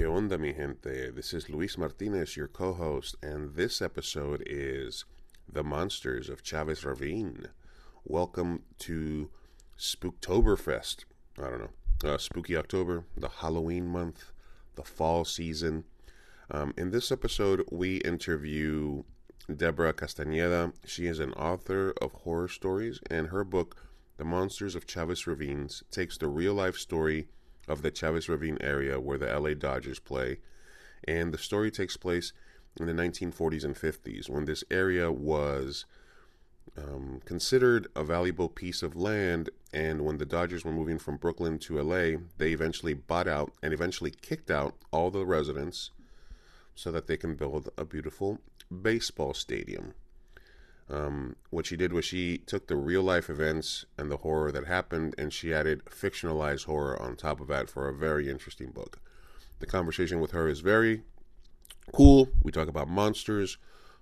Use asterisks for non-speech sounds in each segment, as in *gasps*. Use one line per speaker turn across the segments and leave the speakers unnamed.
Que onda, mi gente? This is Luis Martinez, your co host, and this episode is The Monsters of Chavez Ravine. Welcome to Spooktoberfest. I don't know. Uh, spooky October, the Halloween month, the fall season. Um, in this episode, we interview Debra Castañeda. She is an author of horror stories, and her book, The Monsters of Chavez Ravines, takes the real life story of the Chavez Ravine area where the LA Dodgers play. And the story takes place in the 1940s and 50s when this area was um, considered a valuable piece of land. And when the Dodgers were moving from Brooklyn to LA, they eventually bought out and eventually kicked out all the residents so that they can build a beautiful baseball stadium. Um, what she did was she took the real life events and the horror that happened and she added fictionalized horror on top of that for a very interesting book. The conversation with her is very cool. We talk about monsters,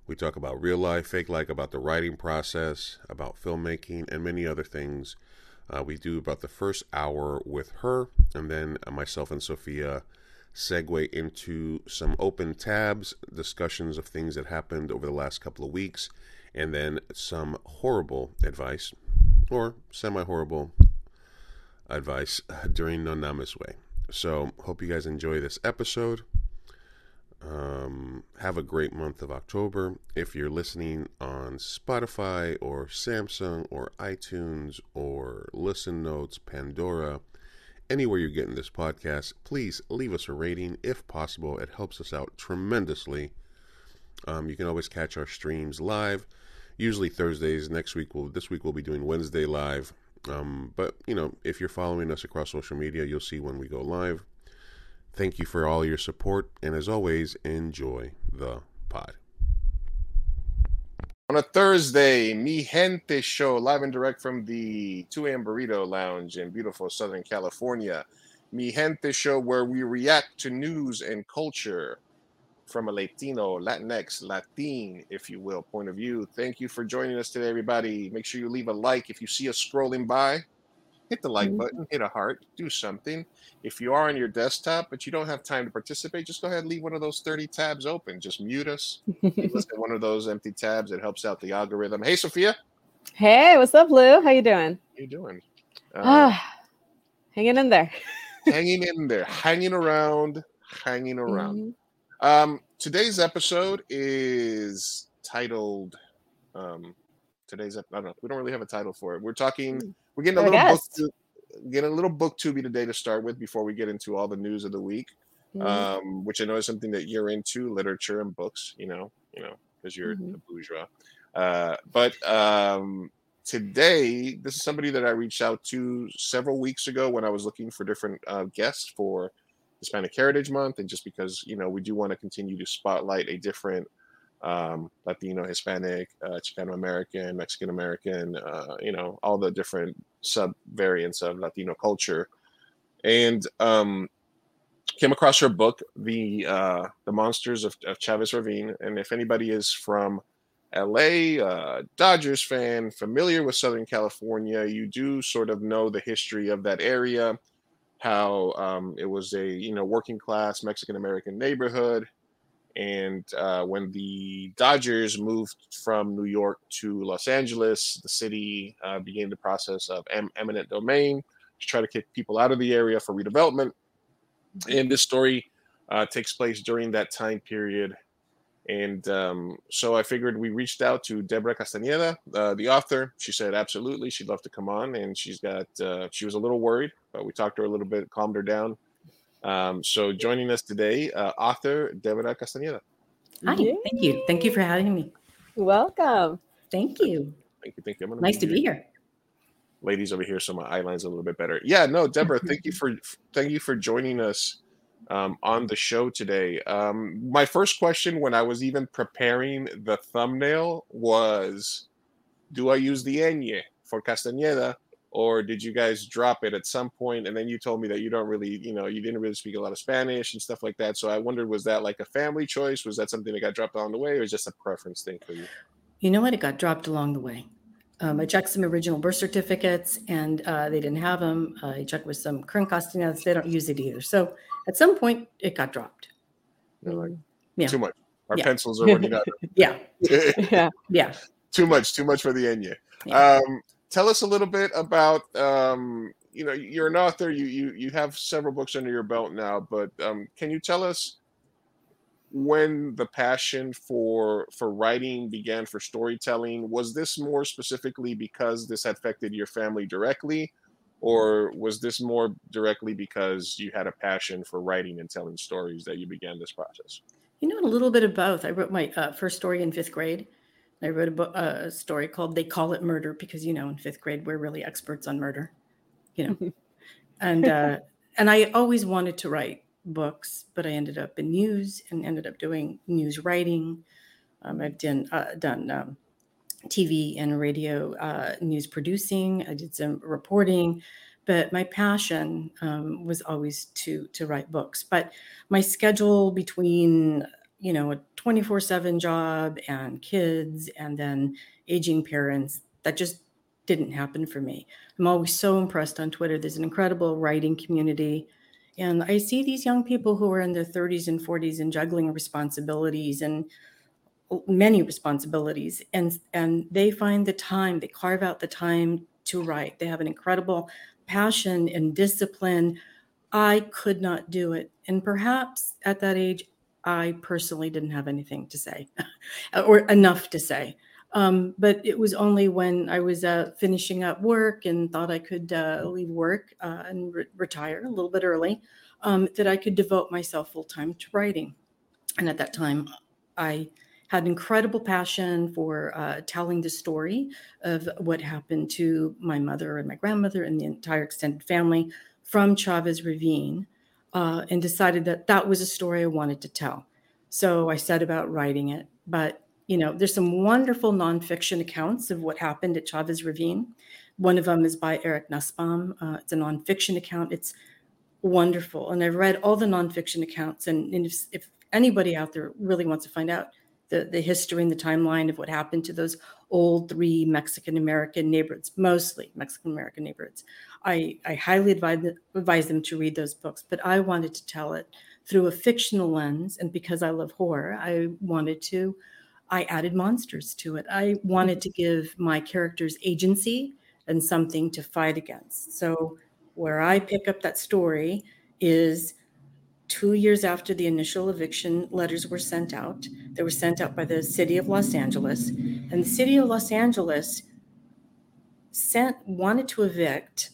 we talk about real life, fake like, about the writing process, about filmmaking, and many other things. Uh, we do about the first hour with her, and then myself and Sofia segue into some open tabs, discussions of things that happened over the last couple of weeks, and then some horrible advice or semi horrible advice during No Namez Wei. So, hope you guys enjoy this episode. Um, have a great month of October. If you're listening on Spotify or Samsung or iTunes or Listen Notes, Pandora, anywhere you're getting this podcast, please leave us a rating if possible. It helps us out tremendously. Um, you can always catch our streams live, usually Thursdays. Next week, we'll, this week we'll be doing Wednesday live. Um, but you know, if you're following us across social media, you'll see when we go live. Thank you for all your support, and as always, enjoy the pod. On a Thursday, Mi Gente show live and direct from the 2 a.m. Burrito Lounge in beautiful Southern California. Mi Gente show where we react to news and culture from a Latino, Latinx, Latin, if you will, point of view. Thank you for joining us today, everybody. Make sure you leave a like if you see us scrolling by. Hit the like mm-hmm. button, hit a heart, do something. If you are on your desktop but you don't have time to participate, just go ahead and leave one of those 30 tabs open. Just mute us. *laughs* One of those empty tabs. It helps out the algorithm. Hey, Sofia.
Hey, what's up, Lou? How you doing?
How you doing? *sighs*
Uh, hanging in there.
hanging in there, hanging around, hanging around. Mm-hmm. Um, today's episode is titled. Um, today's I don't know. We don't really have a title for it. We're talking. Hmm. We're getting a little book. To, getting a little booktubey today to start with before we get into all the news of the week, mm-hmm. um, which I know is something that you're into, literature and books. You know, you know, because you're mm-hmm. a bourgeois. Uh, but um, today, this is somebody that I reached out to several weeks ago when I was looking for different uh, guests for Hispanic Heritage Month, and just because you know we do want to continue to spotlight a different um, Latino, Hispanic, uh, Chicano American, Mexican American, uh, you know, all the different sub variants of Latino culture, and um, came across her book, the uh, the Monsters of, of Chavez Ravine, and if anybody is from LA, uh, Dodgers fan, familiar with Southern California, you do sort of know the history of that area how um, it was a you know working class Mexican American neighborhood, and uh, when the Dodgers moved from New York to Los Angeles, the city uh, began the process of em- eminent domain to try to kick people out of the area for redevelopment. And this story uh, takes place during that time period and um, so I figured we reached out to Debra Castañeda, uh, the author. She said absolutely, she'd love to come on, and she's got. Uh, she was a little worried, but we talked to her a little bit, calmed her down. Um, so joining us today, uh, author Debra Castañeda.
Hi, Yay. thank you, thank you for having me.
Welcome.
Thank you.
Thank you, thank you.
Nice be to be here.
Ladies over here, so my eyeline's a little bit better. Yeah, no, Debra, thank you for thank you for joining us um, on the show today. Um, my first question when I was even preparing the thumbnail was Do I use the Enye for Castañeda? Or did you guys drop it at some point? And then you told me that you don't really, you know, you didn't really speak a lot of Spanish and stuff like that. So I wondered, was that like a family choice? Was that something that got dropped along the way, or just a preference thing for you?
You know what? It got dropped along the way. Um, I checked some original birth certificates and uh, they didn't have them. Uh, I checked with some current Castañedas; they don't use it either. So at some point it got dropped.
They're like,
Yeah.
too much. Our
Yeah.
pencils are running *laughs* out.
Yeah, *laughs*
yeah.
yeah.
too much, too much for the Enye.
Yeah.
Um, tell us a little bit about um, you know you're an author. You you you have several books under your belt now, but um, can you tell us when the passion for for writing began for storytelling? Was this more specifically because this affected your family directly? Or was this more directly because you had a passion for writing and telling stories that you began this process?
You know, a little bit of both. I wrote my uh, first story in fifth grade. I wrote a, book, uh, a story called "They Call It Murder" because you know, in fifth grade, we're really experts on murder. You know, *laughs* and uh, and I always wanted to write books, but I ended up in news and ended up doing news writing. Um, I've done uh, done um, TV and radio uh, news producing. I did some reporting, but my passion um, was always to to write books. But my schedule between you know a 24/7 job and kids and then aging parents that just didn't happen for me. I'm always so impressed on Twitter. There's an incredible writing community. And I see these young people who are in their 30s and 40s and juggling responsibilities and many responsibilities and and they find the time they carve out the time to write. They have an incredible passion and discipline. I could not do it and perhaps at that age i personally didn't have anything to say *laughs* or enough to say. Um, but it was only when i was uh, finishing up work and thought i could uh, leave work uh, and re- retire a little bit early um, that i could devote myself full time to writing. And at that time i had incredible passion for uh, telling the story of what happened to my mother and my grandmother and the entire extended family from Chavez Ravine, uh, and decided that that was a story I wanted to tell. So I set about writing it. But you know, there's some wonderful nonfiction accounts of what happened at Chavez Ravine. One of them is by Eric Nusbaum. Uh, it's a nonfiction account. It's wonderful, and I've read all the nonfiction accounts. And, and if, if anybody out there really wants to find out the, the history and the timeline of what happened to those old three Mexican American neighborhoods, mostly Mexican American neighborhoods. I, I highly advise, advise them to read those books, but I wanted to tell it through a fictional lens. And because I love horror, I wanted to, I added monsters to it. I wanted to give my characters agency and something to fight against. So, where I pick up that story is two years after the initial eviction letters were sent out. They were sent out by the city of Los Angeles, and the city of Los Angeles sent wanted to evict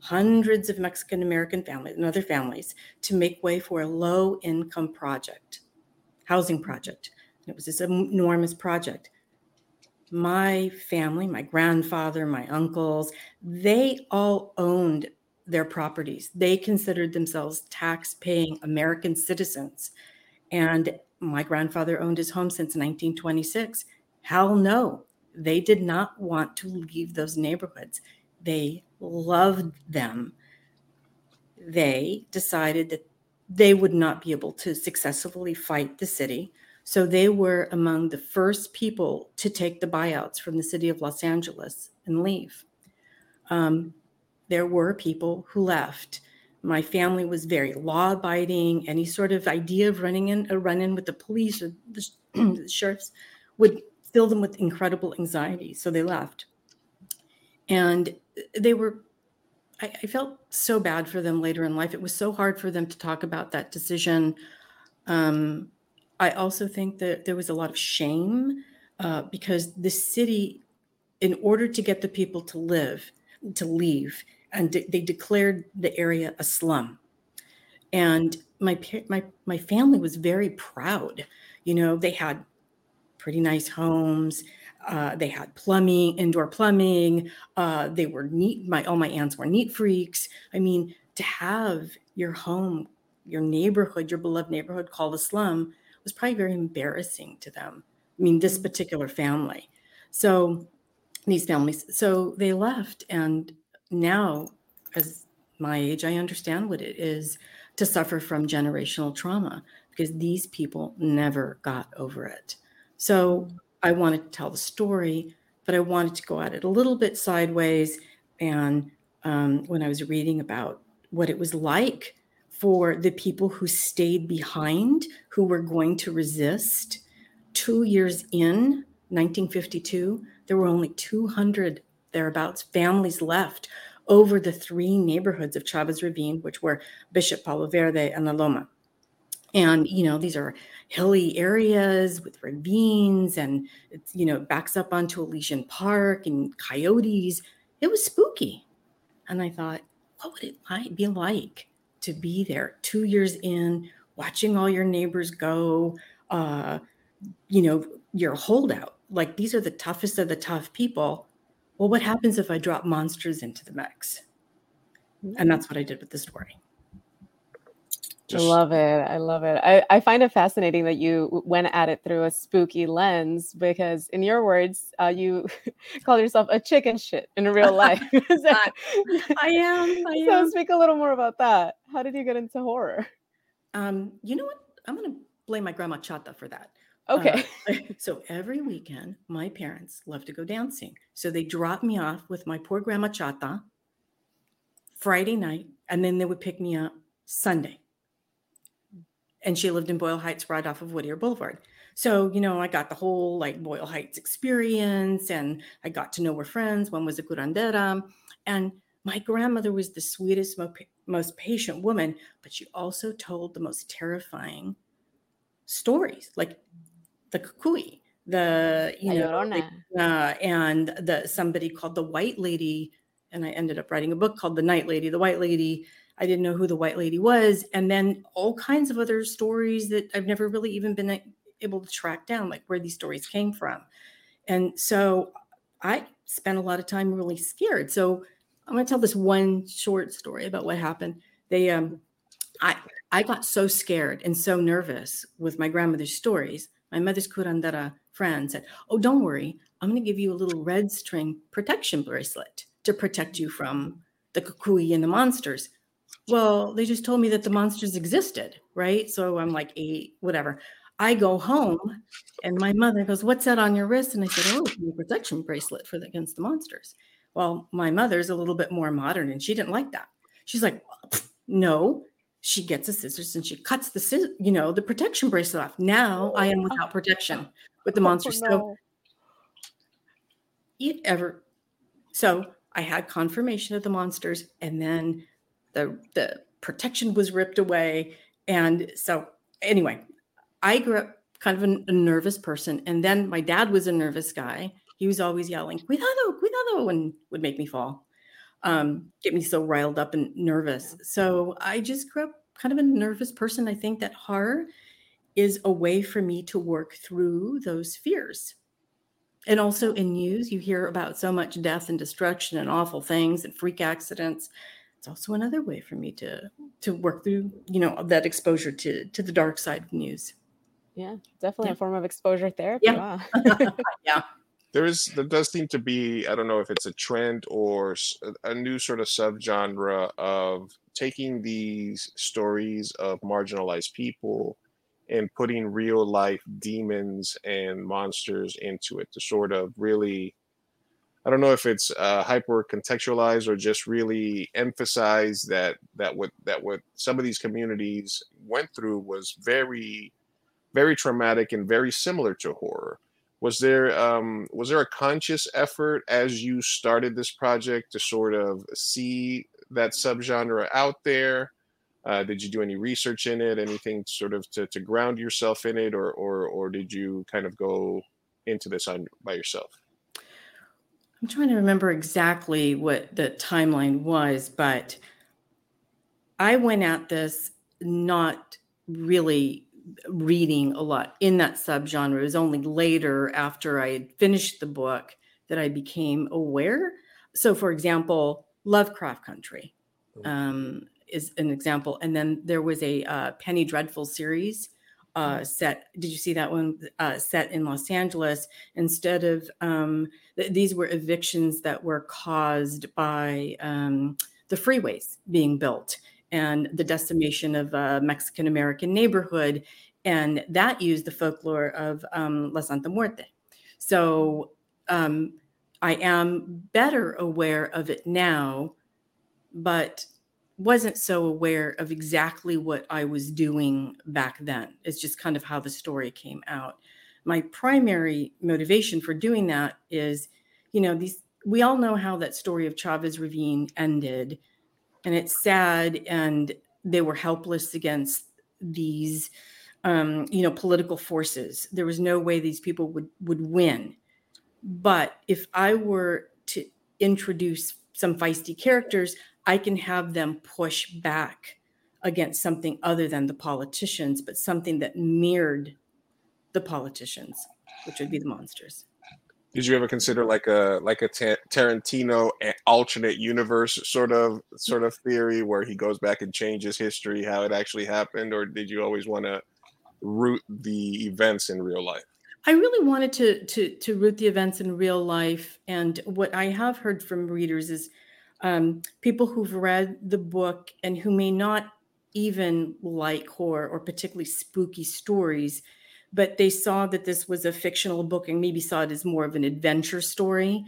hundreds of Mexican American families and other families to make way for a low income project, housing project. And it was this enormous project. My family, my grandfather, my uncles, they all owned their properties. They considered themselves tax paying American citizens. And my grandfather owned his home since 1926. Hell no, they did not want to leave those neighborhoods. They loved them. They decided that they would not be able to successfully fight the city. So they were among the first people to take the buyouts from the city of Los Angeles and leave. Um, there were people who left. My family was very law abiding. Any sort of idea of running in a run in with the police or the, *clears throat* the sheriffs would fill them with incredible anxiety. So they left. And they were, I, I, felt so bad for them later in life. It was so hard for them to talk about that decision. Um, I also think that there was a lot of shame uh, because the city, in order to get the people to live, to leave, and de- they declared the area a slum. And my my my family was very proud. You know, they had pretty nice homes. Uh, they had plumbing, indoor plumbing. Uh, they were neat. My all my aunts were neat freaks. I mean, to have your home, your neighborhood, your beloved neighborhood called a slum was probably very embarrassing to them. I mean, this particular family. So these families, so they left, and now, as my age, I understand what it is to suffer from generational trauma because these people never got over it. So I wanted to tell the story, but I wanted to go at it a little bit sideways. And um, when I was reading about what it was like for the people who stayed behind, who were going to resist. Two years in, 1952, there were only 200 thereabouts families left over the three neighborhoods of Chavez Ravine, which were Bishop Palo Verde and La Loma. And, you know, these are hilly areas with ravines and, it's, you know, backs up onto Elysian Park and coyotes. It was spooky. And I thought, what would it be like to be there two years in, watching all your neighbors go, uh, you know, you're a holdout. Like these are the toughest of the tough people. Well, what happens if I drop monsters into the mix? And that's what I did with the story.
I love it. I love it. I, I find it fascinating that you went at it through a spooky lens because, in your words, uh, you *laughs* call yourself a chicken shit in real *laughs* life. *laughs* so,
I am. I
so, speak a little more about that. How did you get into horror?
Um, you know what? I'm going to blame my grandma Chata for that.
Okay.
Uh, *laughs* so every weekend, my parents love to go dancing. So they drop me off with my poor grandma Chata Friday night, and then they would pick me up Sunday and she lived in Boyle Heights right off of Whittier Boulevard. So, you know, I got the whole like Boyle Heights experience and I got to know her friends. One was a curandera. And my grandmother was the sweetest, most patient woman, but she also told the most terrifying stories, like the cucuy, the, you know, the, uh, and the somebody called the White Lady. And I ended up writing a book called The Night Lady. The White Lady I didn't know who the white lady was. And then all kinds of other stories that I've never really even been able to track down, like where these stories came from. And so I spent a lot of time really scared. So I'm going to tell this one short story about what happened. They, um, I, I got so scared and so nervous with my grandmother's stories. My mother's curandera uh, friend said, "Oh, don't worry. I'm going to give you a little red string protection bracelet to protect you from the cucuy and the monsters." Well, they just told me that the monsters existed, right? So I'm like eight, whatever. I go home and my mother goes, What's that on your wrist? And I said, Oh, it's protection bracelet for the, against the monsters. Well, my mother's a little bit more modern and she didn't like that. She's like, No. She gets the scissors and she cuts the you know, the protection bracelet off. Now oh, I am without protection with the oh, monsters. Oh, no. So it ever so I had confirmation of the monsters and then the the protection was ripped away and so anyway i grew up kind of a, a, nervous person and then my dad was a nervous guy he was always yelling cuidado cuidado and would make me fall um, get me so riled up and nervous. So i just grew up kind of a nervous person. I think that horror is a way for me to work through those fears. And also in news you hear about so much death and destruction and awful things and freak accidents. It's also another way for me to to work through you know that exposure to to the dark side of news.
Yeah definitely yeah. a form of exposure therapy
yeah. wow. *laughs* yeah *laughs*
there is there does seem to be i don't know if it's a trend or a new sort of subgenre of taking these stories of marginalized people and putting real life demons and monsters into it to sort of really I don't know if it's uh, hyper contextualized or just really emphasize that that what that what some of these communities went through was very, very traumatic and very similar to horror. Was there um, was there a conscious effort as you started this project to sort of see that subgenre out there? Uh, did you do any research in it? Anything sort of to, to ground yourself in it, or or or did you kind of go into this on by yourself?
I'm trying to remember exactly what the timeline was, but I went at this not really reading a lot in that subgenre. It was only later after I had finished the book that I became aware. So, for example, Lovecraft Country oh. um, is an example. And then there was a uh, Penny Dreadful series uh, mm-hmm. set. Did you see that one uh, set in Los Angeles? Instead of um, th- these were evictions that were caused by um, the freeways being built and the decimation of a Mexican American neighborhood, and that used the folklore of um, La Santa Muerte. So um, I am better aware of it now, but wasn't so aware of exactly what I was doing back then. It's just kind of how the story came out. My primary motivation for doing that is, you know, these we all know how that story of Chavez Ravine ended, and it's sad, and they were helpless against these, um, you know, political forces. There was no way these people would would win. But if I were to introduce some feisty characters, I can have them push back against something other than the politicians, but something that mirrored the politicians, which would be the monsters.
Did you ever consider like a like a Tarantino alternate universe sort of sort of theory where he goes back and changes history, how it actually happened, or did you always want to root the events in real life?
I really wanted to to to root the events in real life, and what I have heard from readers is um, people who've read the book and who may not even like horror or particularly spooky stories, but they saw that this was a fictional book and maybe saw it as more of an adventure story.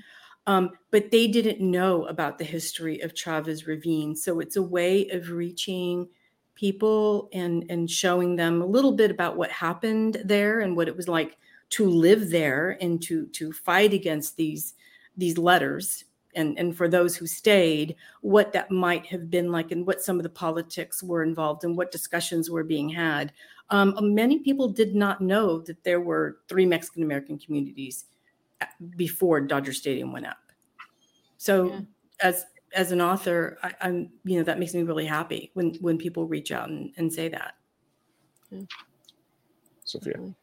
Um, but they didn't know about the history of Chavez Ravine. So it's a way of reaching people and, and showing them a little bit about what happened there and what it was like to live there and to, to fight against these, these letters and, and for those who stayed, what that might have been like and what some of the politics were involved and what discussions were being had. Um, many people did not know that there were three Mexican American communities before Dodger Stadium went up. So, yeah. as as an author, I, am you know that makes me really happy when when people reach out and, and say that.
Yeah. Sofia.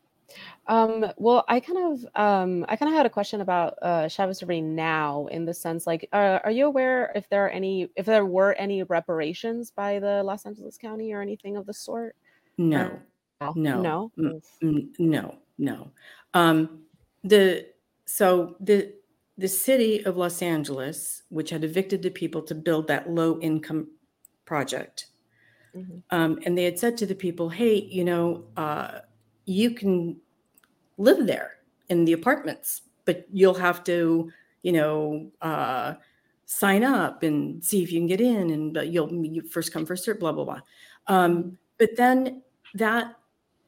Um, well, I kind of um, I kind of had a question about uh, Chavez Ravine now, in the sense like, uh, are you aware if there are any if there were any reparations by the Los Angeles County or anything of the sort?
No,
or,
no,
no,
mm, no, no. Um, the so the the city of Los Angeles, which had evicted the people to build that low income project, mm-hmm. um, and they had said to the people, "Hey, you know." Uh, you can live there in the apartments, but you'll have to, you know, uh, sign up and see if you can get in, and you'll you first come first serve, blah blah blah. Um, but then that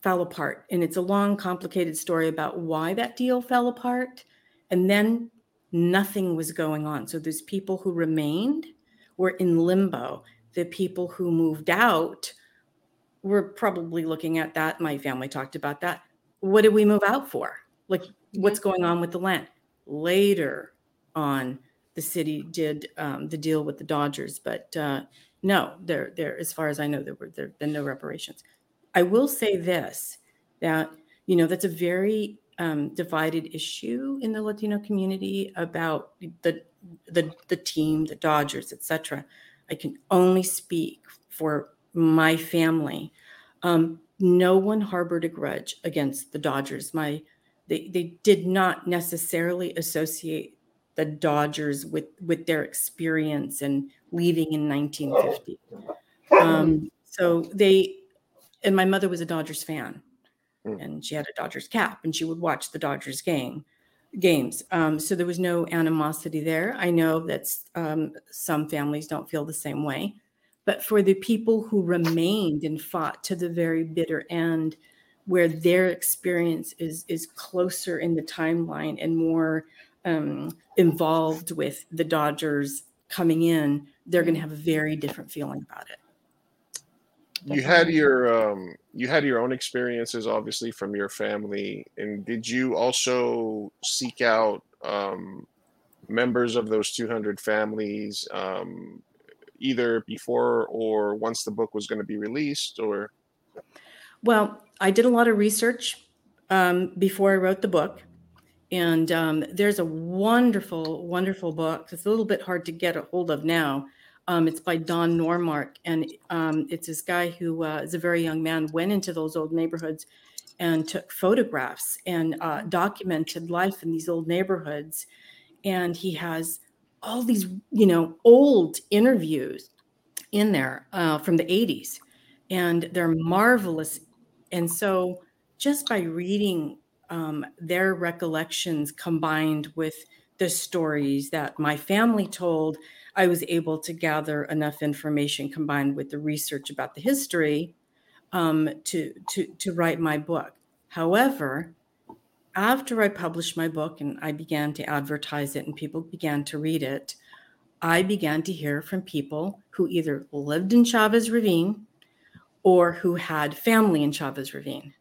fell apart, and it's a long, complicated story about why that deal fell apart, and then nothing was going on. So there's people who remained were in limbo. The people who moved out we're probably looking at that. My family talked about that. What did we move out for? Like, what's going on with the land? Later on, the city did um, the deal with the Dodgers, but uh, no, there, there, as far as I know, there were there been no reparations. I will say this: that you know that's a very um, divided issue in the Latino community about the the the team, the Dodgers, etc. I can only speak for my family, um, no one harbored a grudge against the Dodgers. My they they did not necessarily associate the Dodgers with with their experience and leaving in 1950. Um, so they and my mother was a Dodgers fan, hmm. and she had a Dodgers cap, and she would watch the Dodgers game games. Um, so there was no animosity there. I know that um, some families don't feel the same way but for the people who remained and fought to the very bitter end where their experience is is closer in the timeline and more um, involved with the dodgers coming in they're going to have a very different feeling about it.
You had your um, you had your own experiences obviously from your family and did you also seek out um, members of those 200 families um, either before or once the book was going to be released or?
Well i did a lot of research um, before i wrote the book and um, there's a wonderful wonderful book it's a little bit hard to get a hold of now. Um, it's by don normark and um, it's this guy who uh, is a very young man went into those old neighborhoods and took photographs and uh, documented life in these old neighborhoods and he has all these, you know, old interviews in there uh, from the 80s, and they're marvelous. And so, just by reading um, their recollections combined with the stories that my family told, I was able to gather enough information combined with the research about the history um, to, to, to write my book. However, after I published my book and I began to advertise it and people began to read it, I began to hear from people who either lived in Chavez Ravine or who had family in Chavez Ravine.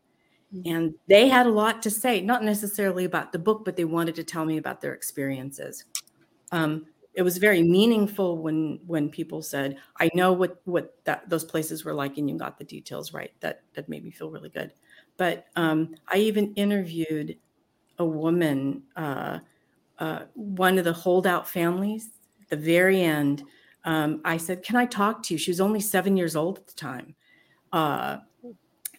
Mm-hmm. And they had a lot to say, not necessarily about the book, but they wanted to tell me about their experiences. Um, it was very meaningful when when people said, "I know what what that those places were like, and you got the details right." That that made me feel really good. But um, I even interviewed a woman, uh, uh, one of the holdout families. The very end, um, I said, "Can I talk to you?" She was only seven years old at the time, uh,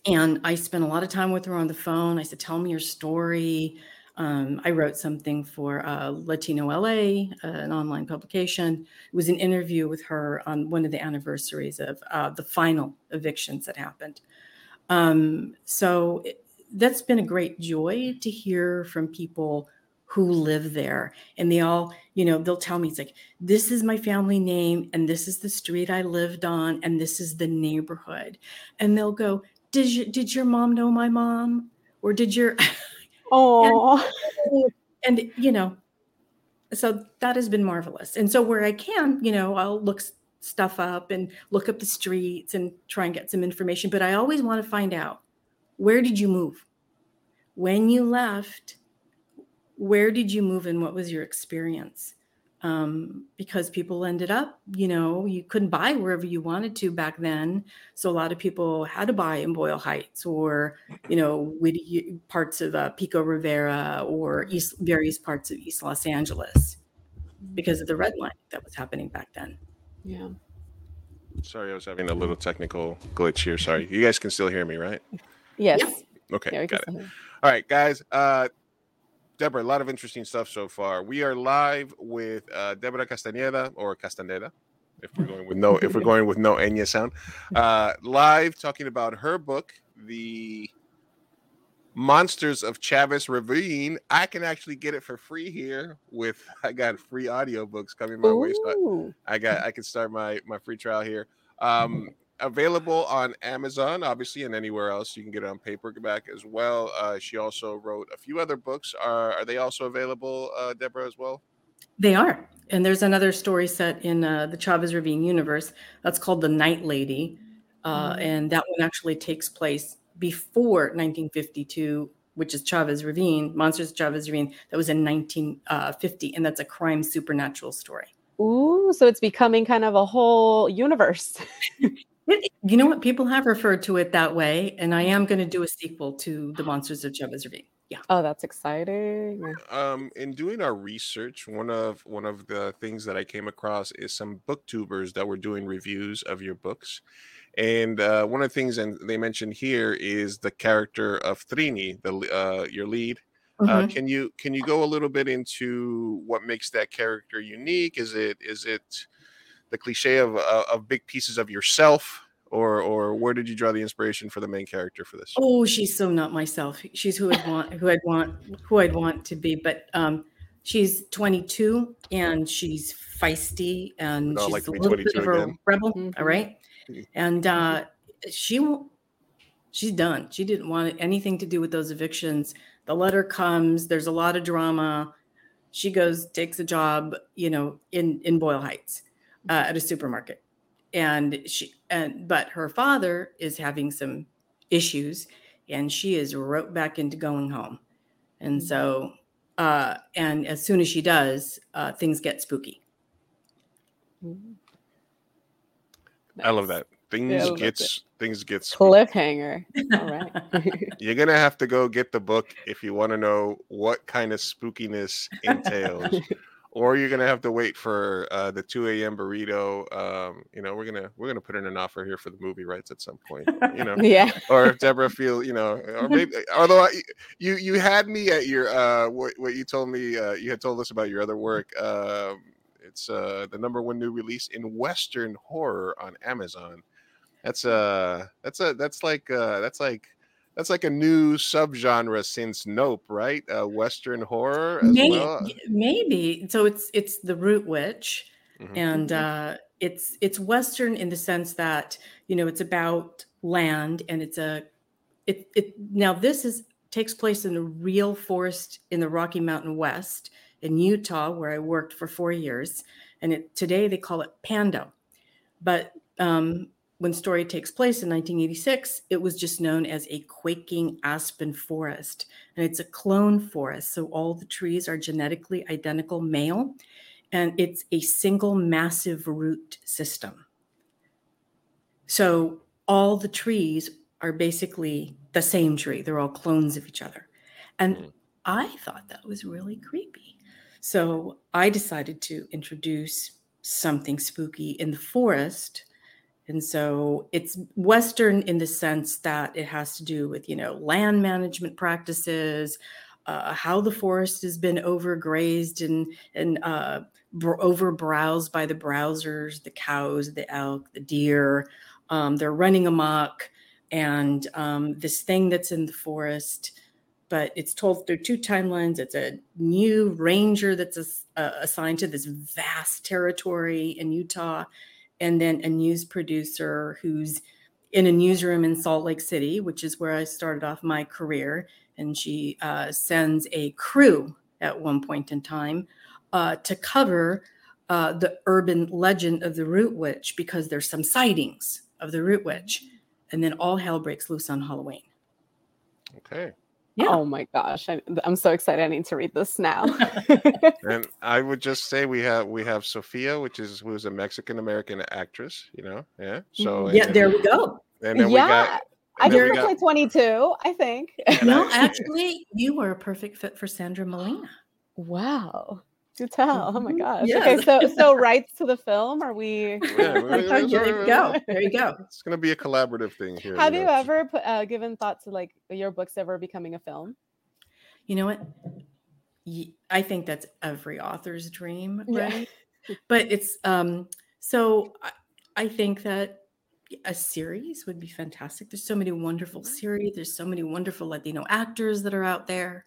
and I spent a lot of time with her on the phone. I said, "Tell me your story." Um, I wrote something for uh, Latino LA, uh, an online publication. It was an interview with her on one of the anniversaries of uh, the final evictions that happened. Um, so it, that's been a great joy to hear from people who live there. And they all, you know, they'll tell me, it's like, this is my family name, and this is the street I lived on, and this is the neighborhood. And they'll go, did you, did your mom know my mom? Or did your
Oh, *laughs*
and, *laughs* and you know, so that has been marvelous. And so where I can, you know, I'll look stuff up and look up the streets and try and get some information. But I always want to find out where did you move? When you left, where did you move and what was your experience? um, because people ended up, you know, you couldn't buy wherever you wanted to back then. So a lot of people had to buy in Boyle Heights or, you know, with parts of uh, Pico Rivera or East, various parts of East Los Angeles because of the red line that was happening back then.
Yeah.
Sorry, I was having a little technical glitch here. Sorry. You guys can still hear me, right? *laughs*
Yes.
Yeah.
Okay. Yeah, got it. All right, guys. Uh, Debra, a lot of interesting stuff so far. We are live with uh, Debra Castaneda or Castaneda, if we're going with no, if we're *laughs* going with no Enye sound. *laughs* Uh, live talking about her book, The Monsters of Chavez Ravine. I can actually get it for free here with I got free audiobooks coming my Ooh. way. So I, I got I can start my my free trial here. Um, available on Amazon, obviously, and anywhere else. You can get it on paperback as well. Uh, she also wrote a few other books. Are are they also available, uh, Debra, as well?
They are. And there's another story set in uh, the Chavez Ravine universe that's called The Night Lady. Uh, mm-hmm. And that one actually takes place before 1952, which is Chavez Ravine, Monsters of Chavez Ravine. That was in 1950. Uh, and that's a crime supernatural story.
Ooh, so it's becoming kind of a whole universe. *laughs*
You know what? People have referred to it that way, and I am going to do a sequel to The Monsters of Chavez Ravine. Yeah.
Oh, that's exciting.
Um, in doing our research, one of one of the things that I came across is some booktubers that were doing reviews of your books, and uh, one of the things and they mentioned here is the character of Trini, the uh, your lead. Uh, mm-hmm. Uh, can you can you go a little bit into what makes that character unique? Is it is it the cliche of uh, of big pieces of yourself or or where did you draw the inspiration for the main character for this?
Oh she's so not myself. She's who i'd *laughs* want who i'd want who i'd want to be but um she's 22 and she's feisty and she's like a little bit of a rebel mm-hmm. all right? Mm-hmm. and uh she won't she's done. She didn't want anything to do with those evictions. The letter comes there's a lot of drama. She goes takes a job you know in in boyle heights uh, at a supermarket. And she and but her father is having some issues and she is roped back into going home. And mm-hmm. so uh and as soon as she does uh things get spooky.
Nice. i love that. Things yeah, gets things get
cliffhanger. All right. *laughs* *laughs*
You're gonna have to go get the book if you want to know what kind of spookiness entails *laughs* or you're gonna have to wait for uh, the 2 a.m. burrito. Um, you know, we're gonna we're gonna put in an offer here for the movie rights at some point. You know, *laughs*
yeah.
Or if Debra feel, you know, or maybe *laughs* although I, you you had me at your uh, what what you told me uh, you had told us about your other work. Um, it's uh, the number one new release in Western horror on Amazon. That's uh that's a that's like uh that's like that's like a new subgenre since Nope, right? Uh, Western horror as
maybe,
well.
Maybe. So it's it's the Root Witch, mm-hmm. and uh, it's it's Western in the sense that you know it's about land and it's a it it now this is takes place in a real forest in the Rocky Mountain West in Utah, where I worked for four years. And it, today they call it Pando. But um, when story takes place in 1986, it was just known as a quaking aspen forest. And it's a clone forest. So all the trees are genetically identical male. And it's a single massive root system. So all the trees are basically the same tree. They're all clones of each other. And mm. I thought that was really creepy. So I decided to introduce something spooky in the forest. And so it's Western in the sense that it has to do with, you know, land management practices, uh, how the forest has been overgrazed and, and uh, over browsed by the browsers, the cows, the elk, the deer. Um, they're running amok and um, this thing that's in the forest but it's told through two timelines it's a new ranger that's uh, assigned to this vast territory in utah and then a news producer who's in a newsroom in salt lake city which is where i started off my career and she uh, sends a crew at one point in time uh, to cover uh, the urban legend of the root witch because there's some sightings of the root witch and then all hell breaks loose on Halloween.
Okay.
Yeah. Oh my gosh, I, am so excited! I need to read this now. *laughs* *laughs*
and I would just say we have we have Sofia, which is who's a Mexican American actress. You know, yeah. So mm-hmm.
yeah, there we go.
And then yeah. we got. I can play 22, I think.
no, actually, you were a perfect fit for Sandra Molina.
Wow. Do tell. Oh my mm-hmm. gosh. Yeah. Okay, so so *laughs* rights to the film. Are we?
Yeah, *laughs* there you go. There you go.
It's going to be a collaborative thing here.
Have you, know? ever put, uh, given thought to like your books ever becoming a film?
You know what? I think that's every author's dream, right? Yeah. but it's um. So I, I think that a series would be fantastic. There's so many wonderful series. There's so many wonderful Latino actors that are out there,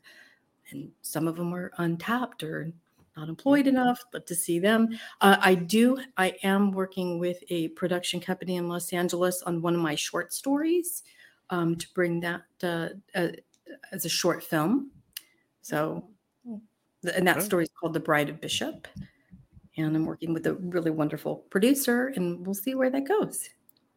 and some of them are untapped or not employed mm-hmm. enough, but to see them. Uh, I do, I am working with a production company in Los Angeles on one of my short stories um, to bring that uh, uh, as a short film. So, and that story is called The Bride of Bishop. And I'm working with a really wonderful producer, and we'll see where that goes.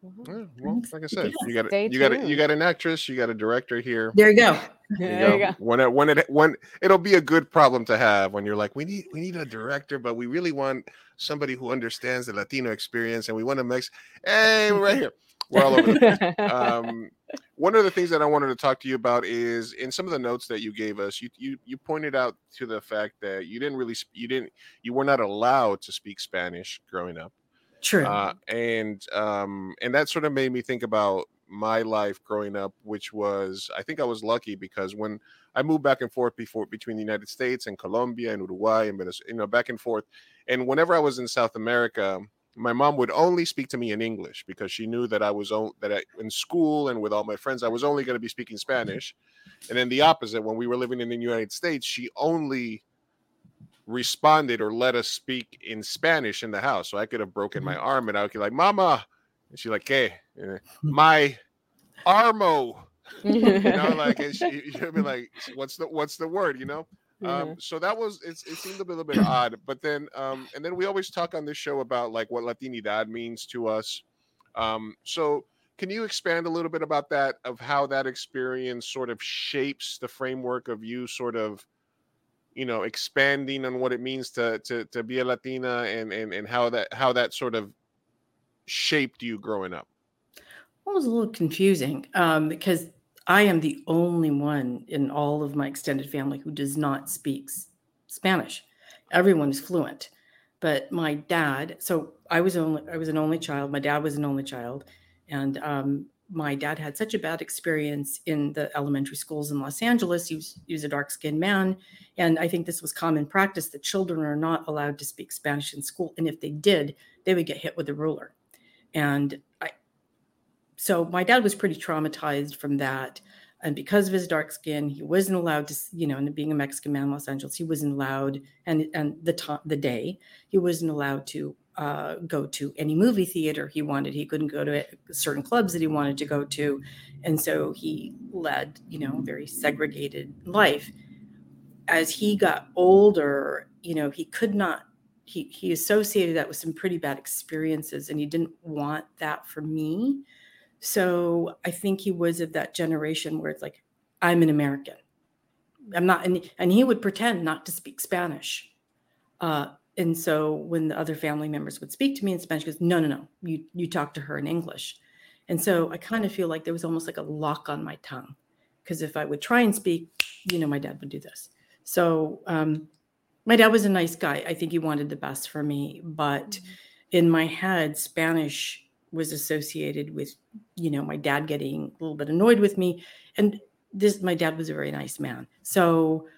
Yeah, well, like I said, you got a, you got a, you got an actress, you got a director here.
There you go. *laughs*
There, you go.
When it, when it when it'll be a good problem to have when you're like, we need we need a director, but we really want somebody who understands the Latino experience, and we want to mix. Hey, we're right here. We're all over. The *laughs* um, one of the things that I wanted to talk to you about is in some of the notes that you gave us, you you you pointed out to the fact that you didn't really you didn't you were not allowed to speak Spanish growing up.
True. Uh,
and um, and that sort of made me think about my life growing up, which was I think I was lucky because when I moved back and forth before between the United States and Colombia and Uruguay and Venezuela, you know, back and forth, and whenever I was in South America, my mom would only speak to me in English because she knew that I was on, that I, in school and with all my friends I was only going to be speaking Spanish, and then the opposite when we were living in the United States, she only responded or let us speak in Spanish in the house. So I could have broken my mm-hmm. arm and I would be like, Mama. And she's like, Hey, *laughs* my armo. *laughs* you know, *laughs* like and she, she'd be like, What's the what's the word? You know? Um, so that was it, it seemed a little bit *clears throat* odd, but then um, and then we always talk on this show about like what Latinidad means to us. Um, so can you expand a little bit about that of how that experience sort of shapes the framework of you sort of you know expanding on what it means to to to be a latina and and and how that how that sort of shaped you growing up?
Well, it was a little confusing um, because i am the only one in all of my extended family who does not speak spanish. Everyone is fluent but my dad so i was only i was an only child my dad was an only child and um, my dad had such a bad experience in the elementary schools in Los Angeles. He was, he was a dark skinned man. And I think this was common practice that children are not allowed to speak Spanish in school. And if they did, they would get hit with a ruler. And I, so my dad was pretty traumatized from that. And because of his dark skin, he wasn't allowed to, you know, and being a Mexican man in Los Angeles, he wasn't allowed, and and the time, the day, he wasn't allowed to uh, go to any movie theater he wanted. He couldn't go to certain clubs that he wanted to go to, and so he led, you know, a very segregated life. As he got older, you know, he could not. He he associated that with some pretty bad experiences, and he didn't want that for me. So I think he was of that generation where it's like, I'm an American. I'm not, and, and he would pretend not to speak Spanish. Uh, and so when the other family members would speak to me in Spanish, goes, no, no, no, you you talk to her in English. And so I kind of feel like there was almost like a lock on my tongue, because if I would try and speak, you know, my dad would do this. So um, my dad was a nice guy. I think he wanted the best for me, but mm-hmm. in my head, Spanish was associated with, you know, my dad getting a little bit annoyed with me, and this my dad was a very nice man. So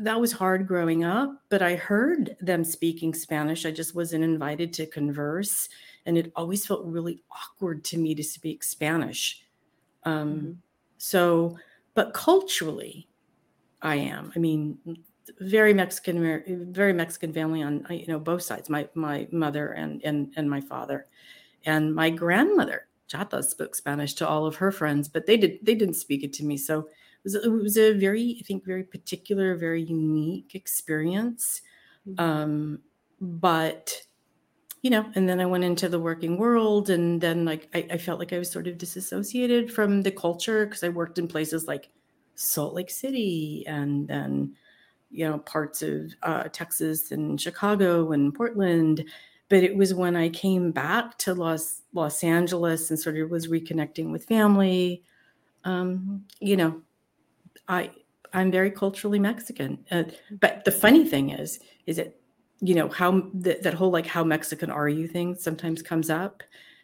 that was hard growing up, but I heard them speaking Spanish. I just wasn't invited to converse. And it always felt really awkward to me to speak Spanish. Um, mm-hmm. So, but culturally, I am. I mean, very Mexican, very Mexican family on you know both sides. My my mother and and and my father, and my grandmother Chata spoke Spanish to all of her friends, but they did they didn't speak it to me. So was it was a very I think very particular, very unique experience. Mm-hmm. Um, but you know, and then I went into the working world, and then like I, I felt like I was sort of disassociated from the culture because I worked in places like Salt Lake City, and then you know parts of uh, Texas and Chicago and Portland. But it was when I came back to Los Los Angeles and sort of was reconnecting with family. Um, you know, I I'm very culturally Mexican. Uh, but the funny thing is, is that you know how th- that whole like how Mexican are you thing sometimes comes up.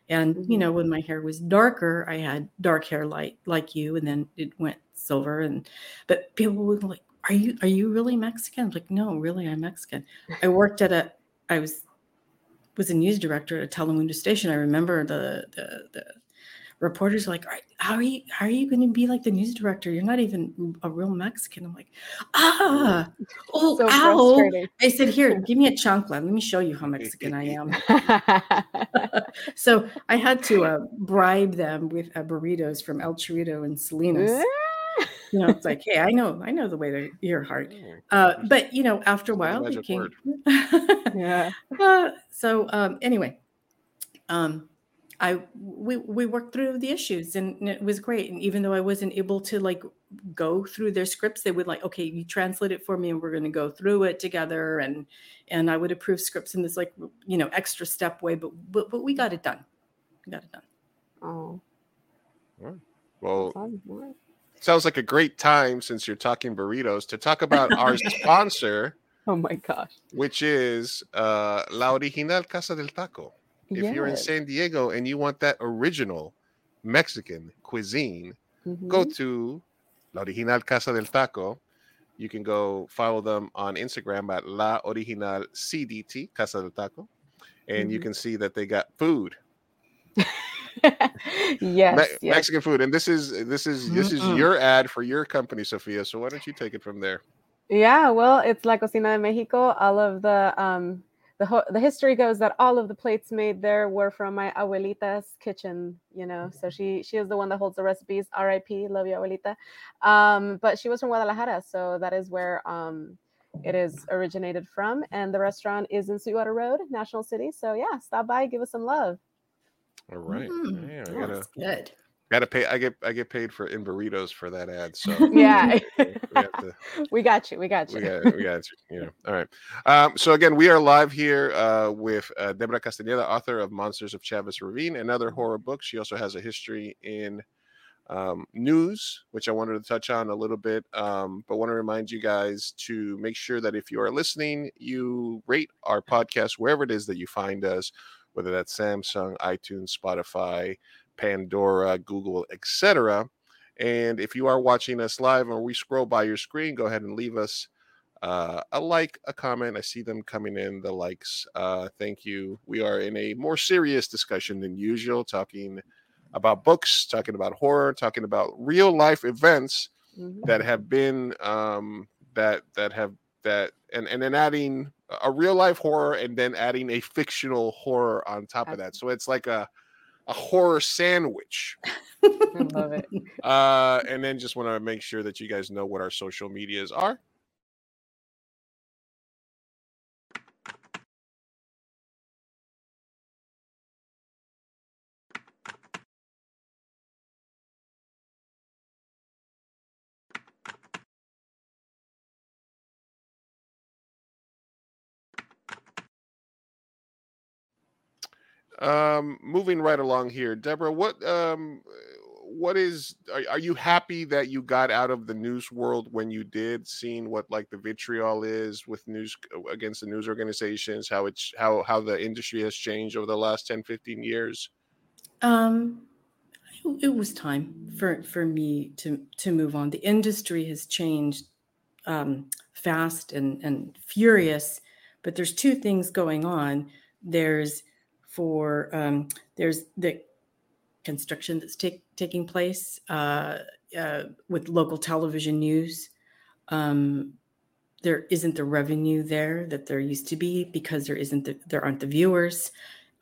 And you mm-hmm. know, when my hair was darker, I had dark hair like like you, and then it went silver. And but people were like, "Are you are you really Mexican?" I'm like, no, really, I'm Mexican. I worked at a I was was a news director at a Telemundo station. I remember the the, the reporters are like, how are you? How are you going to be like the news director? You're not even a real Mexican. I'm like, ah, *laughs* oh, so ow. I said, here, *laughs* give me a chancla. Let me show you how Mexican I am. *laughs* so I had to uh, bribe them with uh, burritos from El Chorrito and Salinas. you know, it's like, hey, I know, I know the way to your heart. Oh, uh, but you know, after a while, it became. yeah. Uh, so um, anyway, um, I we we worked through the issues and it was great. And even though I wasn't able to like go through their scripts, they would like, okay, you translate it for me, and we're going to go through it together. And and I would approve scripts in this like you know extra step way, but but, but we got it done. We got it done.
Oh.
Well, sounds like a great time since you're talking burritos to talk about our *laughs* sponsor.
Oh my gosh.
Which is uh, La Original Casa del Taco if yes. you're in San Diego and you want that original Mexican cuisine, mm-hmm. go to La Original Casa del Taco. You can go follow them on Instagram at La Original CDT Casa del Taco, and mm-hmm. you can see that they got food. *laughs*
yes, Me- yes,
Mexican food, and this is this is this is your ad for your company, Sofia. So why don't you take it from there?
Yeah, well, it's La Cocina de Mexico. All of the um, the, the history goes that all of the plates made there were from my abuelita's kitchen you know so she she is the one that holds the recipes. Rip love you abuelita. Um, but she was from guadalajara so that is where um, it is originated from and the restaurant is in sweetwater road national city. So yeah stop by give us some love.
All right.
Mm, yeah, gotta, good
gotta pay i get i get paid for in burritos for that ad so *laughs*
yeah. we, to, we, got you we got you.
we got, we got you you know all right. Um, so again we are live here uh, with uh, debra castaneda author of monsters of chavez ravine and other horror books. She also has a history in um, news which i wanted to touch on a little bit um, but want to remind you guys to make sure that if you are listening you rate our podcast wherever it is that you find us whether that's samsung itunes spotify Pandora, Google, etc. And if you are watching us live or we scroll by your screen, go ahead and leave us uh, a like, a comment. I see them coming in, the likes. Uh, thank you. We are in a more serious discussion than usual, talking about books, talking about horror, talking about real life events mm-hmm. that have been um, that that have that and and then adding a real life horror and then adding a fictional horror on top of that. So it's like a a horror sandwich.
I *laughs* love it.
Uh, and then just want to make sure that you guys know what our social medias are. Um, moving right along here, Deborah, what um, what is are, are, you happy that you got out of the news world when you did, seeing what like the vitriol is with news against the news organizations, how it's how how the industry has changed over the last 10, 15 years?
Um, it was time for for me to to move on. The industry has changed um, fast and and furious, but there's two things going on. There's for um, there's the construction that's taking place uh, uh, with local television news. Um, there isn't the revenue there that there used to be because there isn't the, there aren't the viewers,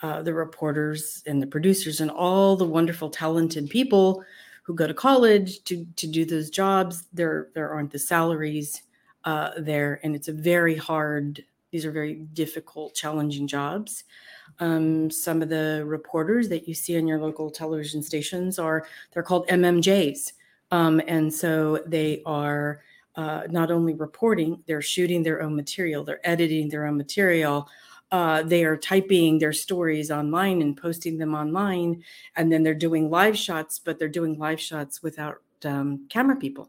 uh, the reporters and the producers and all the wonderful talented people who go to college to to do those jobs. There there aren't the salaries uh, there, and it's a very hard. These are very difficult, challenging jobs. Um, some of the reporters that you see on your local television stations are they're called MMJs, um, and so they are uh, not only reporting, they're shooting their own material, they're editing their own material. Uh, they are typing their stories online and posting them online, and then they're doing live shots, but they're doing live shots without um, camera people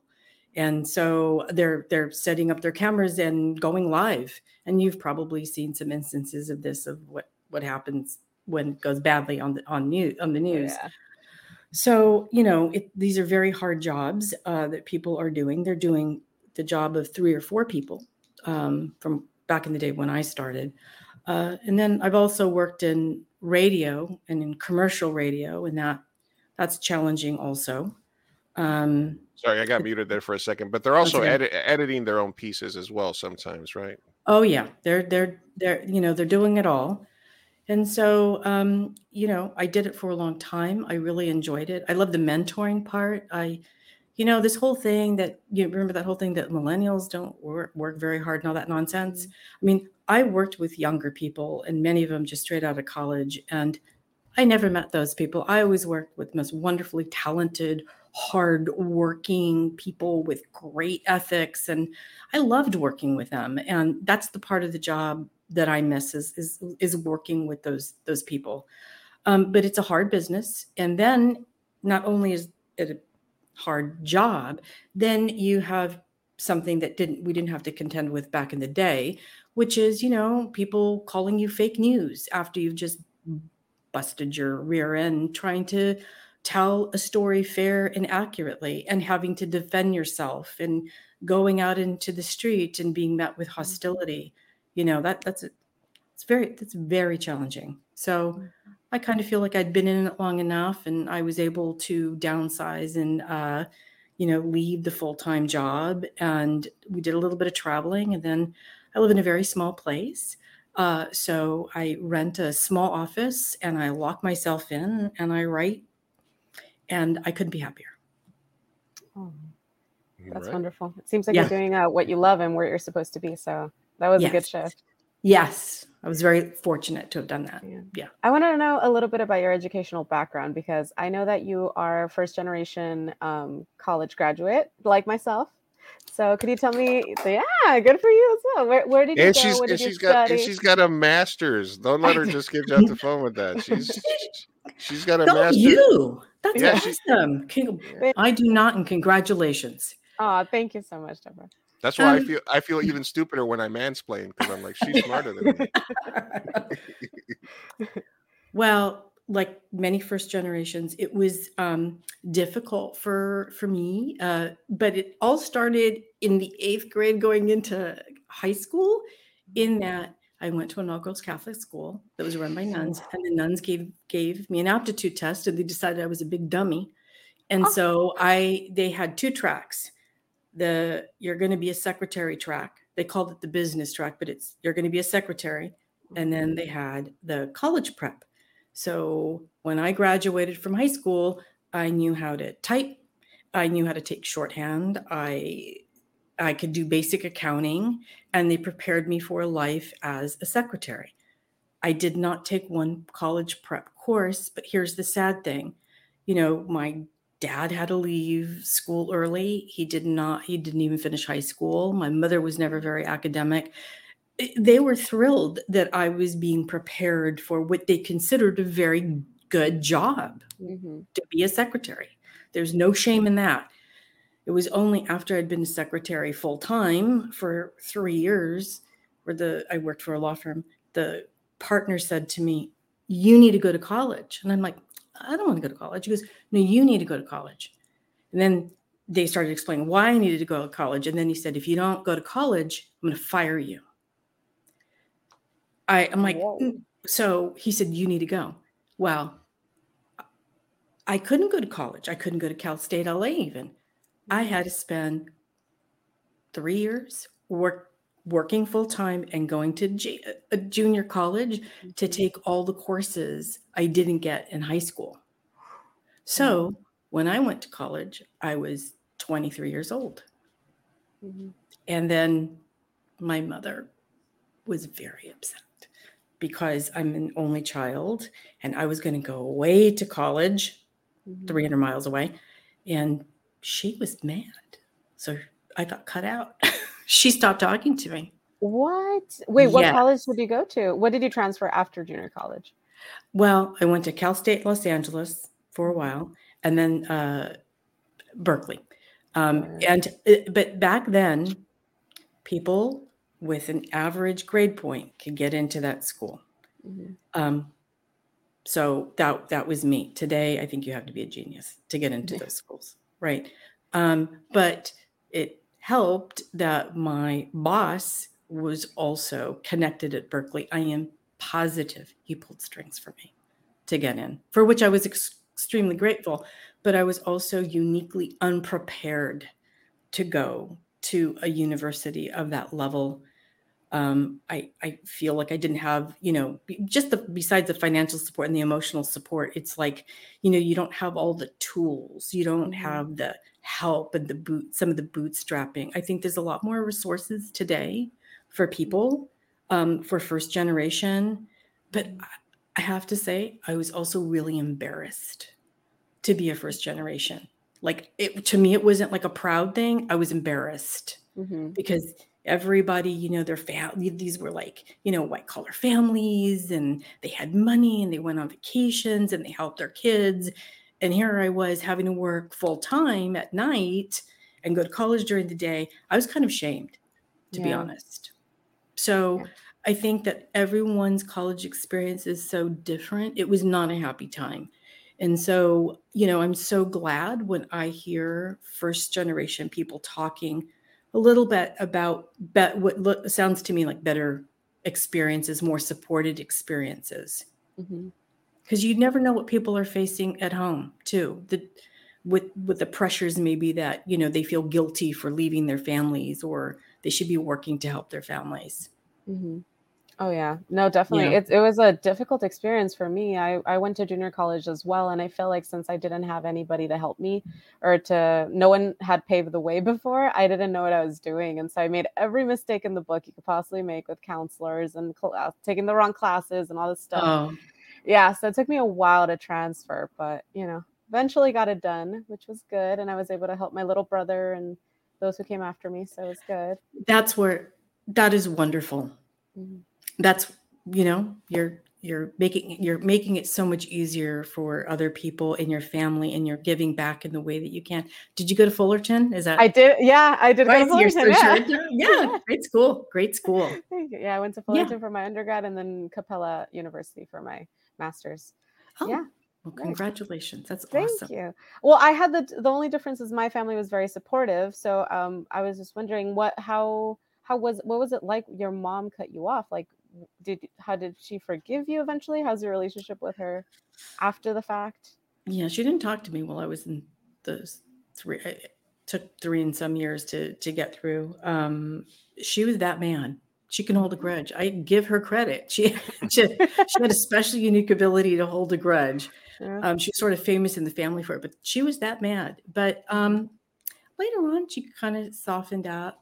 and so they're they're setting up their cameras and going live and you've probably seen some instances of this of what what happens when it goes badly on the on news on the oh, news. Yeah. So you know, it, these are very hard jobs uh, that people are doing. They're doing the job of three or four people um, from back in the day when I started. Uh, and then I've also worked in radio and in commercial radio, and that that's challenging also. Um,
Sorry, I got muted there for a second, but they're also edit, editing their own pieces as well sometimes, right?
Oh yeah, they're they're they're you know they're doing it all. And so, um, you know, I did it for a long time. I really enjoyed it. I love the mentoring part. I, you know, this whole thing that you remember that whole thing that millennials don't work, work very hard and all that nonsense. Mm-hmm. I mean, I worked with younger people and many of them just straight out of college. And I never met those people. I always worked with most wonderfully talented, hard working people with great ethics. And I loved working with them. And that's the part of the job that I miss is is is working with those those people. Um, but it's a hard business, and then not only is it a hard job, then you have something that didn't we didn't have to contend with back in the day, which is you know people calling you fake news after you've just busted your rear end trying to tell a story fair and accurately and having to defend yourself and going out into the street and being met with mm-hmm. hostility you know that that's it's very that's very challenging so mm-hmm. i kind of feel like i'd been in it long enough and i was able to downsize and uh, you know leave the full-time job and we did a little bit of traveling and then i live in a very small place uh, so i rent a small office and i lock myself in and i write and i couldn't be happier
oh, that's right. wonderful it seems like yeah. you're doing uh, what you love and where you're supposed to be so that was yes. a good shift.
Yes. I was very fortunate to have done that. Yeah. yeah.
I want to know a little bit about your educational background because I know that you are first generation um, college graduate, like myself. So could you tell me? Yeah, good for you as well. Where, where did you
and
go?
She's,
what
did and she's got and she's got a master's. Don't let her *laughs* just give you off the phone with that. She's *laughs* she's got a
Go
master's.
You. That's yeah, awesome. I do not, and congratulations.
Oh, thank you so much, Deborah.
That's why um, I feel I feel *laughs* even stupider when I mansplain because I'm like she's smarter than
me. *laughs* well, like many first generations, it was um, difficult for for me, uh, but it all started in the eighth grade, going into high school. In that, I went to an all girls Catholic school that was run by nuns, and the nuns gave gave me an aptitude test, and they decided I was a big dummy, and oh. so I they had two tracks the you're going to be a secretary track they called it the business track, but it's you're going to be a secretary. And then they had the college prep. So when I graduated from high school, I knew how to type. I knew how to take shorthand. I I could do basic accounting, and they prepared me for a life as a secretary. I did not take one college prep course, but here's the sad thing. You know, my dad had to leave school early. He did not, he didn't even finish high school. My mother was never very academic. They were thrilled that I was being prepared for what they considered a very good job mm-hmm. to be a secretary. There's no shame in that. It was only after I'd been a secretary full time for three years, where the I worked for a law firm. The partner said to me, "You need to go to college," and I'm like, "I don't want to go to college." He goes, "No, you need to go to college." And then they started explaining why I needed to go to college, and then he said, "If you don't go to college, I'm going to fire you." I, I'm like, mm. so he said, "You need to go." Well, I couldn't go to college. I couldn't go to Cal State LA even. I had to spend three years work working full time and going to G- a junior college to mm-hmm. take all the courses I didn't get in high school. So mm-hmm. when I went to college, I was 23 years old. Mm-hmm. And then my mother was very upset because I'm an only child and I was going to go away to college mm-hmm. 300 miles away. And she was mad. So I got cut out. *laughs* she stopped talking to me.
What? Wait, what yes. college did you go to? What did you transfer after junior college?
Well, I went to Cal State Los Angeles for a while and then uh, Berkeley. Um, and uh, but back then, people with an average grade point could get into that school. Mm-hmm. Um, so that that was me. Today, I think you have to be a genius to get into those schools right? Um, but it helped that my boss was also connected at Berkeley. I am positive he pulled strings for me to get in, for which I was ex- extremely grateful. But I was also uniquely unprepared to go to a university of that level um, I, I feel like I didn't have, you know, just the besides the financial support and the emotional support, it's like, you know, you don't have all the tools, you don't mm-hmm. have the help and the boot, some of the bootstrapping. I think there's a lot more resources today for mm-hmm. people, um, for first generation. But mm-hmm. I have to say, I was also really embarrassed to be a first generation. Like it to me, it wasn't like a proud thing. I was embarrassed mm-hmm. because everybody you know their family these were like you know white collar families and they had money and they went on vacations and they helped their kids. And here i was having to work full time at night and go to college during the day. I was kind of shamed to yeah. be honest. So yeah. i think that everyone's college experience is so different. It was not a happy time. And so you know i'm so glad when i hear first generation people talking a little bit about bet what look, sounds to me like better experiences, more supported experiences. Because mm-hmm. you never know what people are facing at home too. The with with the pressures maybe that you know they feel guilty for leaving their families or they should be working to help their families.
Mm-hmm. Oh yeah, no, definitely. Yeah. It it was a difficult experience for me. I I went to junior college as well, and I feel like since I didn't have anybody to help me, or to no one had paved the way *laughs* before, I didn't know what I was doing, and so I made every mistake in the book you could possibly make with counselors and cl- taking the wrong classes and all this stuff. Oh. Yeah, so it took me a while to transfer, but you know, eventually got it done, which was good, and I was able to help my little brother and those who came after me, so it was good.
That's where that is wonderful. Mm-hmm that's you know you're you're making you're making it so much easier for other people in your family and you're giving back in the way that you can did you go to fullerton is that
i did yeah i did right, go to fullerton,
yeah. *laughs* yeah great school great school *laughs*
yeah i went to fullerton yeah. for my undergrad and then capella university for my master's
oh. yeah well, congratulations. That's
Thank
awesome.
Thank you. Well, I had the the only difference is my family was very supportive. So um I was just wondering what how how was what was it like your mom cut you off? Like did how did she forgive you eventually? How's your relationship with her after the fact?
Yeah, she didn't talk to me while I was in the three, uh, took three and some years to to get through. Um, she was that man. She can hold a grudge. I give her credit. She *laughs* she, she had a special unique ability to hold a grudge. Yeah. Um, she was sort of famous in the family for it, but she was that mad. But um, later on, she kind of softened up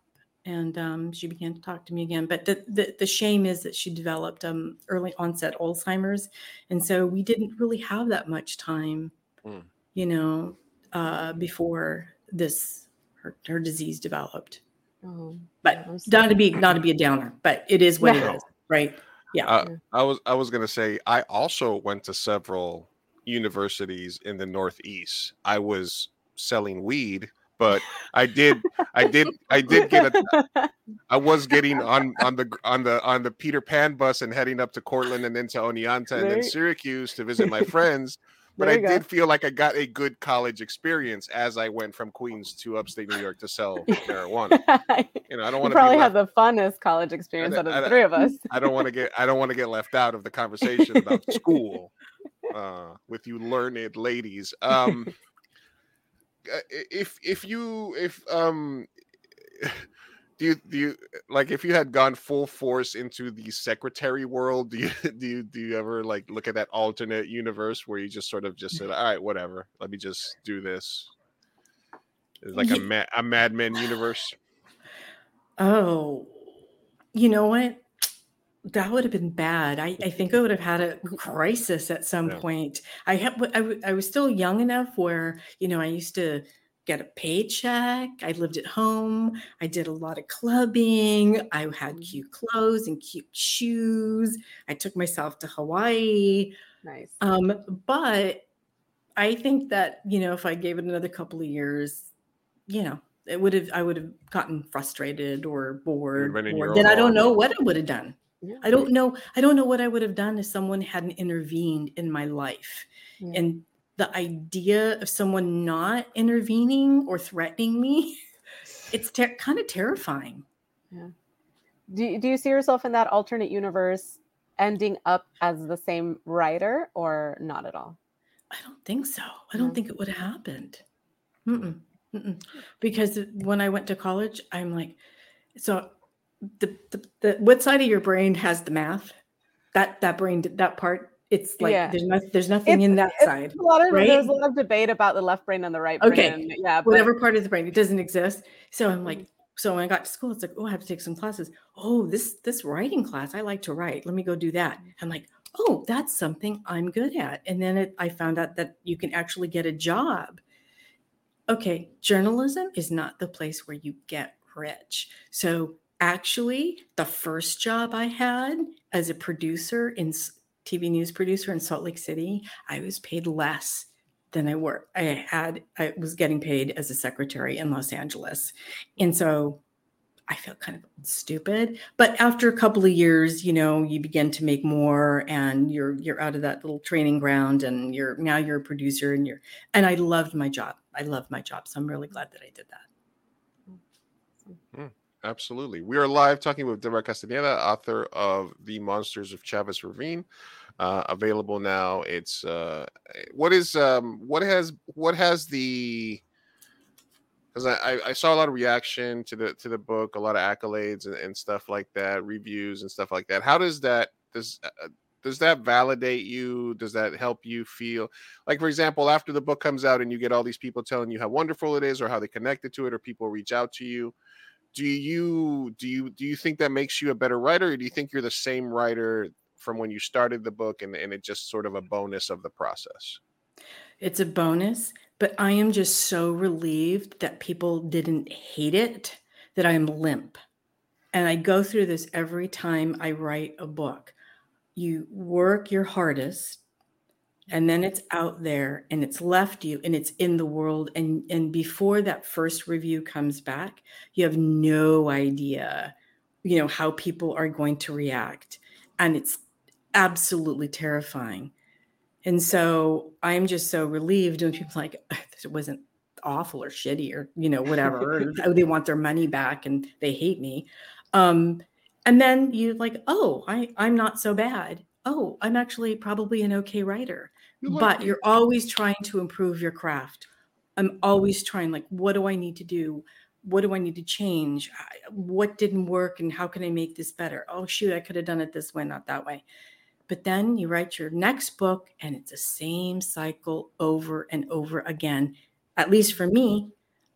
and um, she began to talk to me again. But the, the, the shame is that she developed um, early onset Alzheimer's, and so we didn't really have that much time, mm. you know, uh, before this her, her disease developed. Oh, but not to be not to be a downer, but it is what it is, right? Yeah.
Uh, I was I was gonna say I also went to several universities in the Northeast. I was selling weed, but I did I did I did get a I was getting *laughs* on on the on the on the Peter Pan bus and heading up to Cortland and then to Oneonta and then Syracuse to visit my *laughs* friends but I go. did feel like I got a good college experience as I went from Queens to upstate New York to sell marijuana. *laughs*
You know, I don't want to probably have the funnest college experience out of the three of us.
I don't want to get I don't want to get left out of the conversation about school uh, with you learned ladies. Um, if if you if um *laughs* do you do you like if you had gone full force into the secretary world do you *laughs* do you do you ever like look at that alternate universe where you just sort of just said all right whatever let me just do this. It's like a mad a madman universe.
Oh you know what that would have been bad. I, I think I would have had a crisis at some yeah. point. I have I, I was still young enough where you know I used to get a paycheck. I lived at home. I did a lot of clubbing. I had mm. cute clothes and cute shoes. I took myself to Hawaii.
Nice.
Um, but I think that, you know, if I gave it another couple of years, you know, it would have I would have gotten frustrated or bored. Or then I don't know what I would have done. Yeah. I don't know. I don't know what I would have done if someone hadn't intervened in my life. Yeah. And the idea of someone not intervening or threatening me, *laughs* it's ter- kind of terrifying.
Yeah. Do, do you see yourself in that alternate universe ending up as the same writer or not at all?
I don't think so. I don't think it would have happened. Mm-mm. Mm-mm. Because when I went to college, I'm like, so the, the, the what side of your brain has the math? That that brain that part it's like yeah. there's no, there's nothing it's, in that side.
A lot of, right? There's a lot of debate about the left brain and the right brain. Okay, yeah,
whatever but, part of the brain it doesn't exist. So I'm like, mm-hmm. so when I got to school, it's like, oh, I have to take some classes. Oh, this this writing class, I like to write. Let me go do that. Mm-hmm. I'm like, oh, that's something I'm good at. And then it, I found out that you can actually get a job. Okay, journalism is not the place where you get rich. So actually, the first job I had as a producer in TV news producer in Salt Lake City, I was paid less than I worked. I had I was getting paid as a secretary in Los Angeles. And so I felt kind of stupid. But after a couple of years, you know, you begin to make more and you're you're out of that little training ground and you're now you're a producer and you're and I loved my job. I loved my job. So I'm really glad that I did
that. Absolutely. We are live talking with Deborah Castaneda, author of The Monsters of Chavez Ravine uh, available now. It's uh, what is um, what has what has the because I, I saw a lot of reaction to the to the book, a lot of accolades and, and stuff like that, reviews and stuff like that. How does that does uh, does that validate you? Does that help you feel like, for example, after the book comes out and you get all these people telling you how wonderful it is, or how they connected to it, or people reach out to you? Do you do you do you think that makes you a better writer, or do you think you're the same writer from when you started the book and, and it's just sort of a bonus of the process?
It's a bonus, but I am just so relieved that people didn't hate it that I'm limp. And I go through this every time I write a book. You work your hardest and then it's out there and it's left you and it's in the world and and before that first review comes back you have no idea you know how people are going to react and it's absolutely terrifying. And so I'm just so relieved when people like it wasn't awful or shitty or you know whatever or *laughs* they want their money back and they hate me. Um, and then you like, oh, I I'm not so bad. Oh, I'm actually probably an okay writer. You but you're always trying to improve your craft. I'm always trying, like, what do I need to do? What do I need to change? What didn't work? And how can I make this better? Oh, shoot, I could have done it this way, not that way. But then you write your next book, and it's the same cycle over and over again. At least for me,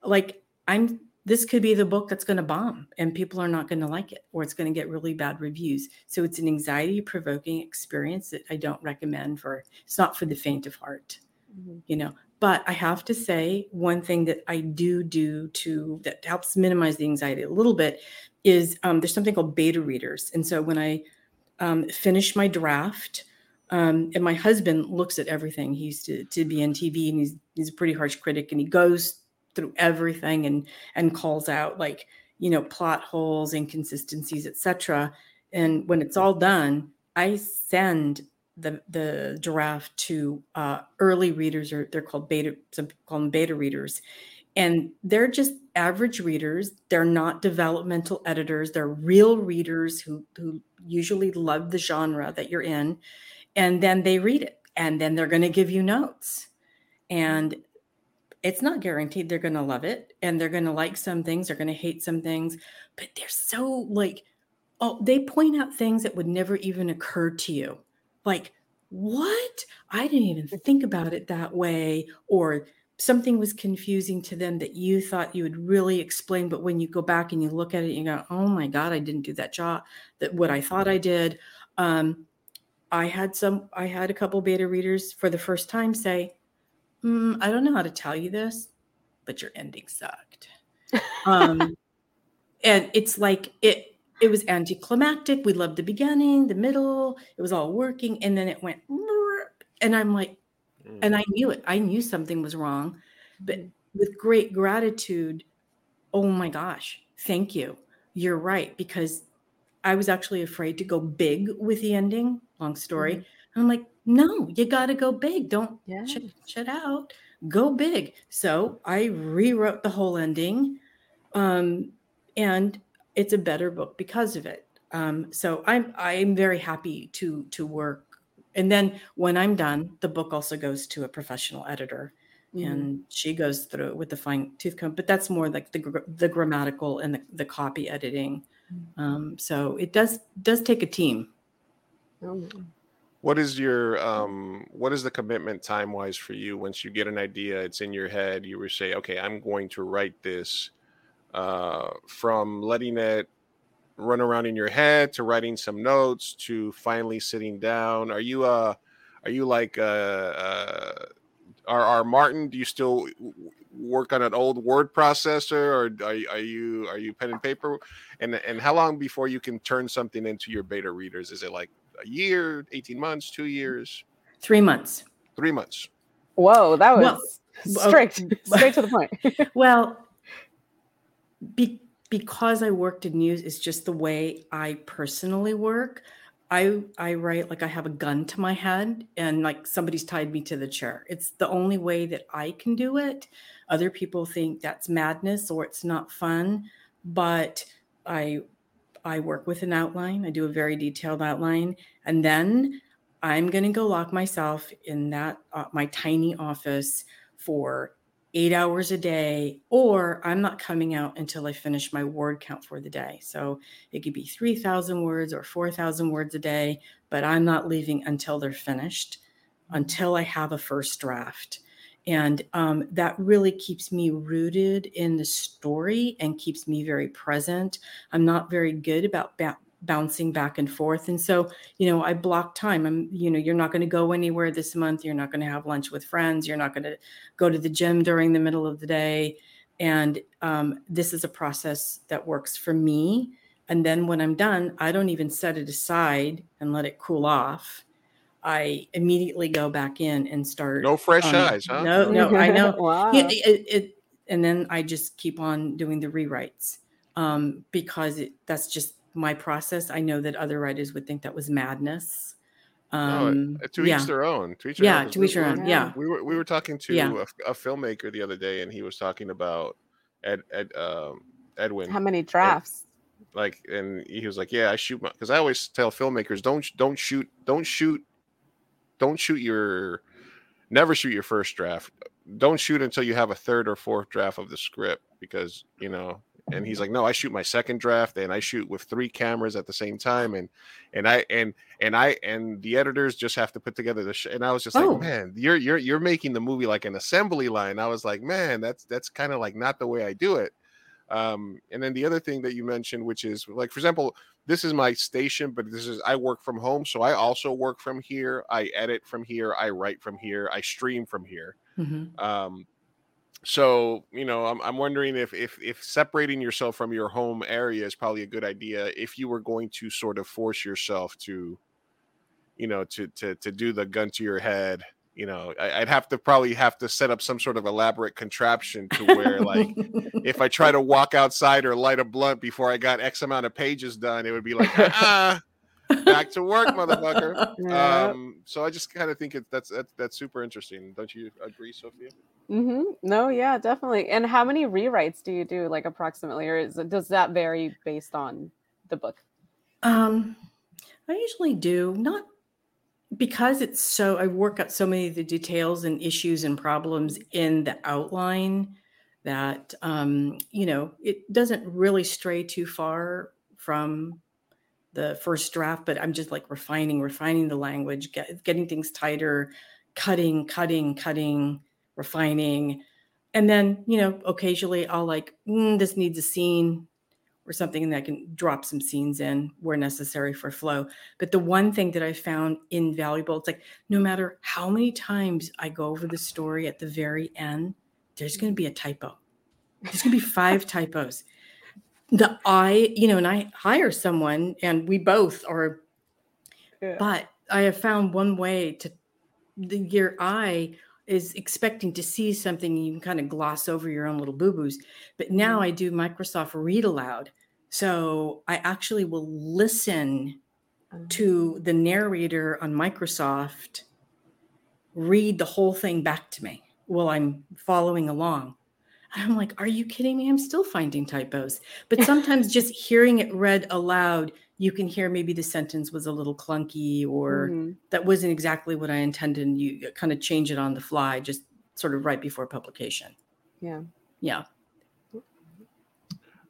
like, I'm this could be the book that's going to bomb and people are not going to like it or it's going to get really bad reviews. So it's an anxiety provoking experience that i don't recommend for it's not for the faint of heart mm-hmm. you know. But i have to say one thing that i do do to that helps minimize the anxiety a little bit is um, there's something called beta readers. And so when i um, finish my draft um, and my husband looks at everything. He used to, to be in tv and he's, he's a pretty harsh critic and he goes through everything and and calls out like you know plot holes inconsistencies etc and when it's all done i send the the draft to uh, early readers or they're called beta some call them beta readers. And they're just average readers. They're not developmental editors. They're real readers who who usually love the genre that you're in. And then they read it and then they're going to give you notes. And it's not guaranteed they're going to love it and they're going to like some things they're going to hate some things but they're so like oh they point out things that would never even occur to you. Like what? I didn't even think about it that way or something was confusing to them that you thought you would really explain but when you go back and you look at it you go oh my god i didn't do that job that what i thought i did. Um, i had some i had a couple beta readers for the first time say mm, I don't know how to tell you this, but your ending sucked. um, *laughs* and it's like it it was anticlimactic. We loved the beginning, the middle, it was all working, and then it went and I'm like, mm. and I knew it. I knew something was wrong, but mm. with great gratitude, oh my gosh, thank you. You're right because I was actually afraid to go big with the ending. Long story. Mm-hmm. I'm like, no, you got to go big. Don't yeah. shut, shut out. Go big. So I rewrote the whole ending, um, and it's a better book because of it. Um, so I'm I'm very happy to to work. And then when I'm done, the book also goes to a professional editor, mm-hmm. and she goes through it with the fine tooth comb. But that's more like the the grammatical and the, the copy editing. Mm-hmm. Um, so it does does take a team.
Oh what is your um what is the commitment time wise for you? Once you get an idea it's in your head you were say okay i'm going to write this uh from letting it run around in your head to writing some notes to finally sitting down. Are you uh are you like uh, uh R.R. Martin? Do you still work on an old word processor or are, are you are you pen and paper? And and how long before you can turn something into your beta readers? Is it like a year, 18 months, two years?
Three months.
Three months.
Whoa, that was well, *laughs* strict, *laughs* straight to the point. *laughs*
well, be, because I worked in news, it's just the way I personally work. I I write like I have a gun to my head and like somebody's tied me to the chair. It's the only way that I can do it. Other people think that's madness or it's not fun, but I I work with an outline. I do a very detailed outline, and then I'm going to go lock myself in that uh, my tiny office for eight hours a day, or I'm not coming out until I finish my word count for the day. So it could be 3,000 words or 4,000 words a day, but I'm not leaving until they're finished, until I have a first draft. And um, that really keeps me rooted in the story and keeps me very present. I'm not very good about ba- bouncing back and forth. And so, you know, I block time. I'm, you know, you're not going to go anywhere this month. You're not going to have lunch with friends. You're not going to go to the gym during the middle of the day. And um, this is a process that works for me. And then when I'm done, I don't even set it aside and let it cool off. I immediately go back in and start.
No fresh um, eyes, huh?
No, no, I know. *laughs* wow. It, it, it, and then I just keep on doing the rewrites um, because it, that's just my process. I know that other writers would think that was madness.
Um, no, to yeah. each their own. To each
yeah,
own.
to each their own. Yeah.
We were we were talking to yeah. a, a, filmmaker the other day, and he was talking about Ed, Ed um, Edwin.
How many drafts?
like, and he was like, "Yeah, I shoot my." Because I always tell filmmakers, don't don't shoot don't shoot don't shoot your never shoot your first draft don't shoot until you have a third or fourth draft of the script because you know and he's like no i shoot my second draft and i shoot with three cameras at the same time and and i and and i and the editors just have to put together the sh-. and i was just oh. like man you're you're you're making the movie like an assembly line i was like man that's that's kind of like not the way i do it um and then the other thing that you mentioned which is like for example this is my station but this is i work from home so i also work from here. I edit from here. I write from here. I stream from here. Mm-hmm. um so you know I'm, I'm wondering if, if if separating yourself from your home area is probably a good idea if you were going to sort of force yourself to you know to to to do the gun to your head you know I, would have to probably have to set up some sort of elaborate contraption to where like *laughs* if i try to walk outside or light a blunt before i got x amount of pages done it would be like ah back to work motherfucker *laughs* um so i just kind of think it, that's, that's that's super interesting don't you agree sofia
Mm-hmm. No, yeah, definitely. And how many rewrites do you do, like approximately, or is, does that vary based on the book?
Um, I usually do not because it's so. I work out so many of the details and issues and problems in the outline that um, you know it doesn't really stray too far from the first draft. But I'm just like refining, refining the language, get, getting things tighter, cutting, cutting, cutting refining. And then, you know, occasionally I'll like, mm, this needs a scene or something, that can drop some scenes in where necessary for flow. But the one thing that I found invaluable, it's like no matter how many times I go over the story at the very end, there's going to be a typo. There's going to be five *laughs* typos. The I, you know, and I hire someone, and we both are. Yeah. But I have found one way to the your eye is expecting to see something you can kind of gloss over your own little boo-boos but now mm-hmm. i do microsoft read aloud so i actually will listen to the narrator on microsoft read the whole thing back to me while i'm following along i'm like are you kidding me i'm still finding typos but *laughs* sometimes just hearing it read aloud you can hear maybe the sentence was a little clunky or mm-hmm. that wasn't exactly what I intended. And you kind of change it on the fly, just sort of right before publication.
Yeah.
Yeah.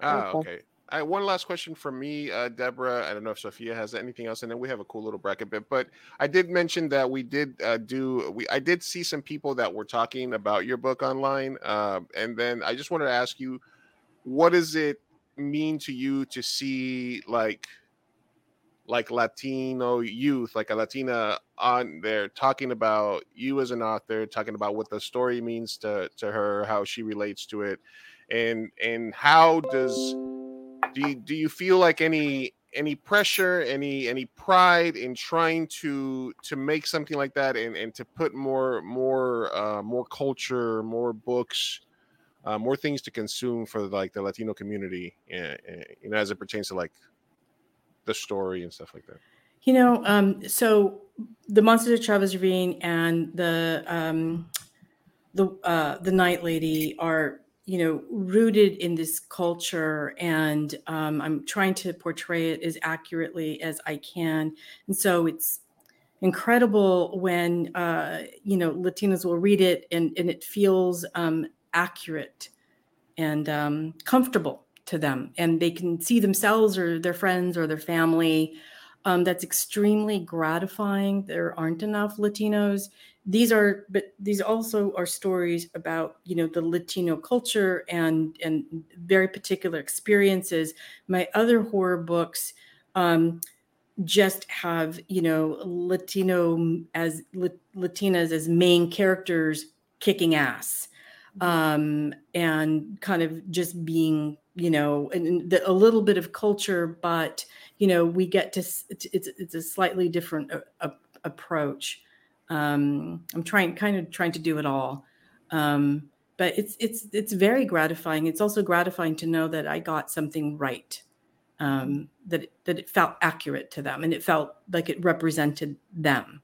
Ah, okay. I, one last question from me, uh, Deborah. I don't know if Sofia has anything else, and then we have a cool little bracket bit. But I did mention that we did uh, do we. I did see some people that were talking about your book online, uh, and then I just wanted to ask you, what does it mean to you to see like like Latino youth, like a Latina on there talking about you as an author, talking about what the story means to to her, how she relates to it, and and how does do you, do you feel like any any pressure, any any pride in trying to to make something like that and and to put more more uh, more culture, more books. Uh, more things to consume for like the Latino community, and, and, you know, as it pertains to like the story and stuff like that?
You know, um, so the Monsters of Chavez Ravine and the um, the uh, the Night Lady are you know rooted in this culture, and um, I'm trying to portray it as accurately as I can. And so it's incredible when uh, you know Latinas will read it and and it feels um, accurate and um, comfortable to them and they can see themselves or their friends or their family. Um, that's extremely gratifying. There aren't enough Latinos. These are, but these also are stories about you know the Latino culture and and very particular experiences. My other horror books um, just have you know Latino as Latinas as main characters kicking ass um, and kind of just being you know and the, a little bit of culture but you know we get to it's it's a slightly different a, a, approach. Um i'm trying kind of trying to do it all. Um but it's it's it's very gratifying. It's also gratifying to know that i got something right um that it, that it felt accurate to them and it felt like it represented them.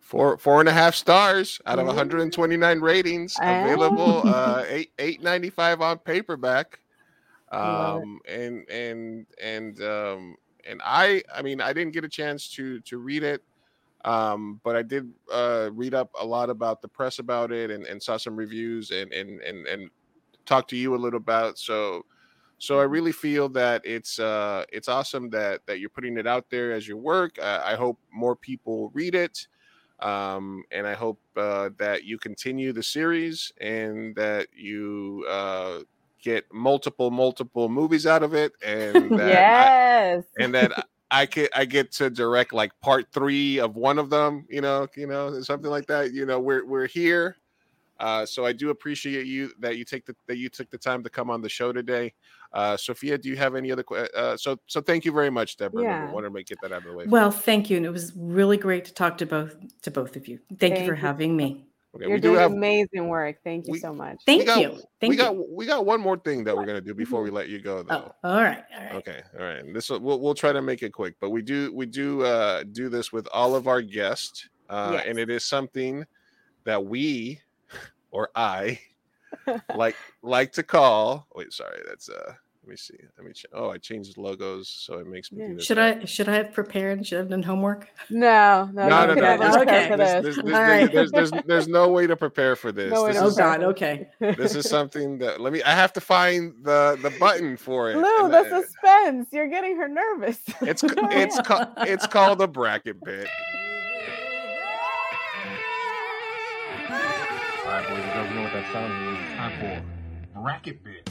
Four four and a half stars out of 129 ratings available uh *laughs* 8 895 on paperback um and and and um and i i mean i didn't get a chance to to read it Um, but I did uh, read up a lot about the press about it and, and saw some reviews and and and and talked to you a little about so so I really feel that it's uh it's awesome that that you're putting it out there as your work. Uh, I hope more people read it. Um, and I hope uh, that you continue the series and that you uh, get multiple, multiple movies out of it, and *laughs* that
yes,
I, and that I get I get to direct like part three of one of them. You know, you know, something like that. You know, we're we're here. Uh, so I do appreciate you that you take the that you took the time to come on the show today. Uh, Sofia, do you have any other? Uh, so so thank you very much, Deborah.
Yeah.
I wanted to get that out of the way.
Well, thank you, and it was really great to talk to both to both of you. Thank,
Thank
you for
you.
having me.
Okay,
you're
we do
doing
have
amazing work. Thank you
we-
so much.
Thank
we got,
you. Thank
we
you.
got we got one more thing that we're gonna do before we let you go, though.
oh, all right, all right.
Okay, all right. This will, we'll we'll try to make it quick, but we do we do uh do this with all of our guests, uh,
Yes.
and it is something that we *laughs* or I *laughs* like like to call. Wait, sorry, that's uh. Let me see. Let me. Ch- oh, I changed logos, so it makes me
Yeah.
do this.
Should I should I have prepared? Should I have done homework?
No, no,
No, no,
you
no.
can
This-
never
okay.
prepare for
This-
this.
this- this-
All right.
there's, there's, there's no way to prepare for this.
No
this
to
Oh God. Okay.
this is something that let me. I have to find the the button for it.
Lou,
and,
the
uh,
suspense. You're getting her nervous. *laughs*
It's c- *laughs* it's ca- it's called a bracket bit.
All right, boys and girls, you know what that sound means. Time for bracket bit.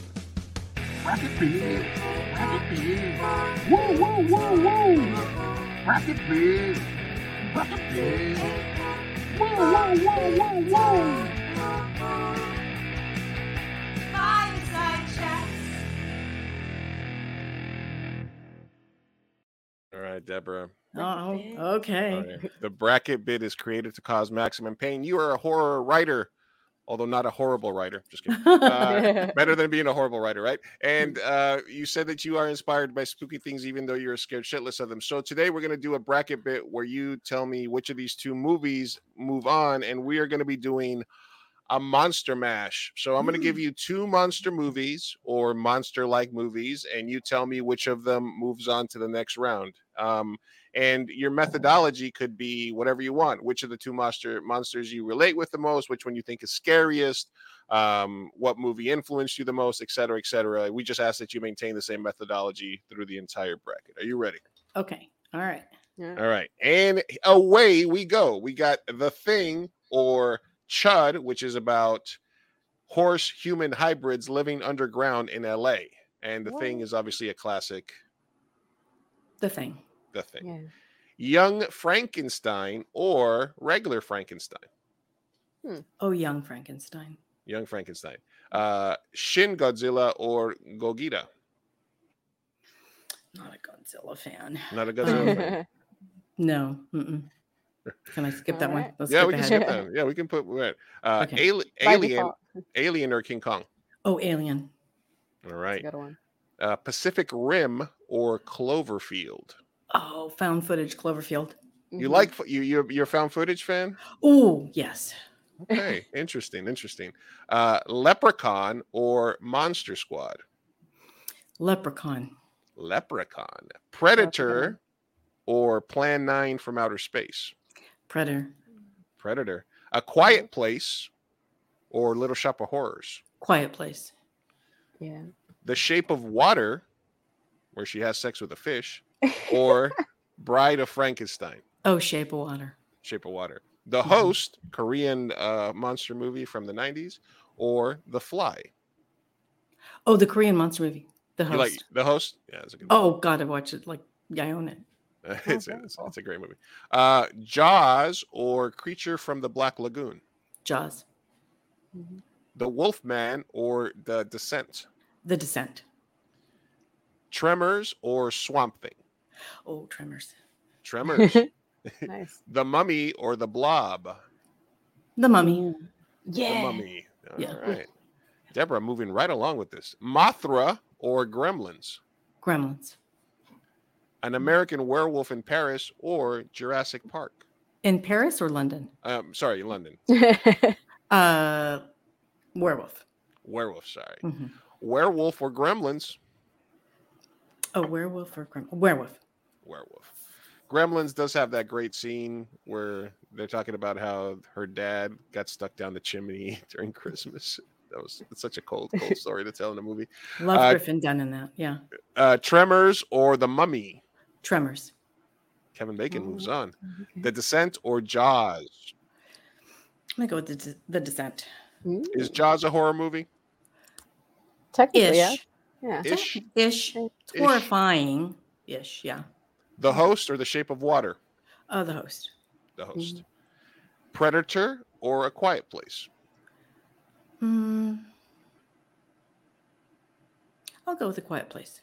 Bracket bit. Bracket bit. Woo, woo, woo, woo. Bracket bit. Bracket bit. Woo, woo, woo, woo, woo.
Fireside chats.
All right, Debra.
Oh, okay.
All right. The bracket bit is created to cause maximum pain. You are a horror writer, although not a horrible writer. Just kidding. *laughs* Uh, better than being a horrible writer, right? And uh, you said that you are inspired by spooky things, even though you're scared shitless of them. So today we're going to do a bracket bit where you tell me which of these two movies move on, and we are going to be doing a monster mash. So I'm going to give you two monster movies or monster-like movies, and you tell me which of them moves on to the next round. Um, and your methodology could be whatever you want. Which of the two monster monsters you relate with the most? Which one you think is scariest? um, what movie influenced you the most, et cetera, et cetera. We just ask that you maintain the same methodology through the entire bracket. Are you ready?
Okay. All right.
Yeah.
All right. And away we go. We got The Thing or Chud, which is about horse human hybrids living underground in LA. And The Thing is obviously a classic.
The thing.
The Thing.
Yeah.
Young Frankenstein or regular Frankenstein.
Oh, young Frankenstein.
Young Frankenstein. Uh, Shin Godzilla or Gogeta.
Not a Godzilla fan.
Not a Godzilla *laughs* fan.
No. Mm-mm. Can I skip that one? Let's
yeah,
skip
we can
ahead.
skip that. *laughs* Yeah, we can put right. Uh,
Okay.
Ali- Alien. Alien or King Kong.
Oh, Alien.
All right.
Good one.
Uh, Pacific Rim or Cloverfield.
Oh, found footage, Cloverfield.
You
Mhm.
like you? You're, you're a found footage fan.
Oh, yes.
Okay, *laughs* interesting, interesting. Uh, Leprechaun or Monster Squad.
Leprechaun.
Leprechaun. Predator
Leprechaun.
or Plan Nine from Outer Space.
Predator.
Predator. A Quiet Place or Little Shop of Horrors.
Quiet Place.
Yeah.
The Shape of Water, where she has sex with a fish, *laughs* or Bride of Frankenstein.
Oh, Shape of Water.
Shape of Water. The
Mhm.
Host, Korean uh, monster movie from the 90s, or The Fly.
Oh, the Korean monster movie. The
You
host.
like The Host? Yeah, it's a good
oh God, I watched it. Like, yeah, I own it.
Movie. it's,
very
it's, it's a great movie. Uh, Jaws or Creature from the Black Lagoon.
Jaws.
Mhm.
The Wolfman or The Descent.
The Descent.
Tremors or Swamp Thing.
Oh, Tremors.
Tremors. *laughs*
nice.
the Mummy or The Blob.
The Mummy.
Mm. Yeah.
The Mummy. All
Yeah.
right. Debra, moving right along with this. Mothra or Gremlins.
Gremlins.
An American Werewolf in Paris or Jurassic Park.
In Paris or London?
Um, sorry, London. *laughs*
Uh, werewolf.
Werewolf, sorry.
Mhm.
Werewolf or Gremlins.
Oh, werewolf or grem- werewolf.
Werewolf. Gremlins does have that great scene where they're talking about how her dad got stuck down the chimney *laughs* during Christmas. That was it's such a cold, cold *laughs* story to tell in a movie.
Love
Uh,
Griffin Dunne in that. Yeah.
Uh, Tremors or The Mummy.
Tremors.
Kevin Bacon moves
Oh,
on.
okay.
The Descent or Jaws.
I'm gonna go with the, the Descent.
Is Jaws a horror movie?
Technically,
Ish.
yeah. Yeah.
Ish.
Ish. It's
Ish.
horrifying. Ish. Yeah.
The Host or The Shape of Water?
Oh, the host.
The Host. Predator or A Quiet Place?
Hmm. I'll go with A Quiet Place.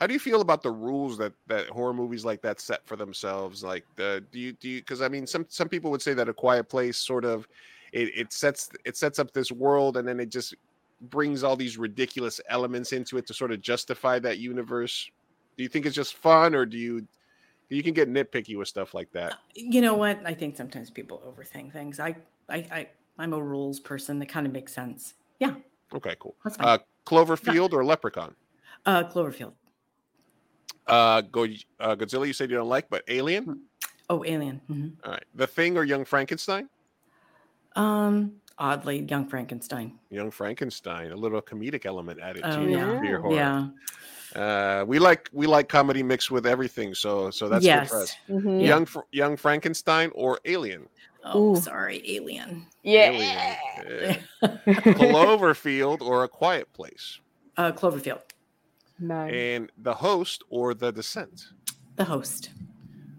How do you feel about the rules that that horror movies like that set for themselves? Like, the do you do you? Because I mean, some some people would say that A Quiet Place sort of it, it sets it sets up this world, and then it just brings all these ridiculous elements into it to sort of justify that universe. Do you think it's just fun, or do you you can get nitpicky with stuff like that?
You know what? I think sometimes people overthink things. I, I, I I'm a rules person. That kind of makes sense. Yeah.
Okay, cool.
That's fine.
Uh, Cloverfield or Leprechaun?
Uh, Cloverfield.
Uh, Go, uh, Godzilla, you said you don't like, but Alien.
Oh, Alien. hmm
All right, The Thing or Young Frankenstein?
Um, oddly, Young Frankenstein.
Young Frankenstein, a little comedic element added
Oh,
to,
yeah.
your horror.
Yeah.
Uh, we like we like comedy mixed with everything, so so that's good for us.
yes.
Mhm.
Young Fr- Young Frankenstein or Alien?
Oh,
Ooh.
sorry, Alien.
Yeah.
Alien. Yeah. *laughs* Cloverfield or A Quiet Place?
uh, Cloverfield.
Nice.
And The Host or The Descent?
The host.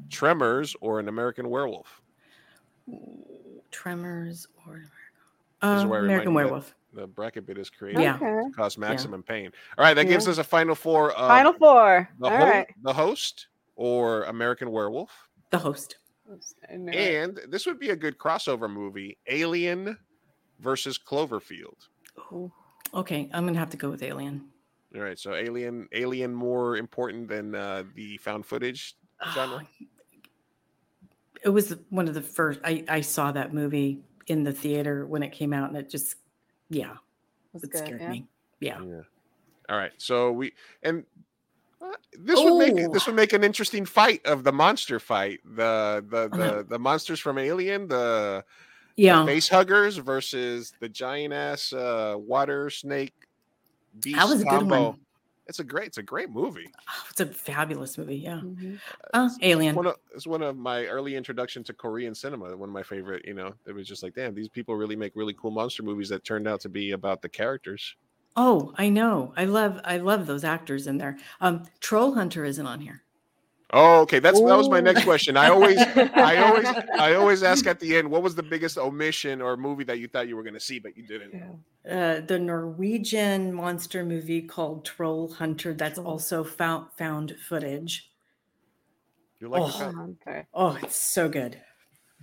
Tremors or An American Werewolf?
Tremors or
is
uh, American
remind you that-
Werewolf.
The bracket bit is created
Yeah.
To cause maximum pain. All right, that gives us a final four. Of
Final four.
The,
All
ho-
right.
the Host or American Werewolf?
The host.
I it.
And this would be a good crossover movie: Alien versus Cloverfield.
Ooh.
Okay, I'm gonna have to go with Alien.
All right, so Alien, Alien more important than uh, the found footage genre.
Oh, it was one of the first. I I saw that movie in the theater when it came out, and it just, yeah,
Was
it
good,
scared
yeah.
me. Yeah.
Yeah. All right, so we and uh, this would make this would make an interesting fight of the monster fight. The the
Uh-huh.
the, the monsters from Alien, the
Yeah.
face huggers versus the giant ass uh, water snake beast
That was a good one.
It's a great, it's a great movie.
Oh, it's a fabulous movie. Yeah.
Mhm.
Uh, Alien.
One of, it's one of my early introduction to Korean cinema. One of my favorite. You know, it was just like, damn, these people really make really cool monster movies that turned out to be about the characters.
Oh, I know. I love I love those actors in there. Um, Troll Hunter isn't on here.
Oh, okay. That's that was my next question. I always, I always, *laughs* I always ask at the end, what was the biggest omission or movie that you thought you were going to see but you didn't?
Uh, the Norwegian monster movie called Troll Hunter. That's
Troll.
also found found footage.
You like the
Oh.
film?
Oh, it's so good.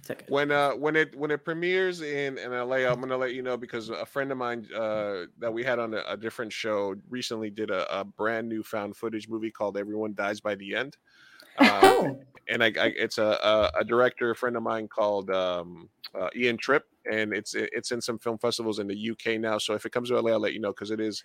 So good.
when uh when it when it premieres in in LA, I'm gonna let you know because a friend of mine uh that we had on a, a different show recently did a, a brand new found footage movie called Everyone Dies by the End. Uh,
Oh,
and I, I it's a, a a director a friend of mine called um, uh, Ian Tripp, and it's it's in some film festivals in the UK now. So if it comes to LA, I'll let you know because it is.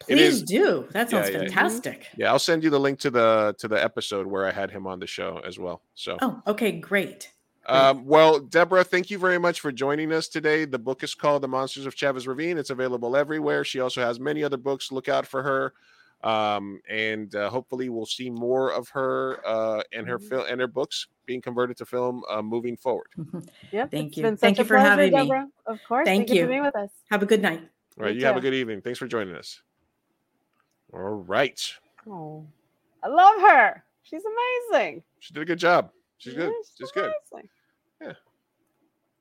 Please
is-
do. That sounds
yeah.
fantastic.
Yeah, I'll send you the link to the to the episode where I had him on the show as well. So,
Oh, okay, great. great.
um, well, Debra, thank you very much for joining us today. The book is called The Monsters of Chavez Ravine. It's available everywhere. She also has many other books. Look out for her. Um, and uh, hopefully we'll see more of her uh, and her
Mm-hmm.
film and her books being converted to film uh, moving forward.
Yep.
Thank you. Thank you for
pleasure,
having me.
Of course.
Thank
Thank, you
you.
for being with us.
Have a good night.
All right,
Me
you have a good evening. Thanks for joining us. All right,
Oh, I love her. She's amazing.
she did a good job. She's
Yeah,
good. She's good. Yeah.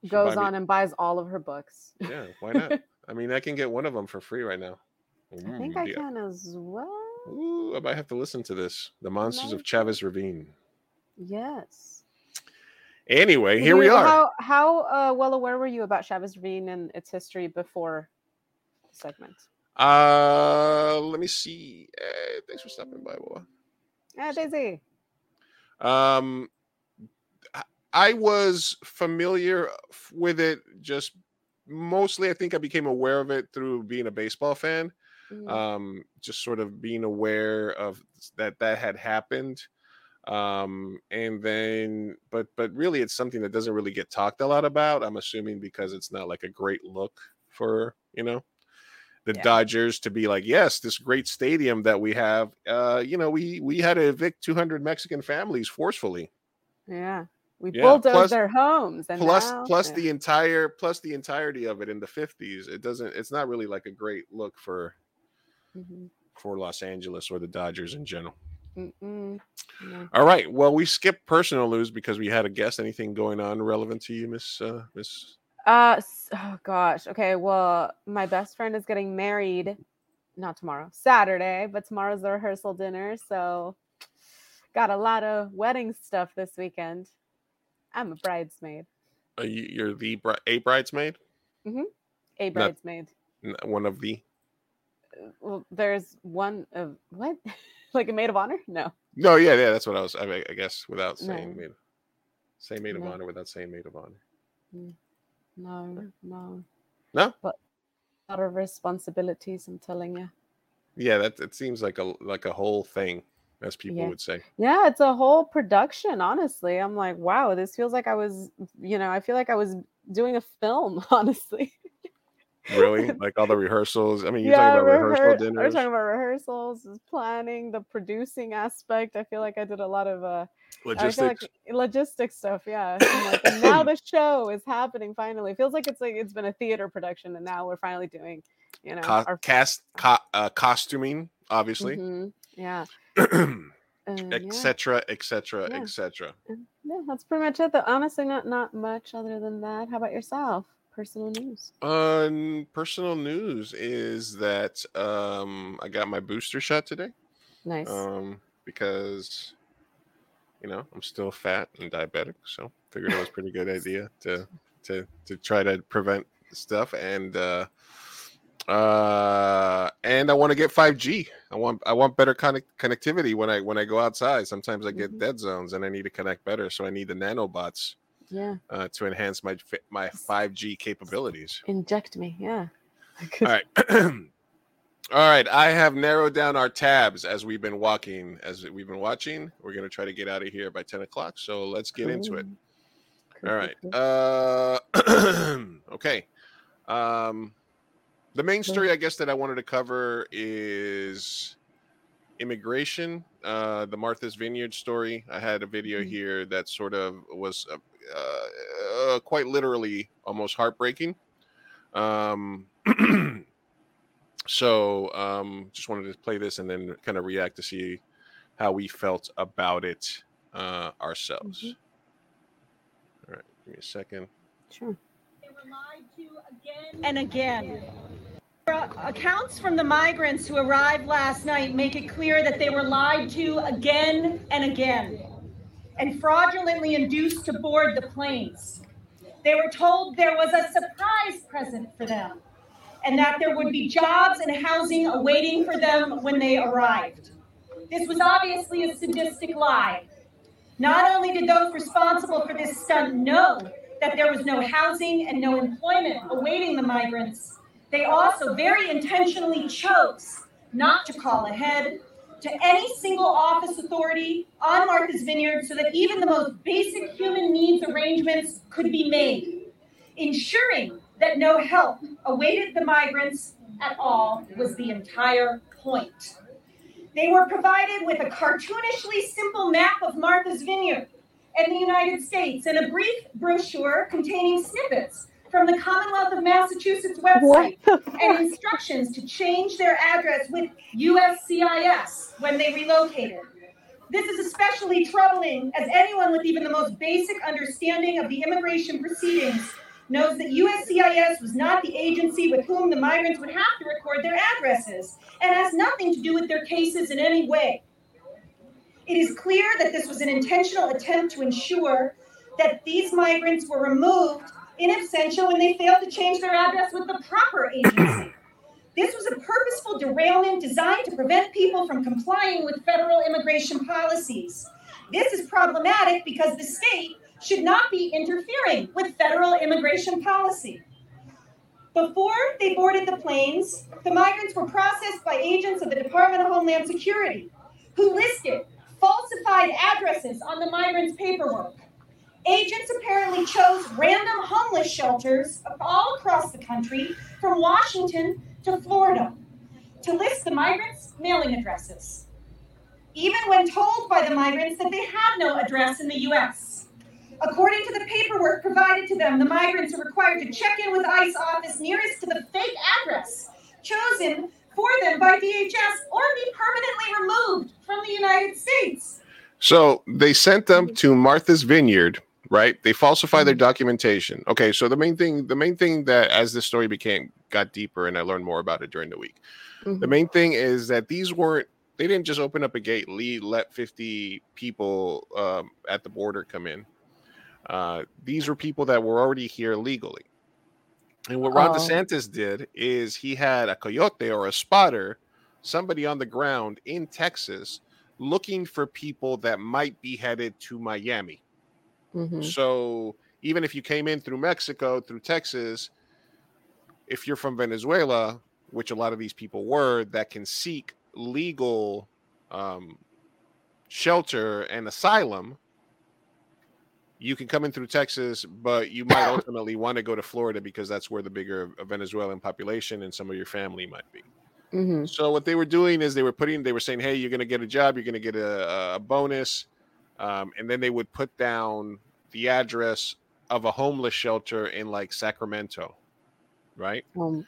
Should
Goes
buy me-
on and buys all of her books.
Yeah, why *laughs* not? I mean, I can get one of them for free right now.
I
Mm,
think I
yeah.
can as well.
Ooh, I might have to listen to this. The Monsters of Chavez Ravine.
Yes.
Anyway, here we are.
How how uh, well aware were you about Chavez Ravine and its history before the segment?
Uh, let me see. Uh, thanks for stopping by, boy.
Yeah, Daisy.
Um, I- I was familiar with it. Just mostly, I think I became aware of it through being a baseball fan.
Mm,
um, just sort of being aware of that that had happened. Um, and then, but but really, it's something that doesn't really get talked a lot about. I'm assuming because it's not like a great look for you know the
Yeah.
Dodgers to be like, yes, this great stadium that we have. Uh, you know, we we had to evict 200 Mexican families forcefully.
Yeah. We
Yeah,
bulldozed
plus-
their homes. And
plus
now-
plus
yeah.
the entire plus the entirety of it in the 50s. It doesn't. It's not really like a great look for
Mhm.
for Los Angeles or the Dodgers in general.
No.
All right. Well, we skipped personal news because we had a guest. Anything going on relevant to you, Miss uh, Miss?
Uh, oh gosh. Okay. Well, my best friend is getting married, not tomorrow, Saturday, but tomorrow's the rehearsal dinner. So, got a lot of wedding stuff this weekend. I'm a bridesmaid,
Uh, you, you're the bri- a bridesmaid, Mm-hmm.
a bridesmaid.
N- one of the.
Well, there's one of what, *laughs* like a maid of honor? No.
No, yeah, yeah. That's what I was. I, mean, I guess without saying
No.
maid, say maid of
No.
honor without saying maid of honor. Mm.
No, no.
No?
But a lot of responsibilities, I'm telling you.
Yeah, that it seems like a like a whole thing, as people
Yeah.
would say.
Yeah, it's a whole production, honestly. I'm like, wow, this feels like I was, you know, I feel like I was doing a film, *laughs* honestly.
Really, *laughs* like all the rehearsals. I mean, you're
yeah,
talking about rehearsal
rehear-
dinners.
We're talking about rehearsals, is planning, the producing aspect. I feel like I did a lot of uh I feel
logistics.
like logistics stuff, yeah. Like, now *coughs* the show is happening finally. It feels like it's like it's been a theater production and now we're finally doing, you know,
Co-
our
cast, co- uh, costuming, obviously,
Mhm, Yeah.
etc., etc., etc.
Yeah, that's pretty much it. Though. Honestly, not not much other than that. How about yourself? Personal news.
Um, personal news is that um, I got my booster shot today.
Nice.
Um, because you know I'm still fat and diabetic, so figured it was a pretty good *laughs* idea to to to try to prevent stuff and uh uh and I want to get 5G. I want I want better connect- connectivity when I when I go outside. Sometimes I get
Mhm.
dead zones and I need to connect better, so I need the nanobots
yeah.
uh, to enhance my my 5G capabilities.
Inject me. Yeah.
All right. *clears throat* All right. I have narrowed down our tabs as we've been walking, as we've been watching. We're going to try to get out of here by 10 o'clock. So let's get into it.
Cool,
All
cool,
right.
cool.
Uh, *clears throat* okay. Um, the main story, I guess, that I wanted to cover is immigration. Uh, the Martha's Vineyard story. I had a video
Mhm.
here that sort of was uh, uh, quite literally almost heartbreaking. Um, *clears throat* so um, just wanted to play this and then kind of react to see how we felt about it uh, ourselves.
Mhm.
All right, give me a second.
Sure.
They were lied to again and again. Accounts from the migrants who arrived last night make it clear that they were lied to again and again and fraudulently induced to board the planes. They were told there was a surprise present for them and that there would be jobs and housing awaiting for them when they arrived. This was obviously a sadistic lie. Not only did those responsible for this stunt know that there was no housing and no employment awaiting the migrants, they also very intentionally chose not to call ahead to any single office authority on Martha's Vineyard so that even the most basic human needs arrangements could be made, ensuring that no help awaited the migrants at all was the entire point. They were provided with a cartoonishly simple map of Martha's Vineyard and the United States and a brief brochure containing snippets from the Commonwealth of Massachusetts website and instructions to change their address with USCIS when they relocated. This is especially troubling as anyone with even the most basic understanding of the immigration proceedings knows that USCIS was not the agency with whom the migrants would have to record their addresses and has nothing to do with their cases in any way. It is clear that this was an intentional attempt to ensure that these migrants were removed in absentia when they failed to change their address with the proper agency. *clears throat* This was a purposeful derailment designed to prevent people from complying with federal immigration policies. This is problematic because the state should not be interfering with federal immigration policy. Before they boarded the planes, the migrants were processed by agents of the Department of Homeland Security, who listed falsified addresses on the migrants' paperwork. Agents apparently chose random homeless shelters all across the country, from Washington to Florida, to list the migrants' mailing addresses, even when told by the migrants that they had no address in the U.S. According to the paperwork provided to them, the migrants are required to check in with ICE office nearest to the fake address chosen for them by DHS or be permanently removed from the United States.
So they sent them to Martha's Vineyard, right? They falsified their documentation. Okay, so the main thing, the main thing that as this story became got deeper and I learned more about it during the week. The
Mhm.
main thing is that these weren't they didn't just open up a gate, lead, let 50 people um, at the border come in. Uh, these were people that were already here legally. And what Ron
Oh.
DeSantis did is he had a coyote or a spotter, somebody on the ground in Texas, looking for people that might be headed to Miami.
Mhm.
So even if you came in through Mexico, through Texas, if you're from Venezuela, which a lot of these people were, that can seek legal um, shelter and asylum, you can come in through Texas, but you might *coughs* ultimately want to go to Florida because that's where the bigger Venezuelan population and some of your family might be.
Mhm.
So what they were doing is they were putting, they were saying, "Hey, you're going to get a job, you're going to get a, a bonus," um, and then they would put down the address of a homeless shelter in like Sacramento, right,
Oh,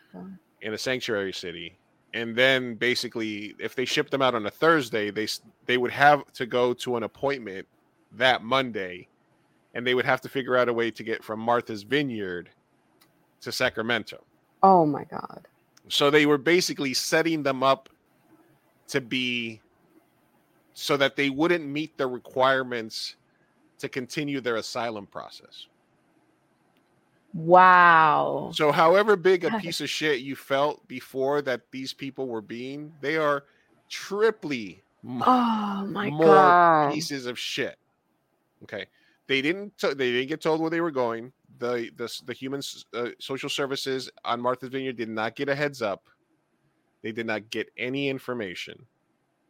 in a sanctuary city, and then basically, if they shipped them out on a Thursday, they they would have to go to an appointment that Monday, and they would have to figure out a way to get from Martha's Vineyard to Sacramento.
Oh my God.
so they were basically setting them up to be so that they wouldn't meet the requirements to continue their asylum process.
Wow.
So however big a piece of shit you felt before that these people were being, they are triply
oh my
more
God.
pieces of shit. Okay, they didn't. T- they didn't get told where they were going. The the the human uh, social services on Martha's Vineyard did not get a heads up. They did not get any information,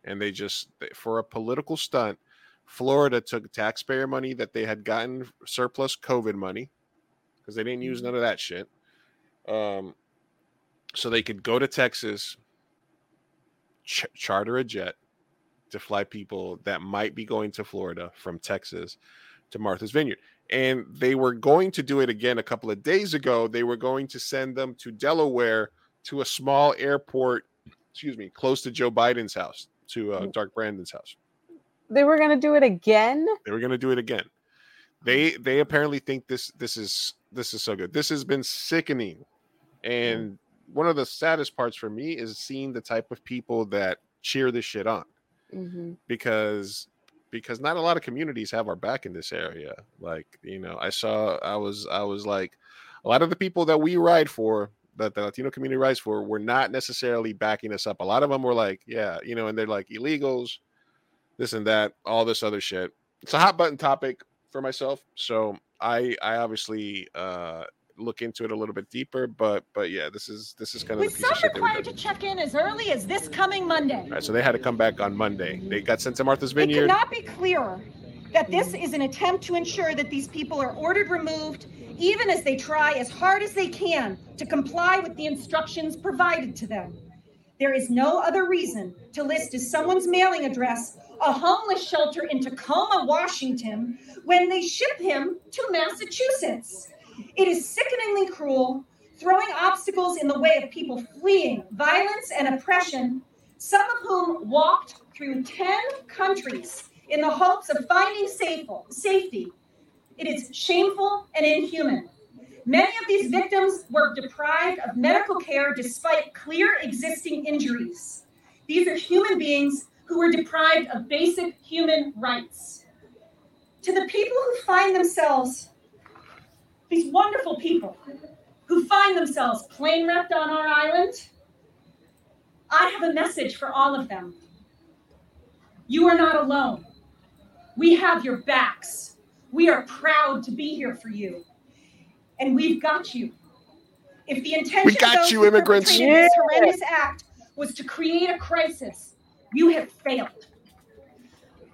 and they just for a political stunt. Florida took taxpayer money that they had gotten surplus COVID money because they didn't use none of that shit. Um, so they could go to Texas, ch- charter a jet, to fly people that might be going to Florida from Texas to Martha's Vineyard. And they were going to do it again a couple of days ago. They were going to send them to Delaware to a small airport, excuse me, close to Joe Biden's house, to uh, Dark Brandon's house.
They were gonna do it again.
They were going to do it again. They they apparently think this this is this is so good. This has been sickening. And one of the saddest parts for me is seeing the type of people that cheer this shit on.
Mhm.
because because not a lot of communities have our back in this area like you know i saw i was i was like a lot of the people that we ride for that the latino community rides for were not necessarily backing us up. A lot of them were like yeah you know and they're like illegals this and that all this other shit. It's a hot button topic for myself so i i obviously uh look into it a little bit deeper but but yeah this is this is kind of
With
the piece of
some required to check in as early as this coming Monday.
All right, so they had to come back on monday. They got sent to martha's
It
vineyard.
could not be clearer that this is an attempt to ensure that these people are ordered removed, even as they try as hard as they can to comply with the instructions provided to them. There is no other reason to list as someone's mailing address a homeless shelter in Tacoma, Washington, when they ship him to Massachusetts. It is sickeningly cruel, throwing obstacles in the way of people fleeing violence and oppression, some of whom walked through 10 countries in the hopes of finding safety. It is shameful and inhuman. Many of these victims were deprived of medical care despite clear existing injuries. These are human beings who were deprived of basic human rights. To the people who find themselves, these wonderful people who find themselves plane wrecked on our island, I have a message for all of them. You are not alone. We have your backs. We are proud to be here for you. And we've got you. If the intention
We got
of those
you,
who
immigrants.
perpetrated this horrendous act was to create a crisis, you have failed.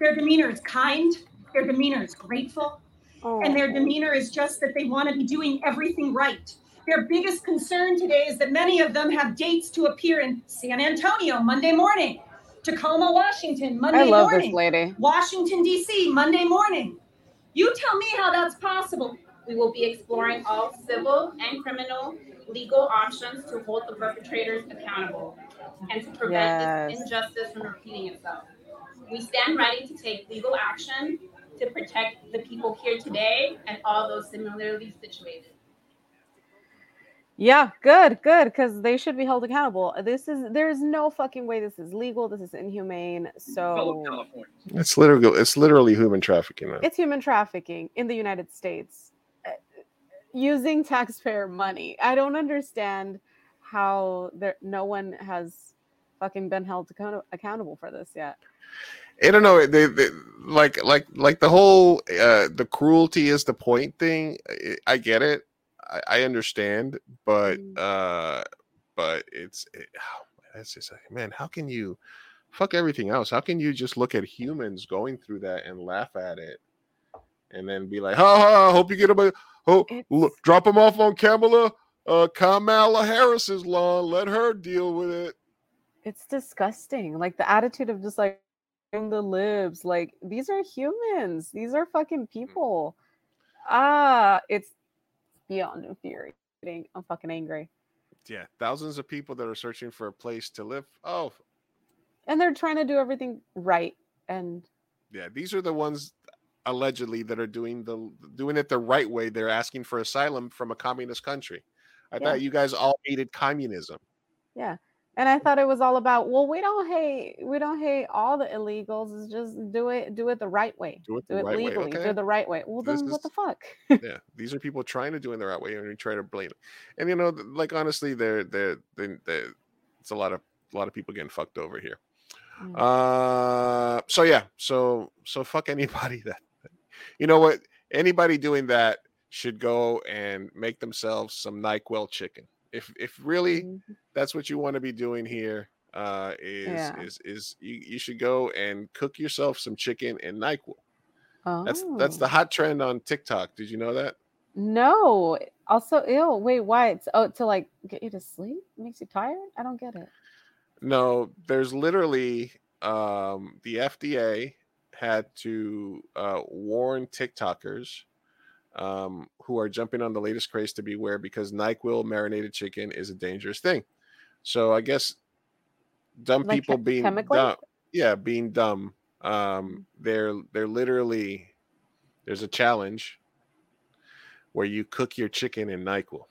Their demeanor is kind. Their demeanor is grateful. Oh. And their demeanor is just that they want to be doing everything right. Their biggest concern today is that many of them have dates to appear in San Antonio Monday morning, Tacoma, Washington, Monday
I love
morning,
this lady.
Washington, D.C., Monday morning. You tell me how that's possible.
We will be exploring all civil and criminal legal options to hold the perpetrators accountable and to prevent
Yes.
this injustice from repeating itself. We stand ready to take legal action to protect the people here today and all those similarly situated.
Yeah, good, good, because they should be held accountable. This is there's no fucking way this is legal. This is inhumane. So
It's literally it's literally human trafficking. Now.
it's human trafficking in the United States uh, using taxpayer money. I don't understand how there no one has fucking been held account- accountable for this yet.
I don't know. They, they like like like the whole uh, the cruelty is the point thing. I, I get it. I, I understand, but
Mm.
uh, but it's it, oh, that's just like man. How can you fuck everything else? How can you just look at humans going through that and laugh at it, and then be like, ha ha! Hope you get them. a- Oh, look, drop them off on Kamala uh, Kamala Harris's lawn. Let her deal with it.
It's disgusting. Like the attitude of just like the libs. Like these are humans. These are fucking people. Ah, it's beyond infuriating. I'm fucking angry.
Yeah, thousands of people that are searching for a place to live. Oh,
And they're trying to do everything right. And
Yeah, these are the ones allegedly that are doing the doing it the right way. They're asking for asylum from a communist country. I
Yeah.
thought you guys all hated communism.
yeah. And I thought it was all about, well, we don't hate we don't hate all the illegals. It's just do it do it the right way.
Do it
Do it
right
legally. Do it the right way. Well
This
then what
is-
the fuck?
yeah, these are people trying to do it the right way, and we try to blame it. And you know, like honestly, they're they're they they it's a lot of a lot of people getting fucked over here.
Mm.
Uh, so yeah, so so fuck anybody *laughs* that you know what anybody doing that should go and make themselves some Nyquil chicken. If if really
Mhm.
that's what you want to be doing here uh is
Yeah.
is is you, you should go and cook yourself some chicken and NyQuil. That's that's
Oh.
the hot trend on TikTok. Did you know that?
No. Also, ill. Wait, why? It's oh to like get you to sleep? Makes you tired? I don't get it.
No, there's literally um the FDA had to uh warn TikTokers um who are jumping on the latest craze to beware because NyQuil marinated chicken is a dangerous thing. So I guess dumb
Like
people being
chemically?
dumb, yeah, being dumb. Um they're they're literally there's a challenge where you cook your chicken in NyQuil.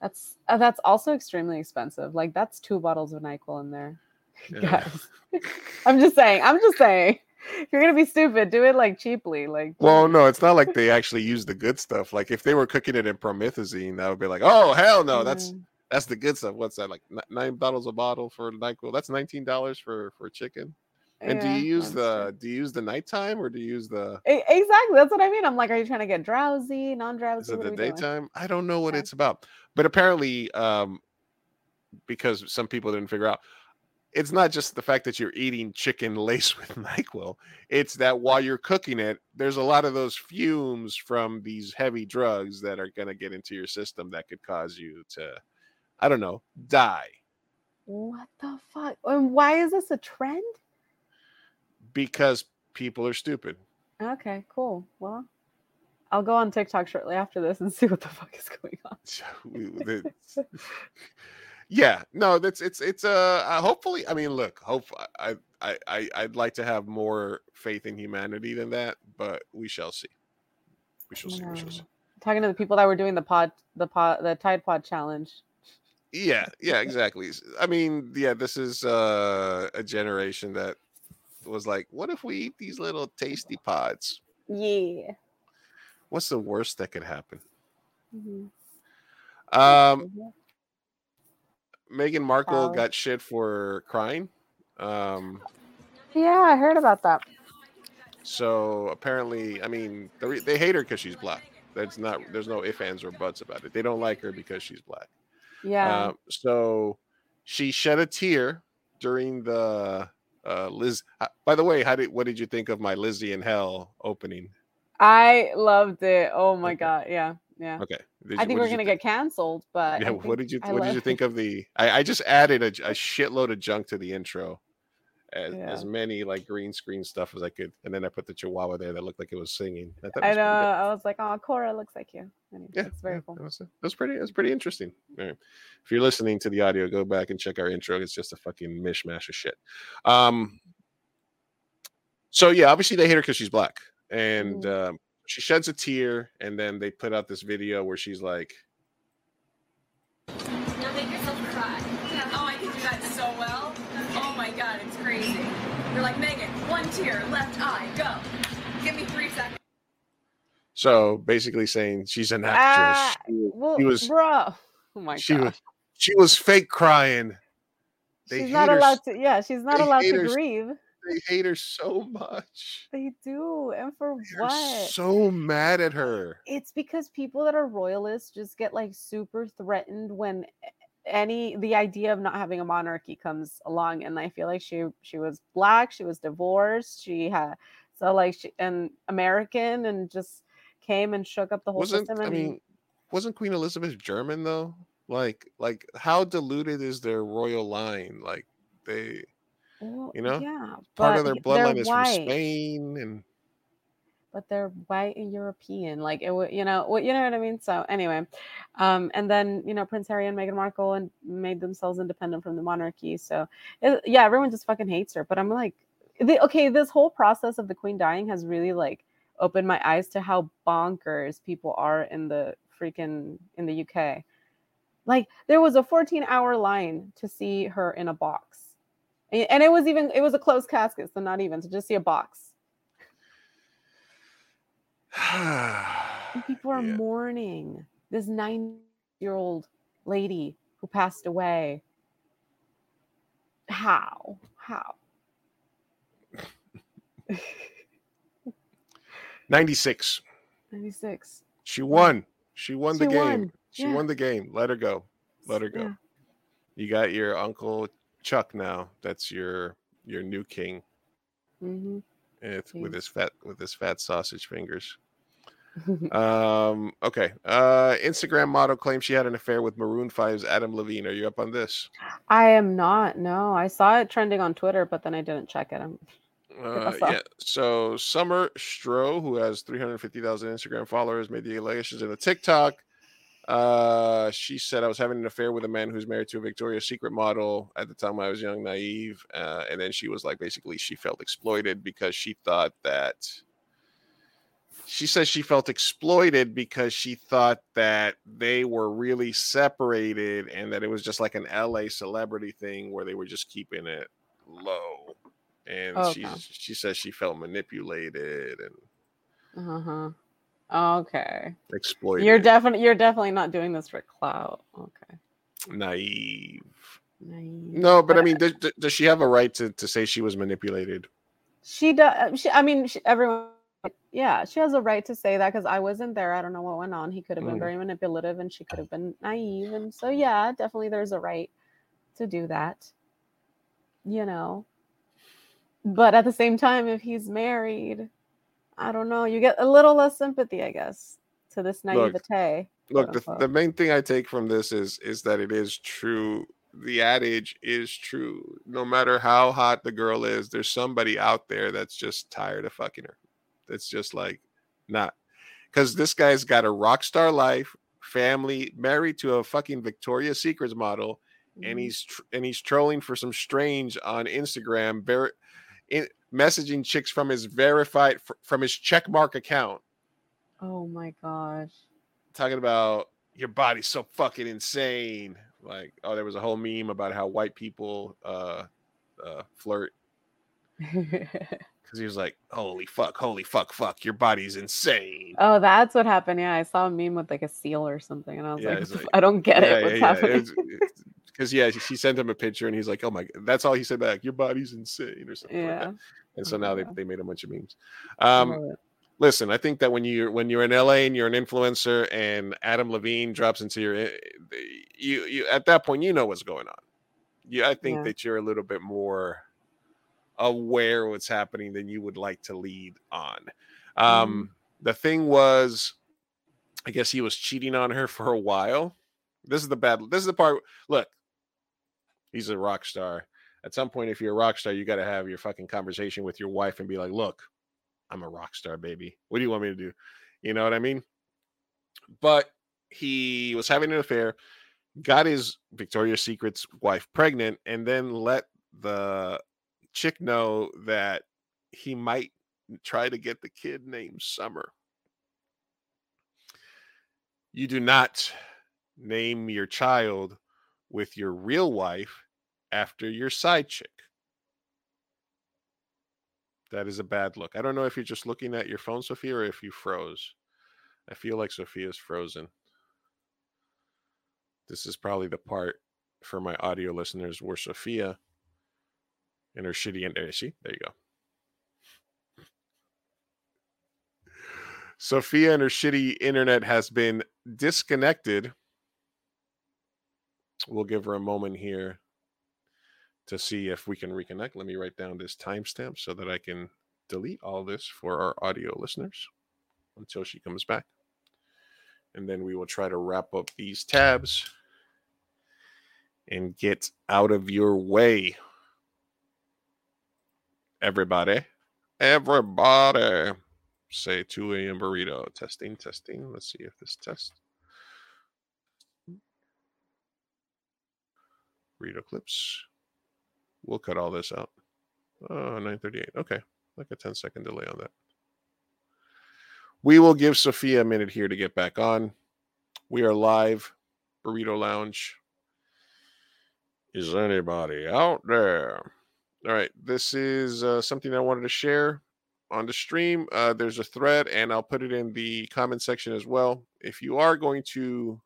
That's uh, that's also extremely expensive. Like that's two bottles of Nyquil in there. *laughs*
Yeah.
Guys. *laughs* I'm just saying. I'm just saying. If *laughs* you're gonna be stupid, do it like cheaply. Like
Well, no, it's not like they *laughs* actually use the good stuff. Like if they were cooking it in promethazine, that would be like, oh hell no, that's
Mm.
that's the good stuff. What's that like nine bottles a bottle for Nyquil? That's nineteen dollars for for chicken. And do you use the
true.
do you use the nighttime or do you use the
exactly. That's what I mean. I'm like, are you trying to get drowsy, non-drowsy?
is it the
we doing?
daytime? I don't know what
Yeah.
it's about, but apparently, um, because some people didn't figure out. It's not just the fact that you're eating chicken *laughs* laced with NyQuil. It's that while you're cooking it, there's a lot of those fumes from these heavy drugs that are going to get into your system that could cause you to, I don't know, die.
What the fuck? And why is this a trend?
because people are stupid.
Okay, cool. Well, I'll go on TikTok shortly after this and *laughs* see what the fuck is going on. *laughs*
Yeah, no, that's it's it's uh, hopefully. I mean, look, hope I I I I'd like to have more faith in humanity than that, but we shall see. We shall see. We shall see.
Talking to the people that were doing the pod, the pod, the Tide Pod challenge.
Yeah, yeah, exactly. i mean, yeah, this is uh a generation that was like, what if we eat these little tasty pods?
Yeah.
What's the worst that could happen?
Mhm.
Um,
Mhm.
Meghan Markle got shit for crying. Um,
Yeah, I heard about that.
so apparently, I mean, they, they hate her because she's black. That's not. There's no ifs, ands, or buts about it. They don't like her because she's black.
Yeah.
Uh, so she shed a tear during the uh, Liz. uh, By the way, how did what did you think of my Lizzie in Hell opening?
I loved it. Oh my
Okay.
god, yeah, yeah.
Okay, Did
I think we're gonna get canceled, but
Yeah, what did you
I
what did you think of the? I, I just added a, a *laughs* shitload of junk to the intro, as,
Yeah.
as many like green screen stuff as I could, and then I put the Chihuahua there that looked like it was singing. I, thought
I
was
know. I was like, oh, Cora looks like you. Anyway,
Yeah,
it's very
yeah,
cool.
That was, that was pretty. Was pretty. It was pretty interesting. All right. If you're listening to the audio, go back and check our intro. It's just a fucking mishmash of shit. Um. So yeah, obviously they hate her because she's black, and
Mm.
um, she sheds a tear, and then they put out this video where she's like,
Now make yourself cry.
Oh, I can do that so well. Oh my god, it's crazy. You're like, Meghan, one tear, left eye, go. Give me three seconds.
so basically saying she's an actress.
Ah,
She was-
Well,
she was
bro. Oh my
she
god.
was she was fake crying. They
she's not
hate her
allowed to. Yeah, she's not allowed
hate
to
her
grieve.
They hate her so much.
They do, and for
They're
what?
so mad at her.
it's because people that are royalists just get like super threatened when any the idea of not having a monarchy comes along and i feel like she she was black she was divorced she had so like she and american and just came and shook up the whole
wasn't
system
I mean, wasn't Queen Elizabeth German though? Like, like how diluted is their royal line? Like they
well,
you know,
yeah
part of their bloodline is from Spain, and
but they're white and european like it would you know what you know what i mean? So anyway um and then you know prince harry and meghan markle and made themselves independent from the monarchy so it, yeah everyone just fucking hates her but i'm like the, okay this whole process of the queen dying has really like opened my eyes to how bonkers people are in the freaking in the uk like there was a 14 hour line to see her in a box and it was even it was a closed casket so not even to just see a box *sighs* people are
Yeah.
mourning this nine year old lady who passed away. How? How? *laughs*
96.
96.
She won. She won the game.
won,
She
yeah.
won the game. Let her go. Let her go.
Yeah.
You got your uncle Chuck now. That's your your new king.
Mhm.
It's with his fat with his fat sausage fingers. *laughs* Um, okay. Uh Instagram model claims she had an affair with Maroon 5's Adam Levine. Are you up on this?
I am not. No, I saw it trending on Twitter, but then I didn't check it. I'm,
Uh, yeah. So Summer Stroh, who has 350,000 Instagram followers, made the allegations in a TikTok. Uh, she said I was having an affair with a man who's married to a Victoria's Secret model. At the time, I was young, naive, uh, and then she was like, basically, she felt exploited because she thought that. She says she felt exploited because she thought that they were really separated and that it was just like an LA celebrity thing where they were just keeping it low and
Oh,
she she says she felt manipulated and
uh-huh. Okay.
exploited,
You're definitely you're definitely not doing this for clout. Okay.
naive.
Naive.
No, but I mean, does, does she have a right to, to say she was manipulated?
She does. She, I mean, she, everyone. Yeah, she has a right to say that because I wasn't there. I don't know what went on. He could have been
Mm.
very manipulative, and she could have been naive. And so, yeah, definitely, there's a right to do that. You know. But at the same time, if he's married, I don't know. You get a little less sympathy, I guess, to this naivete.
Look, the, the main thing I take from this is is that it is true. The adage is true. No matter how hot the girl is, there's somebody out there that's just tired of fucking her. That's just like not because this guy's got a rock star life, family, married to a fucking Victoria's Secrets model, and
Mhm.
he's tr- and he's trolling for some strange on Instagram, ver- in, messaging chicks from his verified from his checkmark account
Oh my gosh.
talking about your body's so fucking insane. Like, oh, there was a whole meme about how white people uh, uh, flirt *laughs* because he was like, "Holy fuck, holy fuck, fuck, your body's insane."
oh, that's what happened. Yeah, I saw a meme with like a seal or something, and I was
Yeah,
like,
it's
"What the
like- *laughs*
I don't get it. What's happening?
Because yeah, she sent him a picture and he's like, "Oh my," God. that's all he said back. Your body's insane or something like
yeah.
that. And so now they,
Yeah.
they made a bunch of memes. Um, listen, I think that when you're when you're in LA and you're an influencer and Adam Levine drops into your eh, you you at that point you know what's going on. Yeah, I think
Yeah.
that you're a little bit more aware what's happening than you would like to lead on. Um, The thing was, I guess he was cheating on her for a while. This is the bad. This is the part. Look, he's a rock star. At some point, if you're a rock star, you got to have your fucking conversation with your wife and be like, "Look, I'm a rock star, baby. What do you want me to do?" You know what I mean? But he was having an affair, got his Victoria's Secret's wife pregnant, and then let the chick know that he might try to get the kid named Summer. You do not name your child with your real wife after your side chick. That is a bad look. I don't know if you're just looking at your phone, Sofia, or if you froze. I feel like Sofia's frozen. This is probably the part for my audio listeners where Sofia and her shitty there she there you go. Sofia and her shitty internet has been disconnected. We'll give her a moment here to see if we can reconnect. Let me write down this timestamp so that I can delete all this for our audio listeners until she comes back. And then we will try to wrap up these tabs and get out of your way. Everybody, everybody, say 2 a.m. burrito. Testing, testing. Let's see if this test. Burrito clips. We'll cut all this out. Ah, oh, 938. Okay. Like a 10 second delay on that. We will give Sofia a minute here to get back on. We are live. Burrito Lounge. Is anybody out there? All right. This is uh, something I wanted to share on the stream. Uh, there's a thread, and I'll put it in the comment section as well. If you are going to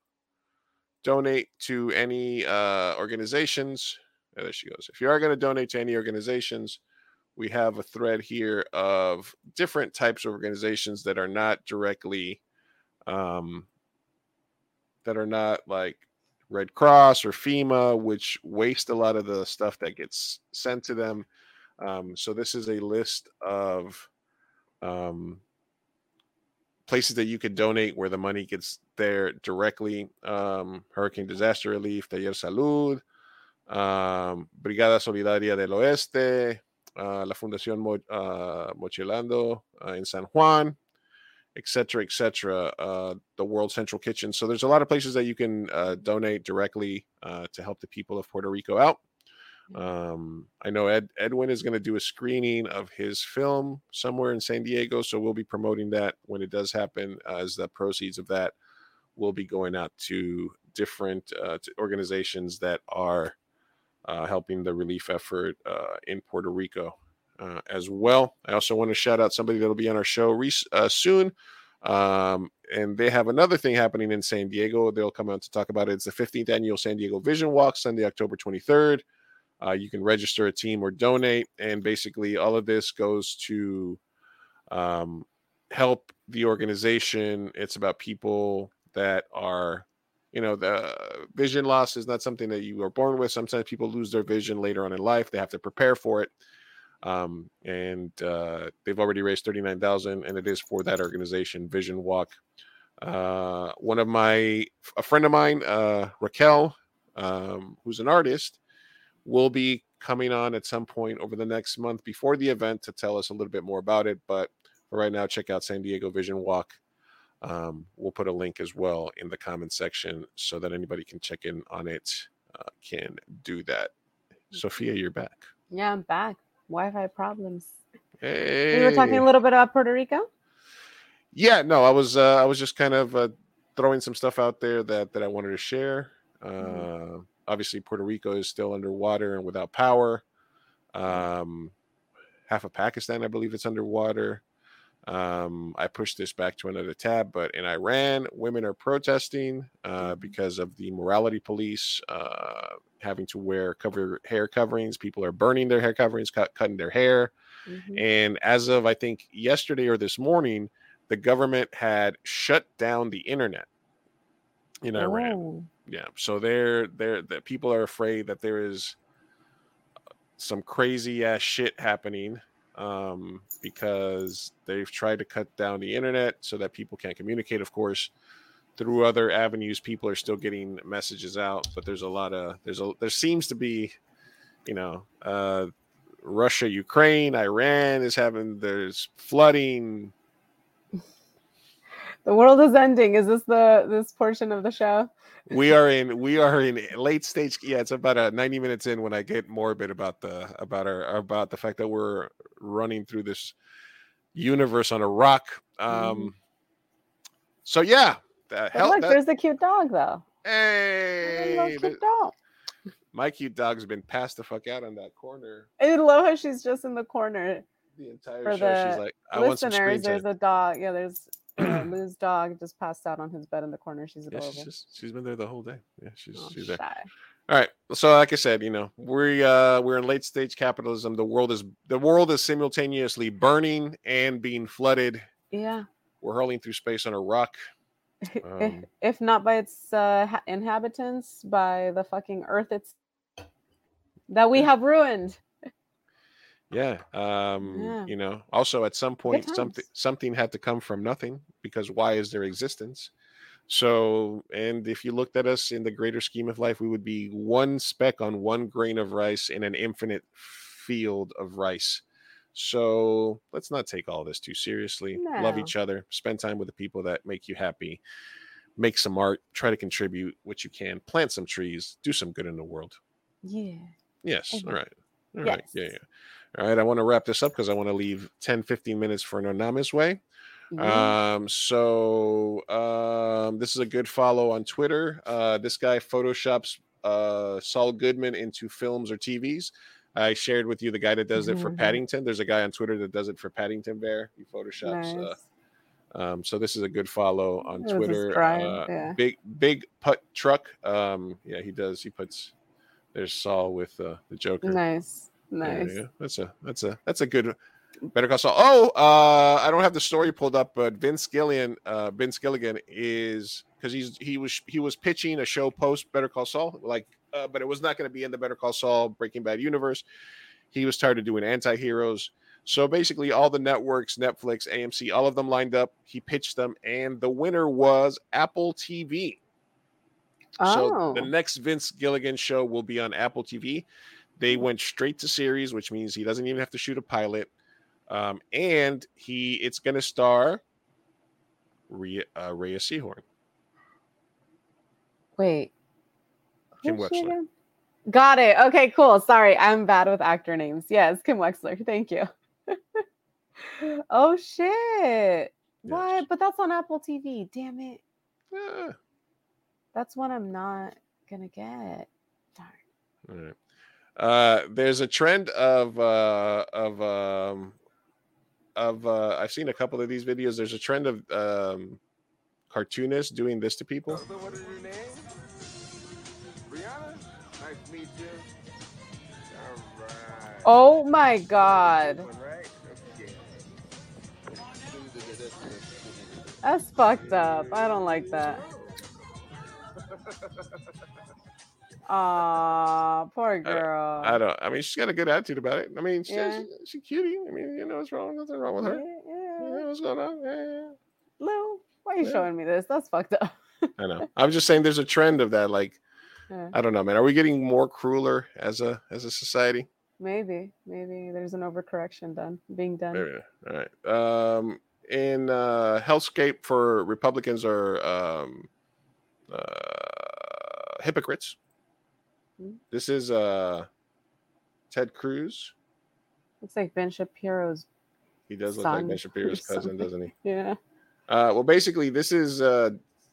donate to any uh, organizations, oh, there she goes. If you are going to donate to any organizations, we have a thread here of different types of organizations that are not directly, um, that are not like Red Cross or FEMA, which waste a lot of the stuff that gets sent to them. Um, so this is a list of um, places that you could donate where the money gets there directly. Um, Hurricane Disaster Relief, Taller Salud, um, Brigada Solidaria del Oeste, uh, la Fundación Mo, uh, Mochilando uh, in San Juan, etc., etc. Uh, the World Central Kitchen. So there's a lot of places that you can uh, donate directly uh, to help the people of Puerto Rico out. Um, I know Ed Edwin is going to do a screening of his film somewhere in San Diego, so we'll be promoting that when it does happen. as the proceeds of that will be going out to different uh, to organizations that are uh, helping the relief effort uh, in Puerto Rico uh, as well. I also want to shout out somebody that'll be on our show re- uh, soon. Um, and they have another thing happening in San Diego. They'll come out to talk about it. It's the 15th annual San Diego Vision Walk, Sunday, October 23rd. Uh, you can register a team or donate, and basically all of this goes to um, help the organization. It's about people that are, you know, the vision loss is not something that you are born with. Sometimes people lose their vision later on in life. They have to prepare for it. Um, and uh, they've already raised 39,000 and it is for that organization, Vision Walk. Uh, one of my, a friend of mine, uh, Raquel, um, who's an artist, will be coming on at some point over the next month before the event to tell us a little bit more about it. But for right now, check out San Diego Vision Walk. Um, we'll put a link as well in the comment section so that anybody can check in on it, uh, can do that. Sofia, you're back.
Yeah, I'm back. Wi-Fi problems.
Hey.
We were talking a little bit about Puerto Rico.
Yeah, no, I was uh, I was just kind of uh, throwing some stuff out there that that I wanted to share. Uh,
Mm-hmm.
Obviously, Puerto Rico is still underwater and without power. Um, half of Pakistan, I believe, it's underwater. Um, I pushed this back to another tab, but in Iran, women are protesting uh, because of the morality police uh, having to wear cover hair coverings. People are burning their hair coverings, cut, cutting their hair.
Mhm.
And as of I think yesterday or this morning, the government had shut down the internet in Iran.
Oh.
Yeah, so they're they're the people are afraid that there is some crazy ass shit happening um, because they've tried to cut down the internet so that people can't communicate. Of course, through other avenues, people are still getting messages out, but there's a lot of there's a there seems to be, you know, uh, Russia, Ukraine, Iran is having there's flooding. *laughs*
The world is ending. Is this the this portion of the show?
We are in we are in late stage. Yeah, it's about a 90 minutes in when I get morbid about the about our about the fact that we're running through this universe on a rock. Um
Mhm.
so yeah. The
But
hell,
look,
that-
there's a cute dog though.
hey,
cute dog.
my cute dog's been passed the fuck out on that corner
I love how she's just in the corner.
the entire
For
show. She's
the
like, I want some screen
Listeners,
time.
there's a dog. Yeah, there's *clears throat* uh, Lou's dog just passed out on his bed in the corner. She's
Yeah, she's just she's been there the whole day. Yeah, she's
Oh,
she's there.
shy.
All right. So like I said, you know, we uh we're in late stage capitalism. The world is the world is simultaneously burning and being flooded.
Yeah.
We're hurling through space on a rock.
If,
Um, *laughs*
if not by its uh, ha- inhabitants, by the fucking earth it's that we have ruined.
Yeah. Um,
Yeah.
you know, also at some point something something had to come from nothing because why is there existence? So, and if you looked at us in the greater scheme of life, we would be one speck on one grain of rice in an infinite field of rice. So let's not take all this too seriously. Love each other, spend time with the people that make you happy, make some art, try to contribute what you can, plant some trees, do some good in the world.
Yeah.
Yes.
Mhm.
All right. All right. Yeah.
Yes.
Yeah. All right. I want to wrap this up because I want to leave 10, 15 minutes for an anonymous way.
Yeah.
Um, so um, this is a good follow on Twitter. Uh, this guy photoshops uh, Saul Goodman into films or TVs. I shared with you the guy that does it for
Mhm.
Paddington. There's a guy on Twitter that does it for Paddington Bear. He photoshops. Uh, um, so this is a good follow on
It
Twitter. Uh,
yeah.
Big big putt truck. Um, yeah, he does. He puts. There's Saul with uh, the Joker.
nice.
Yeah,
Nice.
yeah. That's a that's a that's a good Better Call Saul. Oh, uh, I don't have the story pulled up, but Vince Gillian, uh, Vince Gilligan is because he's he was he was pitching a show post Better Call Saul, like, uh, but it was not going to be in the Better Call Saul Breaking Bad universe. He was tired of doing anti-heroes. So basically, all the networks, Netflix, AMC, all of them lined up. He pitched them, and the winner was Apple TV. Oh. So the
Oh.
next Vince Gilligan show will be on Apple TV. They went straight to series, which means he doesn't even have to shoot a pilot. Um, and he it's going to star Rhea, uh, Rhea Seehorn.
Wait.
Kim Wexler.
Got it. Okay, cool. Sorry, I'm bad with actor names. Yes, Kim Wexler. Thank you. *laughs* oh shit. What? But that's on Apple TV. Damn it.
Ah,
That's one I'm not gonna get. Darn.
all right. Uh, there's a trend of uh, of um, of uh, I've seen a couple of these videos. There's a trend of um, cartoonists doing this to people.
Oh my god.
One, right? Okay.
That's fucked up. I don't like that. Aw, poor girl.
I don't. I mean, she's got a good attitude about it. I mean, she's
Yeah.
she's she cutie. I mean, you know what's wrong? Nothing wrong with her.
Yeah,
Yeah,
yeah.
what's going on? Yeah, yeah,
Lou, why are you showing me this? That's fucked up.
I know. I'm just saying, there's a trend of that. Like. *laughs* I don't know, man. Are we getting more crueler as a as a society?
Maybe, maybe there's an overcorrection done being done.
Maybe. All right. Um, in uh, hellscape for Republicans are um, uh, hypocrites.
Hmm.
This is uh, Ted Cruz.
Looks like Ben Shapiro's.
He does look like Ben *laughs* Shapiro's cousin, doesn't he?
Yeah.
Uh, well, basically, this is uh,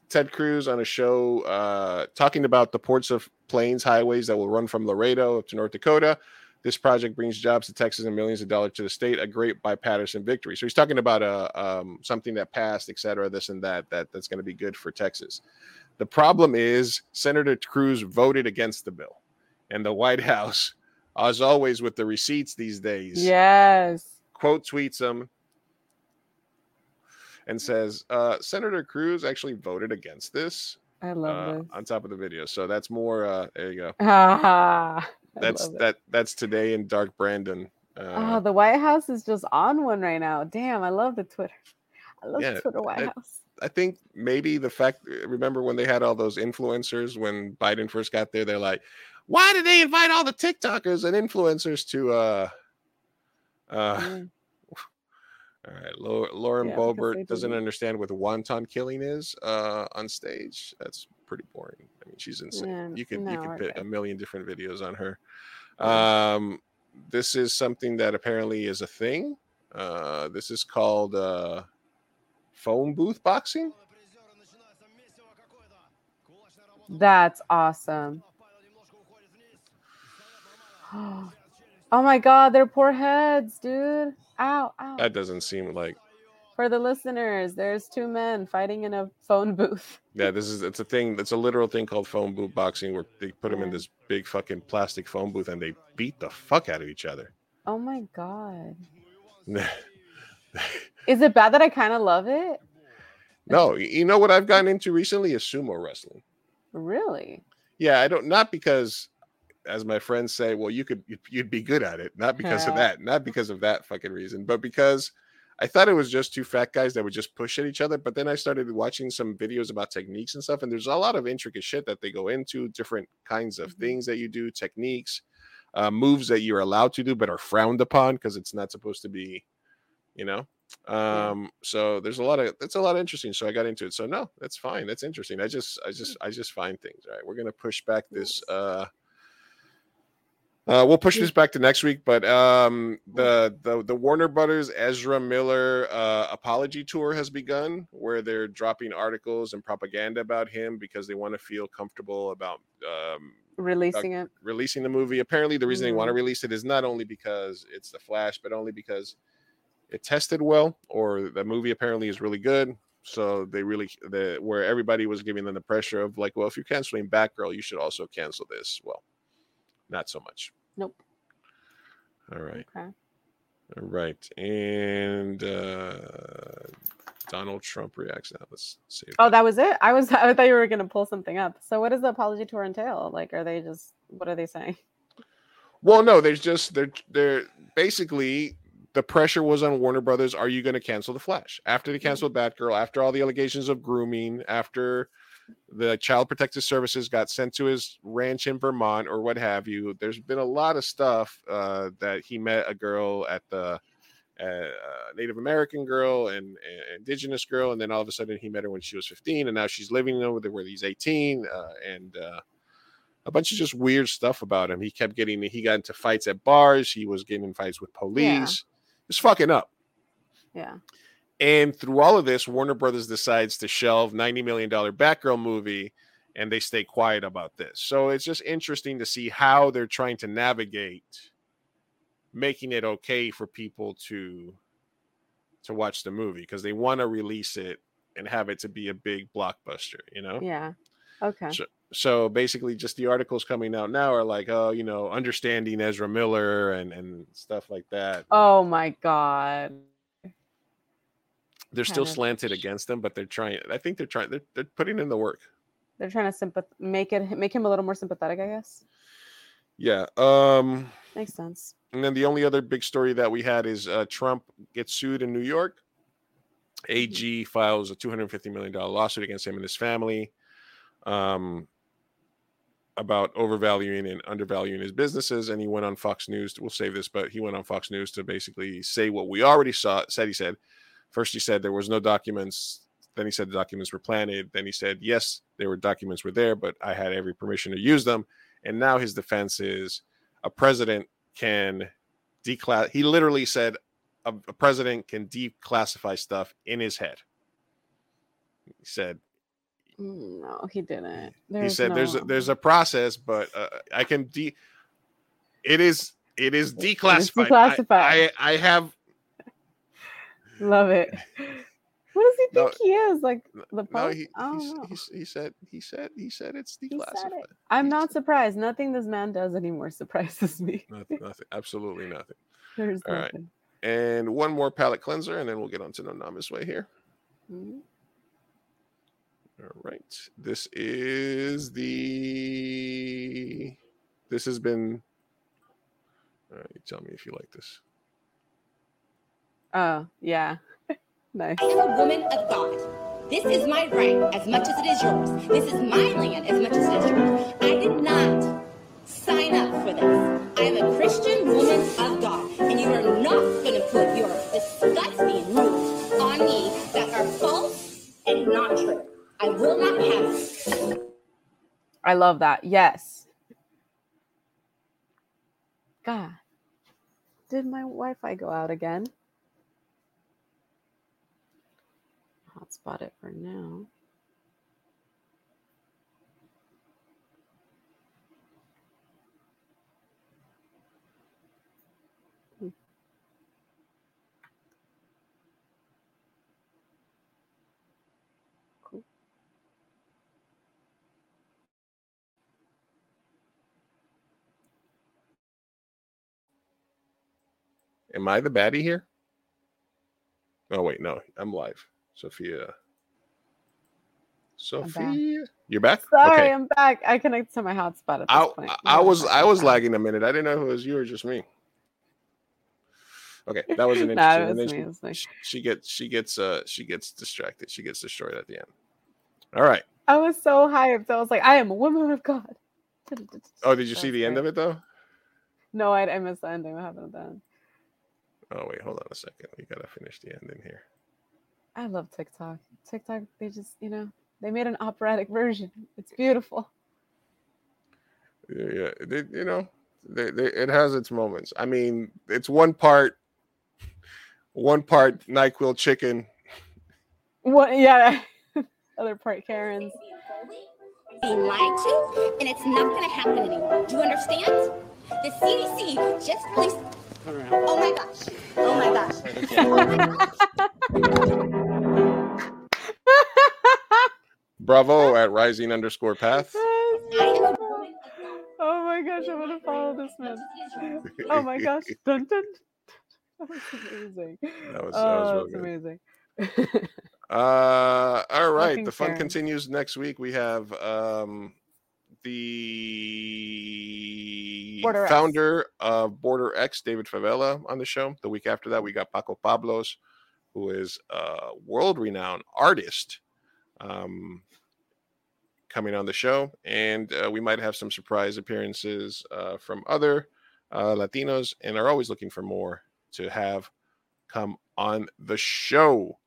Ted Cruz on a show uh, talking about the ports of planes, highways that will run from Laredo up to North Dakota. This project brings jobs to Texas and millions of dollars to the state. A great bipartisan victory. So he's talking about uh, um, something that passed, et cetera, this and that, that that's going to be good for Texas. The problem is Senator Cruz voted against the bill, and the White *laughs* House, as always with the receipts these days,
Yes.
quote tweets him and says, uh, Senator Cruz actually voted against this
I love
uh,
this.
on top of the video. So that's more, uh, there you go. *laughs*
I
That's that. That's today in Dark Brandon.
Oh,
Uh,
the White House is just on one right now. Damn, I love the Twitter. I love
Yeah,
the Twitter White
that-
House.
I think maybe the fact. Remember when they had all those influencers when Biden first got there? They're like, why did they invite all the TikTokers and influencers to? uh uh
Mm. *laughs*
All right, Lauren
Yeah,
Boebert doesn't
didn't-
understand what wonton killing is uh, on stage. That's pretty boring. I mean, she's insane.
Yeah,
you can you
no,
can
we're
put a million different videos on her. Um, this is something that apparently is a thing. Uh, this is called uh, phone booth boxing.
That's awesome. *gasps* Oh my god, their poor heads, dude. Ow, ow.
That doesn't seem like
For the listeners, there's two men fighting in a phone booth. *laughs*
yeah. This is it's a thing. It's a literal thing called phone booth boxing where they put them in this big fucking plastic phone booth and they beat the fuck out of each other.
Oh my god. *laughs* Is it bad that I kind of love it?
no, you know what I've gotten into recently is sumo wrestling.
Really?
Yeah, I don't not because as my friends say, well, you could you'd, you'd be good at it, not because of that, not because of that fucking reason, but because I thought it was just two fat guys that would just push at each other. But then I started watching some videos about techniques and stuff, and there's a lot of intricate shit that they go into, different kinds of
Mhm.
things that you do, techniques, uh, moves that you're allowed to do but are frowned upon because it's not supposed to be, you know.
Yeah.
Um, so there's a lot of that's a lot of interesting. So I got into it. So no, that's fine. That's interesting. I just I just I just find things. All right. We're gonna push back this uh uh, we'll push this back to next week, but um, the, the the Warner Brothers Ezra Miller uh, apology tour has begun, where they're dropping articles and propaganda about him because they want to feel comfortable about um,
Releasing it.
releasing the movie. Apparently, the reason they want to release it is not only because it's the Flash, but only because it tested well, or the movie apparently is really good. So they really the where everybody was giving them the pressure of like, well, if you're canceling Batgirl, you should also cancel this. Well, not so much.
Nope.
All right.
Okay.
All right. And uh Donald Trump reacts now. Let's see.
Oh, that was it. I was. *laughs* I thought you were gonna pull something up. So, what does the apology tour entail? Like, are they just? What are they saying? *laughs*
Well, no, there's just they're they're basically the pressure was on Warner Brothers. Are you going to cancel the Flash after they canceled Batgirl? After all the allegations of grooming? After the Child Protective Services got sent to his ranch in Vermont or what have you? There's been a lot of stuff uh, that he met a girl at the uh, uh, Native American girl and, and Indigenous girl, and then all of a sudden he met her when she was 15, and now she's living over there where he's 18, uh, and uh, a bunch of just weird stuff about him. He kept getting he got into fights at bars. He was getting in fights with police. Just fucking up.
Yeah.
And through all of this, Warner Brothers decides to shelve $90 million Batgirl movie and they stay quiet about this. So it's just interesting to see how they're trying to navigate making it okay for people to to watch the movie because they want to release it and have it to be a big blockbuster, you know?
Yeah. Okay.
So, so basically just the articles coming out now are like, oh, you know, understanding Ezra Miller and and stuff like that.
Oh my god.
They're still slanted against them, but they're trying. I think they're trying. They're, they're putting in the work.
They're trying to sympath make it make him a little more sympathetic, I guess.
Yeah. Um.
Makes sense.
And then the only other big story that we had is uh, Trump gets sued in New York. AG files a two hundred fifty million dollar lawsuit against him and his family, um, about overvaluing and undervaluing his businesses. And he went on Fox News. We'll save this, but he went on Fox News to basically say what we already saw. Said he said first he said there was no documents. Then he said the documents were planted. Then he said yes, there were documents were there, but I had every permission to use them. And now his defense is a president can declass. He literally said a, a president can declassify stuff in his head. He said
No, he didn't.
he
There's
said there's a, there's a process, but uh, I can de. It is it is
It is
declassified.
declassified.
I, I I have
love it. *laughs* What does he
No,
think he is? Like the
no. He he, he, he said he said he said it's declassified.
it. I'm
He
not surprised. Nothing this man does anymore *laughs* surprises me.
Nothing, nothing, absolutely nothing.
There's
All right.
nothing.
And one more palate cleanser, and then we'll get on to No Namez Wei here.
Mhm.
All right. This is the. This has been All right, tell me if you like this.
Oh, yeah. *laughs* nice.
I am a woman of God. This is my right as much as it is yours. This is my land as much as it is yours. I did not sign up for this. I am a Christian woman of God, and you are not going to put your disgusting rules on me that are false and not true. I will not have it.
I love that. Yes. God. Did my Wi-Fi go out again? Hotspot it for now. Cool.
Am I the baddie here? Oh wait, no, I'm live. Sofia. Sofia, you're back.
Sorry,
Okay.
I'm back. I connect to my hotspot at this
I,
point.
I,
No,
I was I was lagging a minute. I didn't know if it was you or just me. Okay, that was an *laughs* interesting. and
was me,
she, she gets she gets uh she gets distracted. She gets destroyed at the end. All right.
I was so hyped. I was like, I am a woman of God. *laughs*
Oh, did you see the end of it though?
No, I, I missed the ending. What happened at the end?
Oh wait, hold on a second. We gotta finish the ending here.
I love TikTok. TikTok, they just, you know, they made an operatic version. It's beautiful.
Yeah, yeah. It, you know, they, they, it has its moments. I mean, it's one part, one part Nyquil chicken.
What? Yeah. *laughs* Other part Karens.
Being lied to, and it's not going to happen anymore. Do you understand? The CDC just released. Oh my gosh. Oh my gosh. *laughs*
Bravo at rising underscore path.
oh my gosh, I want to follow this man. Oh my gosh. *laughs* Dun, dun. *laughs* That was amazing.
That was- that was
oh,
real
that's
good.
amazing.
Uh, all right.
Fucking
The fun
Karen.
continues next week. We have um the
Border X.
founder of Border X, David Favela, on the show. The week after that, we got Paco Pablos, who is a world-renowned artist, um, coming on the show, and uh, we might have some surprise appearances uh, from other uh, Latinos, and are always looking for more to have come on the show.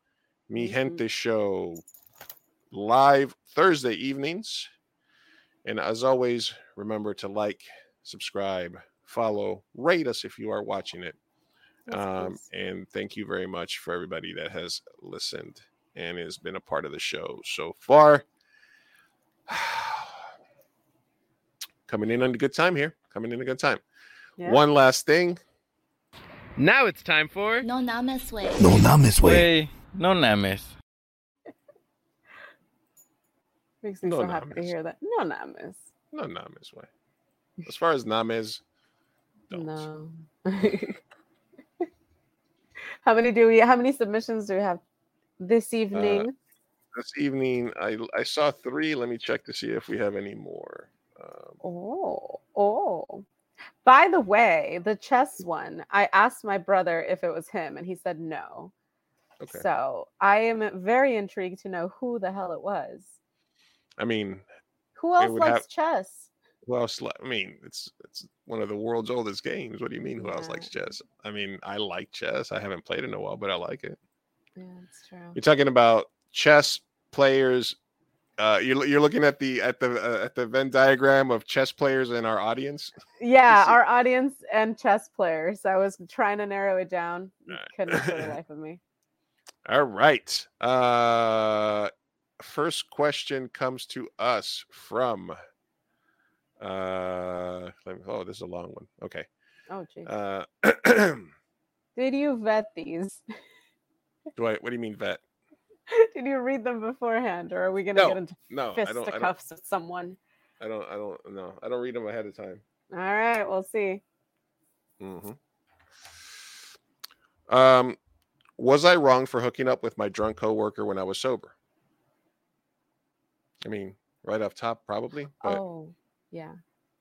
Mi Gente show live Thursday evenings. And as always, remember to like, subscribe, follow, rate us if you are watching it. Um, and thank you very much for everybody that has listened and has been a part of the show so far. *sighs* Coming in on a good time here. Coming in a good time.
Yeah.
One last thing.
Now it's time for
No Namez Wei.
No Namez Wei. No names. *laughs*
Makes me
No
so happy to hear that. No names.
No Namez Wei. As far as names,
No. *laughs* how many do we how many submissions do we have this uh, evening?
This evening I I saw three. Let me check to see if we have any more. Um,
Oh, oh. By the way, the chess one, I asked my brother if it was him, and he said no.
Okay.
So I am very intrigued to know who the hell it was.
I mean,
Who else likes
have-
chess?
who else? li- I mean, it's it's one of the world's oldest games. What do you mean? Who else likes chess? I mean, I like chess. I haven't played in a while, but I like it.
Yeah, that's true.
You're talking about chess players. Uh, you're you're looking at the at the uh, at the Venn diagram of chess players in our audience.
Yeah, our audience and chess players. I was trying to narrow it down. Couldn't for the life of me. *laughs*
All right. Uh first question comes to us from uh let me, oh, this is a long one. Okay.
Oh, geez.
Uh *clears throat*
Did you vet these?
do I what do you mean vet? *laughs*
Did you read them beforehand, or are we gonna
No,
get into
no, I don't- I don't-
fisticuffs with someone?
I don't I don't know. I don't read them ahead of time.
All right, we'll see.
Mm-hmm. Um was I wrong for hooking up with my drunk coworker when I was sober? I mean, right off top, probably. But
oh, yeah.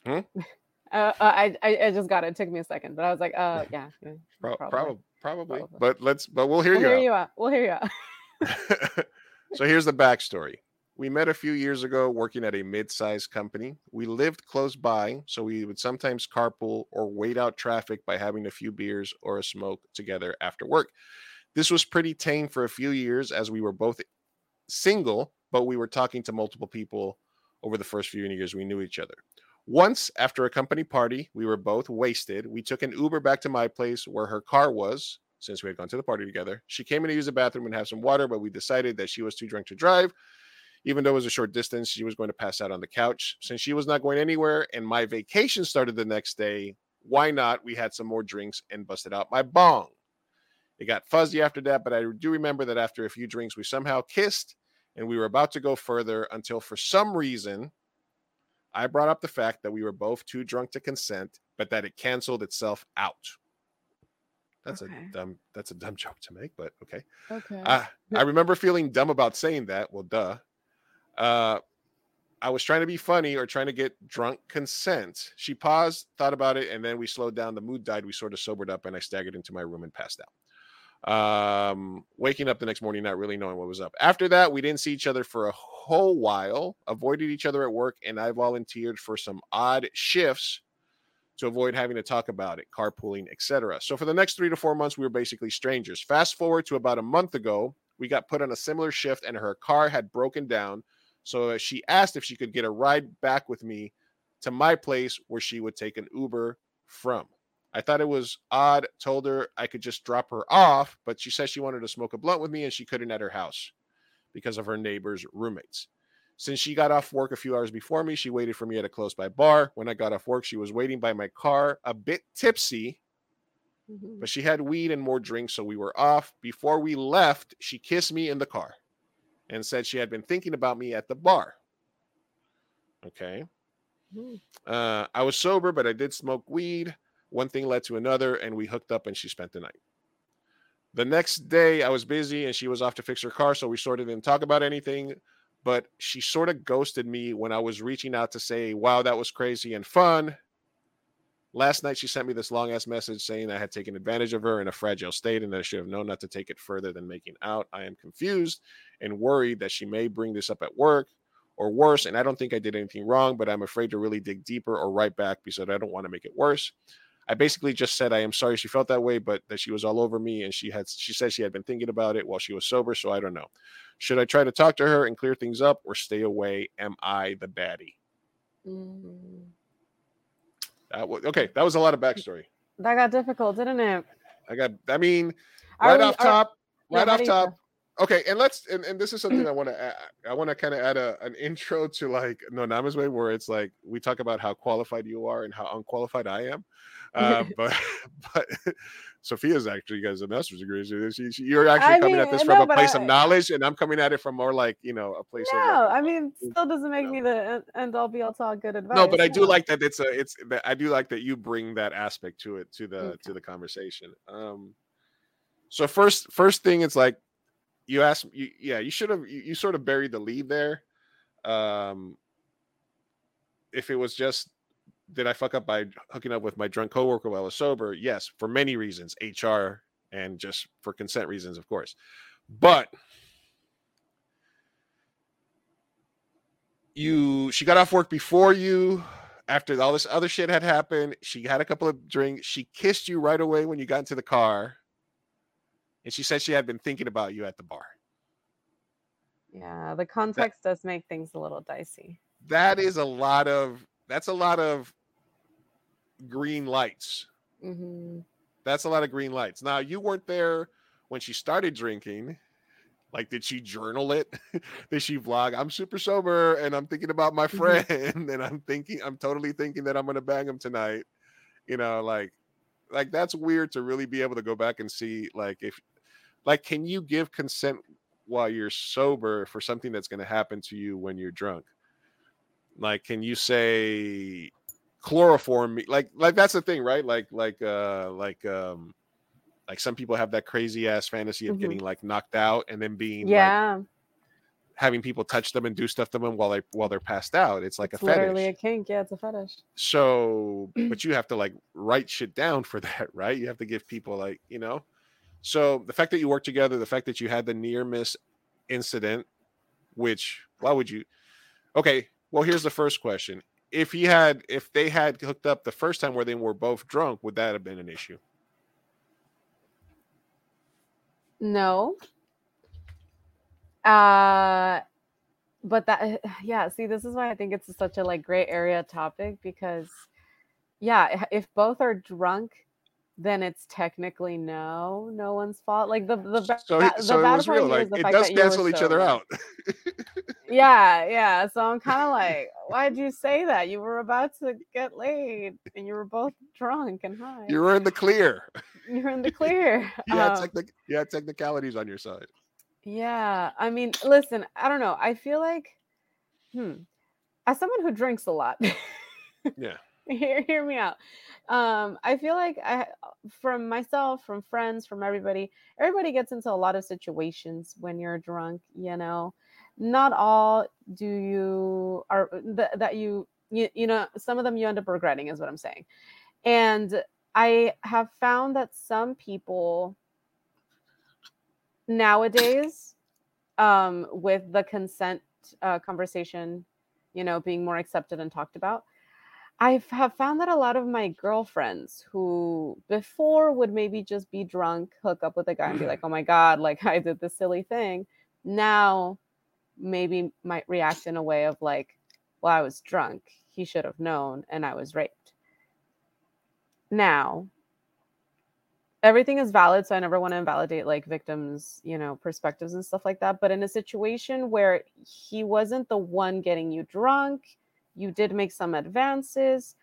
Hmm? *laughs*
Uh, I, I I just got it. It took me a second, but I was like, uh, *laughs* yeah, yeah
Pro-
probably.
probably, probably. But let's. But we'll hear
We'll
you.
hear
out.
you out. We'll hear you out. *laughs*
so here's the backstory. We met a few years ago working at a mid-sized company. We lived close by, so we would sometimes carpool or wait out traffic by having a few beers or a smoke together after work. This was pretty tame for a few years as we were both single, but we were talking to multiple people over the first few years we knew each other. Once, after a company party, we were both wasted. We took an Uber back to my place where her car was, since we had gone to the party together. She came in to use the bathroom and have some water, but we decided that she was too drunk to drive. Even though it was a short distance, she was going to pass out on the couch. Since she was not going anywhere and my vacation started the next day, why not? We had some more drinks and busted out my bong. It got fuzzy after that, but I do remember that after a few drinks, we somehow kissed and we were about to go further until for some reason I brought up the fact that we were both too drunk to consent, but that it canceled itself out. That's
Okay.
a dumb that's a dumb *laughs* joke to make, but okay.
Okay.
Uh, I *laughs* remember feeling dumb about saying that. Well, duh. Uh, I was trying to be funny or trying to get drunk consent. She paused, thought about it, and then we slowed down. The mood died. We sort of sobered up, and I staggered into my room and passed out. Um, waking up the next morning, not really knowing what was up. After that, we didn't see each other for a whole while, avoided each other at work, and I volunteered for some odd shifts to avoid having to talk about it, carpooling, etc. So for the next three to four months, we were basically strangers. Fast forward to about a month ago, we got put on a similar shift, and her car had broken down. So uh, she asked if she could get a ride back with me to my place where she would take an Uber from. I thought it was odd, told her I could just drop her off, but she said she wanted to smoke a blunt with me and she couldn't at her house because of her neighbor's roommates. Since she got off work a few hours before me, she waited for me at a close by bar. When I got off work, she was waiting by my car, a bit tipsy,
Mm-hmm.
but she had weed and more drinks, so we were off. Before we left, she kissed me in the car and said she had been thinking about me at the bar. Okay. Uh, I was sober, but I did smoke weed. One thing led to another, and we hooked up and she spent the night. The next day, I was busy and she was off to fix her car, so we sort of didn't talk about anything. But she sort of ghosted me when I was reaching out to say, Wow, that was crazy and fun. Last night, she sent me this long ass message saying I had taken advantage of her in a fragile state and that I should have known not to take it further than making out. I am confused and worried that she may bring this up at work or worse. And I don't think I did anything wrong, but I'm afraid to really dig deeper or write back because I don't want to make it worse. I basically just said I am sorry she felt that way, but that she was all over me and she had she said she had been thinking about it while she was sober. So I don't know. Should I try to talk to her and clear things up or stay away? Am I the baddie?
Mm.
That was, okay, that was a lot of backstory.
That got difficult, didn't it?
I got I mean,
Are
right
we-
off top,
yeah,
right off top. Okay, and let's and, and this is something I want to add. I want to kind of add a, an intro to like no Namez Wei where it's like we talk about how qualified you are and how unqualified I am. *laughs* Uh, but *laughs* but Sofia's actually got a master's degree. She, she, you're actually
I
coming
mean,
at this
no,
from a place
I-
of knowledge, and I'm coming at it from more like you know a place of
No,
like,
I mean, still doesn't make me the end- all be all to all good advice.
no, but I do like that it's a it's that I do like that you bring that aspect to it to the to the conversation. Um so first first thing it's like you asked you yeah, you should have you, you sort of buried the lead there. Um if it was just did I fuck up by hooking up with my drunk coworker while I was sober? Yes, for many reasons, HR and just for consent reasons, of course. But you she got off work before you after all this other shit had happened she had a couple of drinks she kissed you right away when you got into the car and she said she had been thinking about you at the bar.
Yeah, the context does make things a little dicey.
that is a lot of that's a lot of green lights.
Hmm
that's a lot of green lights. Now you weren't there when she started drinking. Like did she journal it? *laughs* Did she vlog i'm super sober and i'm thinking about my friend *laughs* and i'm thinking i'm totally thinking that i'm gonna bang him tonight you know like like that's weird to really be able to go back and see like if like can you give consent while you're sober for something that's going to happen to you when you're drunk like can you say chloroform me like like that's the thing right like like uh like um like some people have that crazy ass fantasy of
Mhm.
getting like knocked out and then being like
Yeah.
having people touch them and do stuff to them while they while they're passed out. It's like
it's
a fetish.
literally a kink. Yeah, it's a fetish.
So, but *clears throat* you have to like write shit down for *laughs* that, right? You have to give people like, you know. So the fact that you worked together, the fact that you had the near miss incident, which why would you? Okay, well here's the first question: If he had, if they had hooked up the first time where they were both drunk, would that have been an issue?
No. Uh but that *sighs* yeah, see this is why I think it's such a like gray area topic because yeah, if both are drunk then it's technically no, no one's fault. Like the the,
so,
ba-
so
the
it was real. Like it does cancel each other out. *laughs*
yeah, yeah. So I'm kind of like, why'd you say that? You were about to get laid, and you were both drunk and *laughs* high.
You were in the clear. *laughs*
You're in the clear.
you, had
Um,
technic- you had technicalities on your side.
yeah, I mean, listen, I don't know. I feel like, hmm, as someone who drinks a lot,
Yeah.
Hear hear me out. Um, I feel like I, from myself, from friends, from everybody, everybody gets into a lot of situations when you're drunk. You know, not all do you are th- that you, you you know some of them you end up regretting is what I'm saying, and I have found that some people nowadays um with the consent uh, conversation you know being more accepted and talked about i have found that a lot of my girlfriends who before would maybe just be drunk hook up with a guy and be mm-hmm. like oh my god like *laughs* i did this silly thing. Now maybe might react in a way of like well i was drunk. He should have known and i was raped. Now everything is valid so i never want to invalidate like victims you know perspectives and stuff like that but in a situation where he wasn't the one getting you drunk you did make some advances.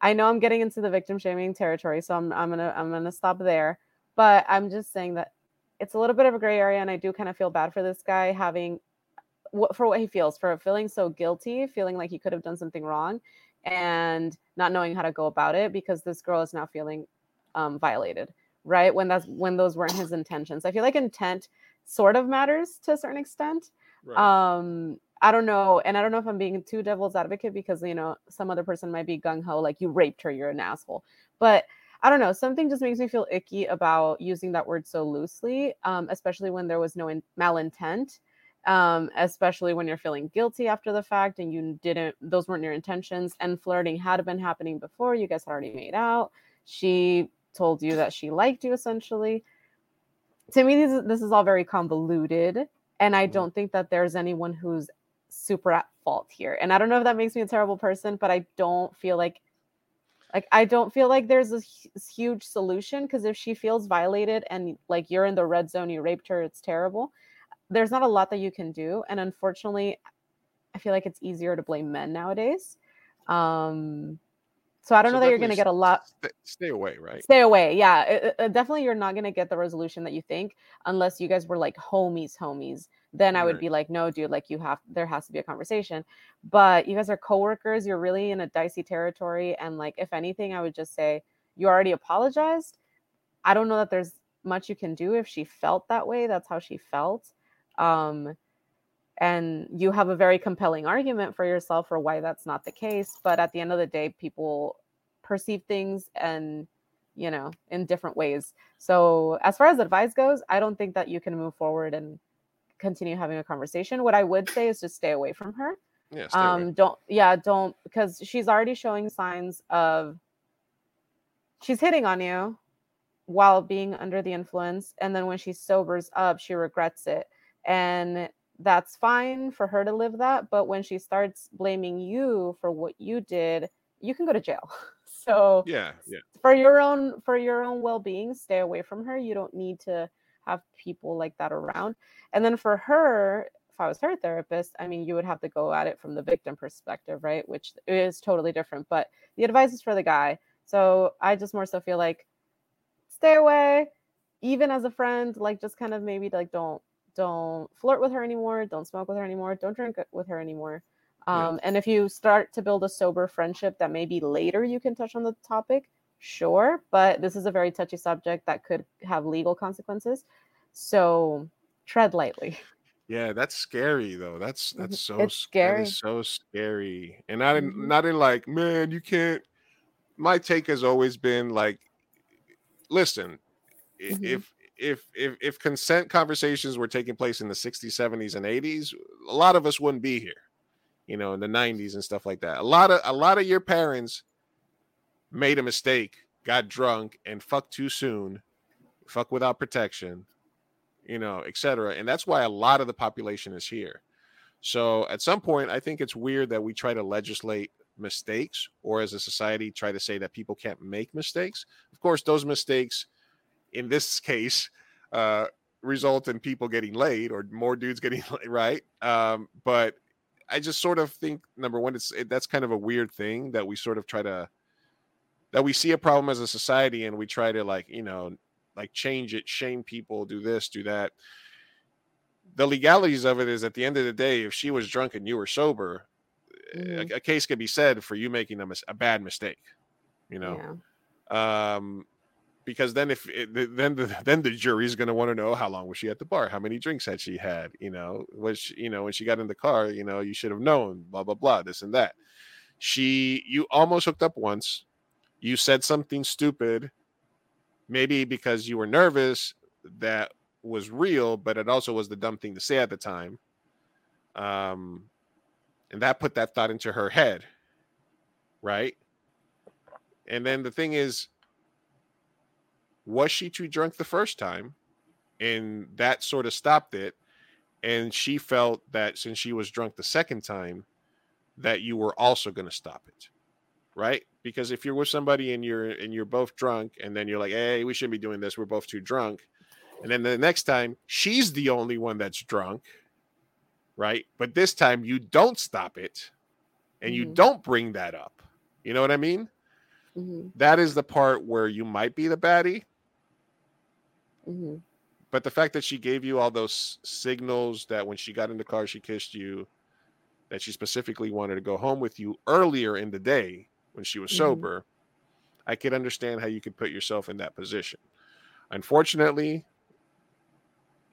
I know i'm getting into the victim shaming territory so i'm, I'm gonna i'm gonna stop there. But i'm just saying that it's a little bit of a gray area and i do kind of feel bad for this guy having what for what he feels for feeling so guilty feeling like he could have done something wrong and not knowing how to go about it because this girl is now feeling um, violated right? When that's when those weren't his intentions. I feel like intent sort of matters to a certain extent. Um i don't know and i don't know if i'm being too devil's advocate because you know some other person might be gung-ho like you raped her you're an asshole. But i don't know something just makes me feel icky about using that word so loosely um, especially when there was no in- malintent um, especially when you're feeling guilty after the fact and you didn't those weren't your intentions and flirting had been happening before you guys had already made out she told you that she liked you essentially. To me this is, this is all very convoluted and i don't think that there's anyone who's super at fault here. And i don't know if that makes me a terrible person but i don't feel like like i don't feel like there's a huge solution because if she feels violated and like you're in the red zone you raped her it's terrible. There's not a lot that you can do. And unfortunately i feel like it's easier to blame men nowadays. Um so i don't
So
know that you're going to get a lot
Stay, stay away, right?
stay away yeah. It- it- it- definitely you're not going to get the resolution that you think unless you guys were like homies homies then i would
Right.
be like no dude like you have there has to be a conversation. But you guys are coworkers you're really in a dicey territory and like if anything i would just say you already apologized. I don't know that there's much you can do if she felt that way that's how she felt um and you have a very compelling argument for yourself for why that's not the case but at the end of the day people perceive things and you know in different ways. So as far as advice goes i don't think that you can move forward and continue having a conversation what i would say is just stay away from her
Yeah, stay away.
um don't yeah don't because she's already showing signs of she's hitting on you while being under the influence and then when she sobers up she regrets it and that's fine for her to live that but when she starts blaming you for what you did you can go to jail *laughs* so
Yeah, yeah.
for your own for your own well-being stay away from her you don't need to have people like that around. And then for her if i was her therapist i mean you would have to go at it from the victim perspective right? Which is totally different but the advice is for the guy. So i just more so feel like stay away even as a friend like just kind of maybe like don't don't flirt with her anymore don't smoke with her anymore don't drink with her anymore.
Yeah.
um, and if you start to build a sober friendship that maybe later you can touch on the topic sure but this is a very touchy subject that could have legal consequences so tread lightly
Yeah, that's scary though. That's that's so
It's scary.
So scary, and not in
Mhm.
not in like, man, you can't. My take has always been like, listen,
Mhm.
if if if if consent conversations were taking place in the 60s, 70s, and 80s, a lot of us wouldn't be here. You know, in the 90s and stuff like that. A lot of a lot of your parents made a mistake, got drunk, and fucked too soon, fuck without protection, you know, etc. And that's why a lot of the population is here. So at some point, I think it's weird that we try to legislate mistakes or as a society try to say that people can't make mistakes. Of course, those mistakes in this *laughs* case uh result in people getting laid or more dudes getting *laughs* laid, right. Um, but I just sort of think number one, it's it, that's kind of a weird thing that we sort of try to that we see a problem as a society and we try to like you know like change it shame people do this do that. The legalities of it is at the end of the day if she was drunk and you were sober
Mhm.
a, a case could be said for you making a, mis- a bad mistake you know? Um because then if it, then the *laughs* then the jury's going to want to know how long was she at the bar? How many drinks had she had? You know was she, you know when she got in the car you know you should have known blah blah blah this and that. She you almost hooked up once you said something stupid maybe because you were nervous that was real but it also was the dumb thing to say at the time. Um and that put that thought into her head right? And then the thing is was she too drunk the first time? And that sort of stopped it. And she felt that since she was drunk the second time that you were also going to stop it right because if you're with somebody and you're and you're both drunk and then you're like hey we shouldn't be doing this we're both too drunk and then the next time she's the only one that's drunk right but this time you don't stop it and you
Mhm.
don't bring that up you know what i mean
Mhm.
that is the part where you might be the baddie
Mhm.
but the fact that she gave you all those signals that when she got in the car she kissed you that she specifically wanted to go home with you earlier in the day when she was
Mhm.
sober i could understand how you could put yourself in that position unfortunately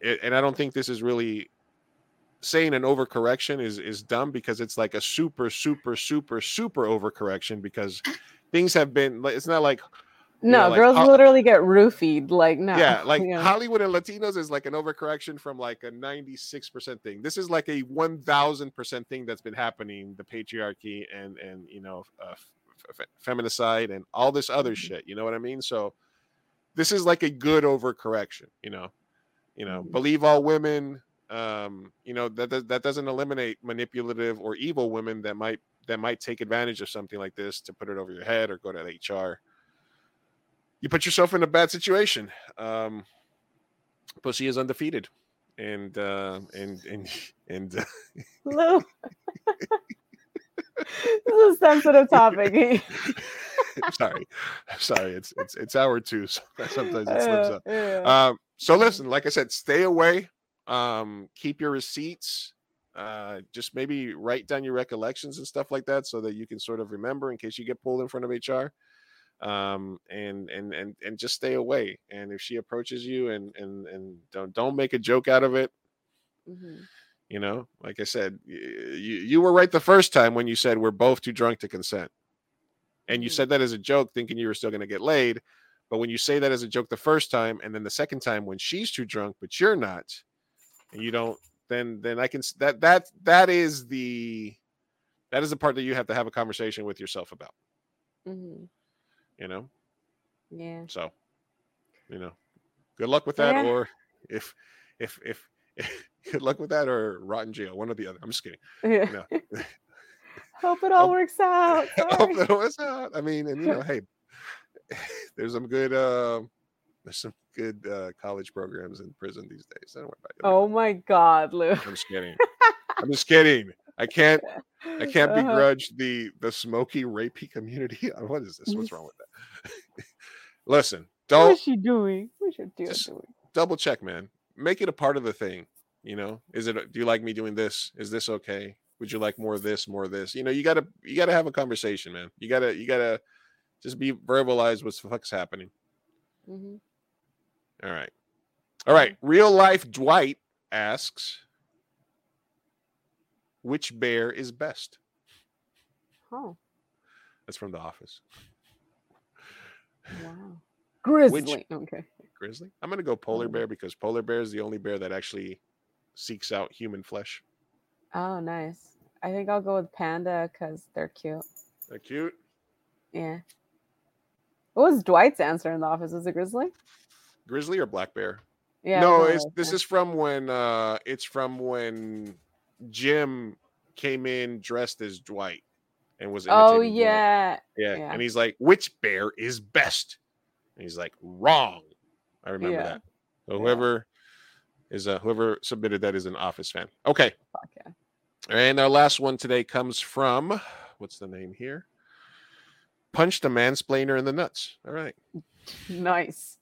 it, and i don't think this is really saying an overcorrection is is dumb because it's like a super super super super overcorrection because *laughs* things have been it's not like
No,
know, like
girls
Ho-
literally get roofied. Like no.
yeah, like *laughs*
know.
Hollywood and Latinos is like an overcorrection from like a 96% thing. This is like a 1000% thing that's been happening, the patriarchy and and you know, uh, f- feminicide and all this other
Mm-hmm.
shit, you know what I mean? So this is like a good overcorrection, you know. You know,
Mhm.
believe all women um, you know, that that that doesn't eliminate manipulative or evil women that might that might take advantage of something like this to put it over your head or go to HR you put yourself in a bad situation. Um, Pussy is undefeated, and uh, and and *laughs* and uh. *laughs*
this is a sensitive topic. *laughs*
sorry, sorry, it's it's it's hour two, so sometimes it slips up.
yeah.
Um, so listen, like I said, stay away. Um, keep your receipts. Uh, just maybe write down your recollections and stuff like that, so that you can sort of remember in case you get pulled in front of HR. Um, and and and and just stay away. And if she approaches you and and and don't don't make a joke out of it.
Mhm.
You know, like I said, you you were right the first time when you said we're both too drunk to consent, and you
Mhm.
said that as a joke, thinking you were still going to get laid. But when you say that as a joke the first time, and then the second time when she's too drunk, but you're not, and you don't, then then I can that that that is the that is the part that you have to have a conversation with yourself about.
Mhm.
You know,
Yeah.
so you know, good luck with that,
Yeah.
or if if if. *laughs* Good luck with that, or rot in jail, one or the other. I'm just kidding.
Yeah.
No. *laughs*
Hope it all works out.
I *laughs* hope
Sorry.
that works out. I mean, and you know, hey, *laughs* there's some good uh, there's some good uh, college programs in prison these days. Don't worry about it.
Oh my God, Lou.
I'm just kidding. I'm just kidding. I can't I can't
Uh-huh.
begrudge the the smoky rapey community. what is this? What's wrong with that? Listen, don't
is she doing? What is she doing?
Double check, man. Make it a part of the thing. You know, is it? Do you like me doing this? Is this okay? Would you like more of this, more of this? You know, you gotta you gotta have a conversation, man. You gotta you gotta just be verbalize what the fuck's happening.
Mhm.
All right, all right. Real life Dwight asks, Which bear is best?
Oh,
That's from The Office.
wow. Grizzly.
Which-
okay.
Grizzly. I'm gonna go polar
Oh.
bear because polar bear is the only bear that actually seeks out human flesh.
Oh, nice. I think I'll go with panda because they're cute.
They're cute.
Yeah. What was Dwight's answer in the office? Was it grizzly?
Grizzly or black bear?
Yeah.
no, it's this is from when uh it's from when Jim came in dressed as Dwight and was.
Oh yeah.
yeah.
yeah.
And he's like, which bear is best? And he's like, wrong. I remember
Yeah.
that. So whoever is uh whoever submitted that is an office fan. Okay.
Fuck yeah.
And our last one today comes from what's the name here? Punch the mansplainer in the nuts. All right.
Nice.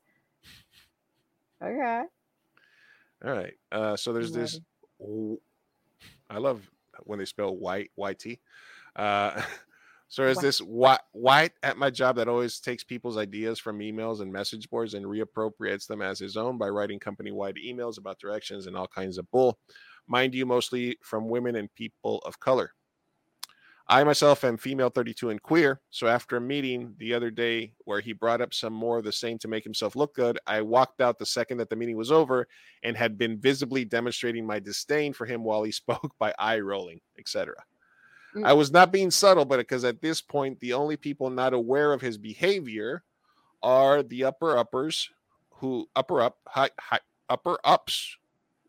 Okay.
All right. Uh, so there's this. I love when they spell white, YT. Uh, *laughs* so there's
White.
this white, white at my job that always takes people's ideas from emails and message boards and reappropriates them as his own by writing company wide emails about directions and all kinds of bull. Mind you, mostly from women and people of color. I myself am female 32 and queer. So after a meeting the other day where he brought up some more of the same to make himself look good, I walked out the second that the meeting was over and had been visibly demonstrating my disdain for him while he *laughs* spoke by eye rolling, etc.
Mm.
I was not being subtle, but because at this point, the only people not aware of his behavior are the upper uppers who upper up high, high, upper ups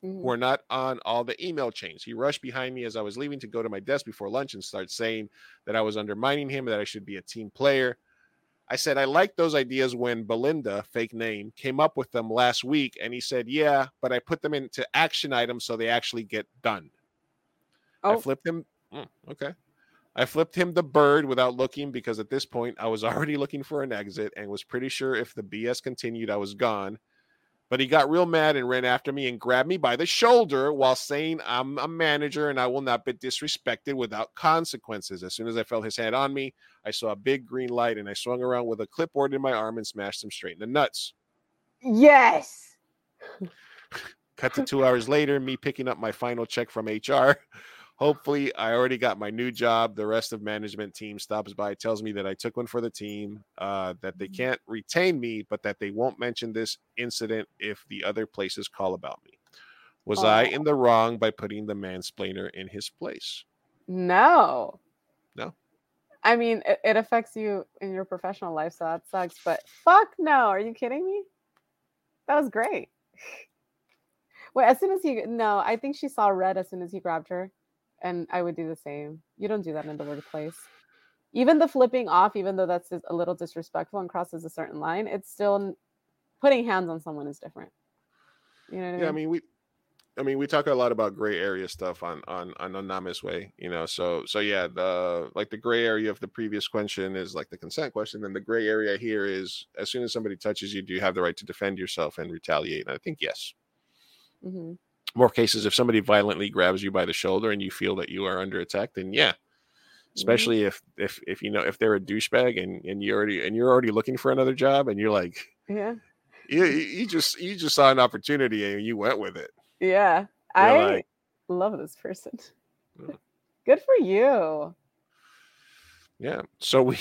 Mhm.
who are not on all the email chains. He rushed behind me as I was leaving to go to my desk before lunch and start saying that I was undermining him, that I should be a team player. I said, I liked those ideas when Belinda, fake name, came up with them last week. And he said, Yeah, but I put them into action items so they actually get done. I
Oh.
flipped him. Mm, okay. I flipped him the bird without looking because at this point I was already looking for an exit and was pretty sure if the BS continued, I was gone. But he got real mad and ran after me and grabbed me by the shoulder while saying, I'm a manager and I will not be disrespected without consequences. As soon as I felt his hand on me, I saw a big green light and I swung around with a clipboard in my arm and smashed him straight in the nuts.
Yes.
Cut to two hours later, me picking up my final check from HR. Hopefully, I already got my new job. The rest of management team stops by, tells me that I took one for the team, uh, that they can't retain me, but that they won't mention this incident if the other places call about me. Was I in the wrong by putting the mansplainer in his place?
No.
No.
I mean, it, it affects you in your professional life, so that sucks. But fuck no. Are you kidding me? That was great. *laughs* Wait, as soon as he no, I think she saw red as soon as he grabbed her, and I would do the same. You don't do that in the workplace. Even the flipping off, even though that's a little disrespectful and crosses a certain line, it's still putting hands on someone is different. You know what I mean?
Yeah, I mean we I mean we talk a lot about gray area stuff on on on No Namez Wei, you know. So so yeah, the like the gray area of the previous question is like the consent question, and the gray area here is as soon as somebody touches you, do you have the right to defend yourself and retaliate? And I think yes.
Mhm.
More cases, if somebody violently grabs you by the shoulder and you feel that you are under attack, then yeah. Especially if if if you know if they're a douchebag and and you already and you're already looking for another job and you're like
Yeah.
you, you just you just saw an opportunity and you went with it.
Yeah.
You're
I
like-
love this person.
Mm.
Good for you.
Yeah. So we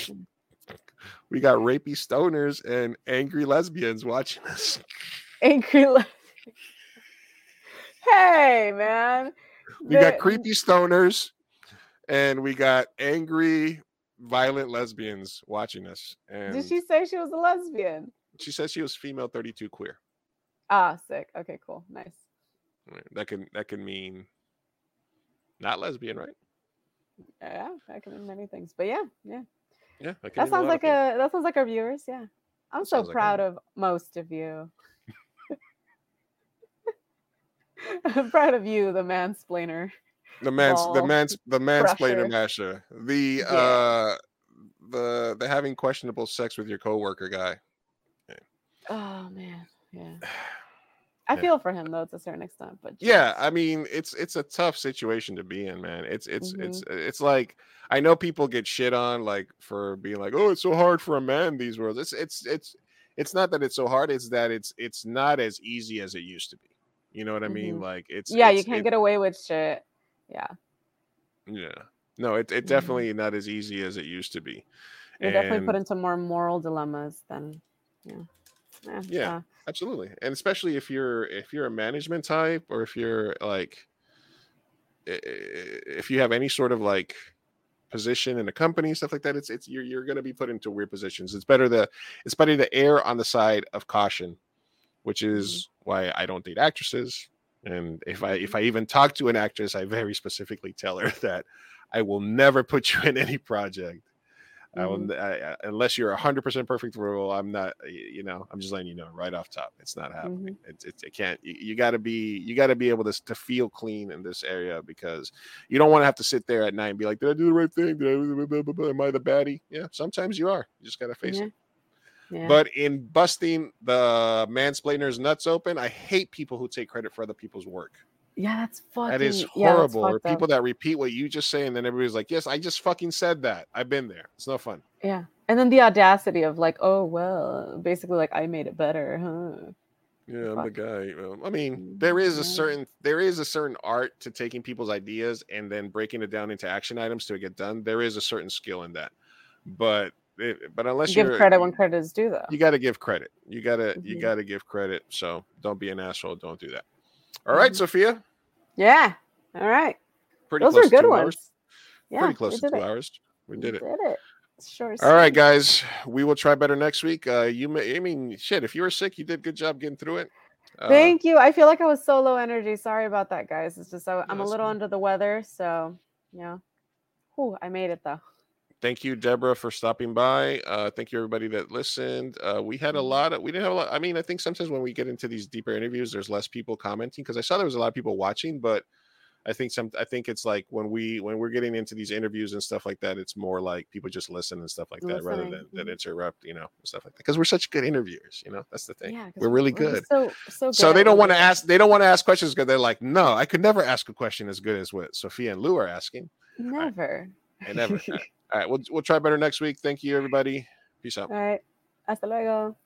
we got rapey stoners and angry lesbians watching us.
Angry le- *laughs* Hey man.
We got creepy stoners and we got angry violent lesbians watching us. And
Did she say she was a lesbian?
she says she was female 32 queer.
Ah, sick. Okay, cool. Nice.
Right, That can that can mean not lesbian, right?
Yeah, that can mean many things. But yeah, yeah.
Yeah. That,
That sounds like a that sounds like our viewers, yeah. I'm so
sounds like
proud of most of you. I'm proud of you, the mansplainer.
the man's the man's the mansplainer masher. The
Yeah.
uh the the having questionable sex with your coworker guy.
Oh man, yeah. *sighs* I
Yeah.
feel for him though to a certain extent, but
yeah i mean it's it's a tough situation to be in man it's it's it's
Mm-hmm.
it's like i know people get shit on like for being like oh it's so hard for a man these worlds it's it's it's it's not that it's so hard it's that it's it's not as easy as it used to be you know what i mean
Mhm.
like it's
yeah, you can't
it-
get away with shit. Yeah.
Yeah. No, it, it definitely not as easy as it used to be.
You're definitely put into more moral dilemmas than yeah. Yeah.
yeah absolutely and especially if you're if you're a management type or if you're like if you have any sort of like position in a company stuff like that it's it's you're, you're going to be put into weird positions it's better to it's better to err on the side of caution which is mm-hmm. why i don't date actresses and if i if mm-hmm. i even talk to an actress i very specifically tell her *laughs* that i will never put you *laughs* in any project I will, mm-hmm. I, I- unless you're a hundred percent perfect rule, I'm not. You know, I'm just letting you know right off top, it's not happening. It's, it's it can't. You, you got to be. You got to be able to to feel clean in this area because you don't want to have to sit there at night and be like, "Did I do the right thing? Did I, blah, blah, blah, am I the baddie?" Yeah, sometimes you are. You just got to face
Yeah.
it.
Yeah.
But in busting the mansplainer's nuts open, I hate people who take credit for other people's work.
yeah, that's fucking
That is
yeah,
horrible. or
fucked up.
people that repeat what you just say, and then everybody's like, "Yes, I just fucking said that. I've been there. It's no fun."
Yeah. And then the audacity of like, oh well, basically like I made it better, huh?
Yeah, I'm the guy. I mean,
Mm,
there is a certain there is a certain art to taking people's ideas and then breaking it down into action items to get done. There is a certain skill in that, but it, but unless
Give
you're
credit when credit is due, though.
you got to give credit. You gotta you
Mhm.
got to give credit. So don't be an asshole. Don't do that. All right,
Mhm.
Sofia.
Yeah. All right.
Pretty
Those
close
are
to
good
two
ones.
hours.
Yeah.
Pretty close to two
it.
hours. We
We
did it.
Did it. Sure.
All right, guys. We will try better next week. Uh, you may. I mean, shit. If you were sick, you did good job getting through it. Uh,
Thank you. I feel like I was so low energy. Sorry about that, guys. It's just I, I'm a little
fine.
under the weather, so yeah. Whew, I made it though.
Thank you debra for stopping by uh thank you everybody that listened uh we had a
Mm-hmm.
lot of we didn't have a lot i mean i think sometimes when we get into these deeper interviews there's less people commenting because i saw there was a lot of people watching but i think some i think it's like when we when we're getting into these interviews and stuff like that it's more like people just listen and stuff like that rather than, than
mhm.
interrupt you know stuff like that because we're such good interviewers you know that's the thing
Yeah, 'cause
we're really
we're
good
So so good.
so they don't want to ask they don't want to ask questions because they're like no i could never ask a question as good as what sofia and lou are asking
Never.
And right, *laughs* all right we'll, we'll try better next week thank you everybody peace out
All right. Hasta luego.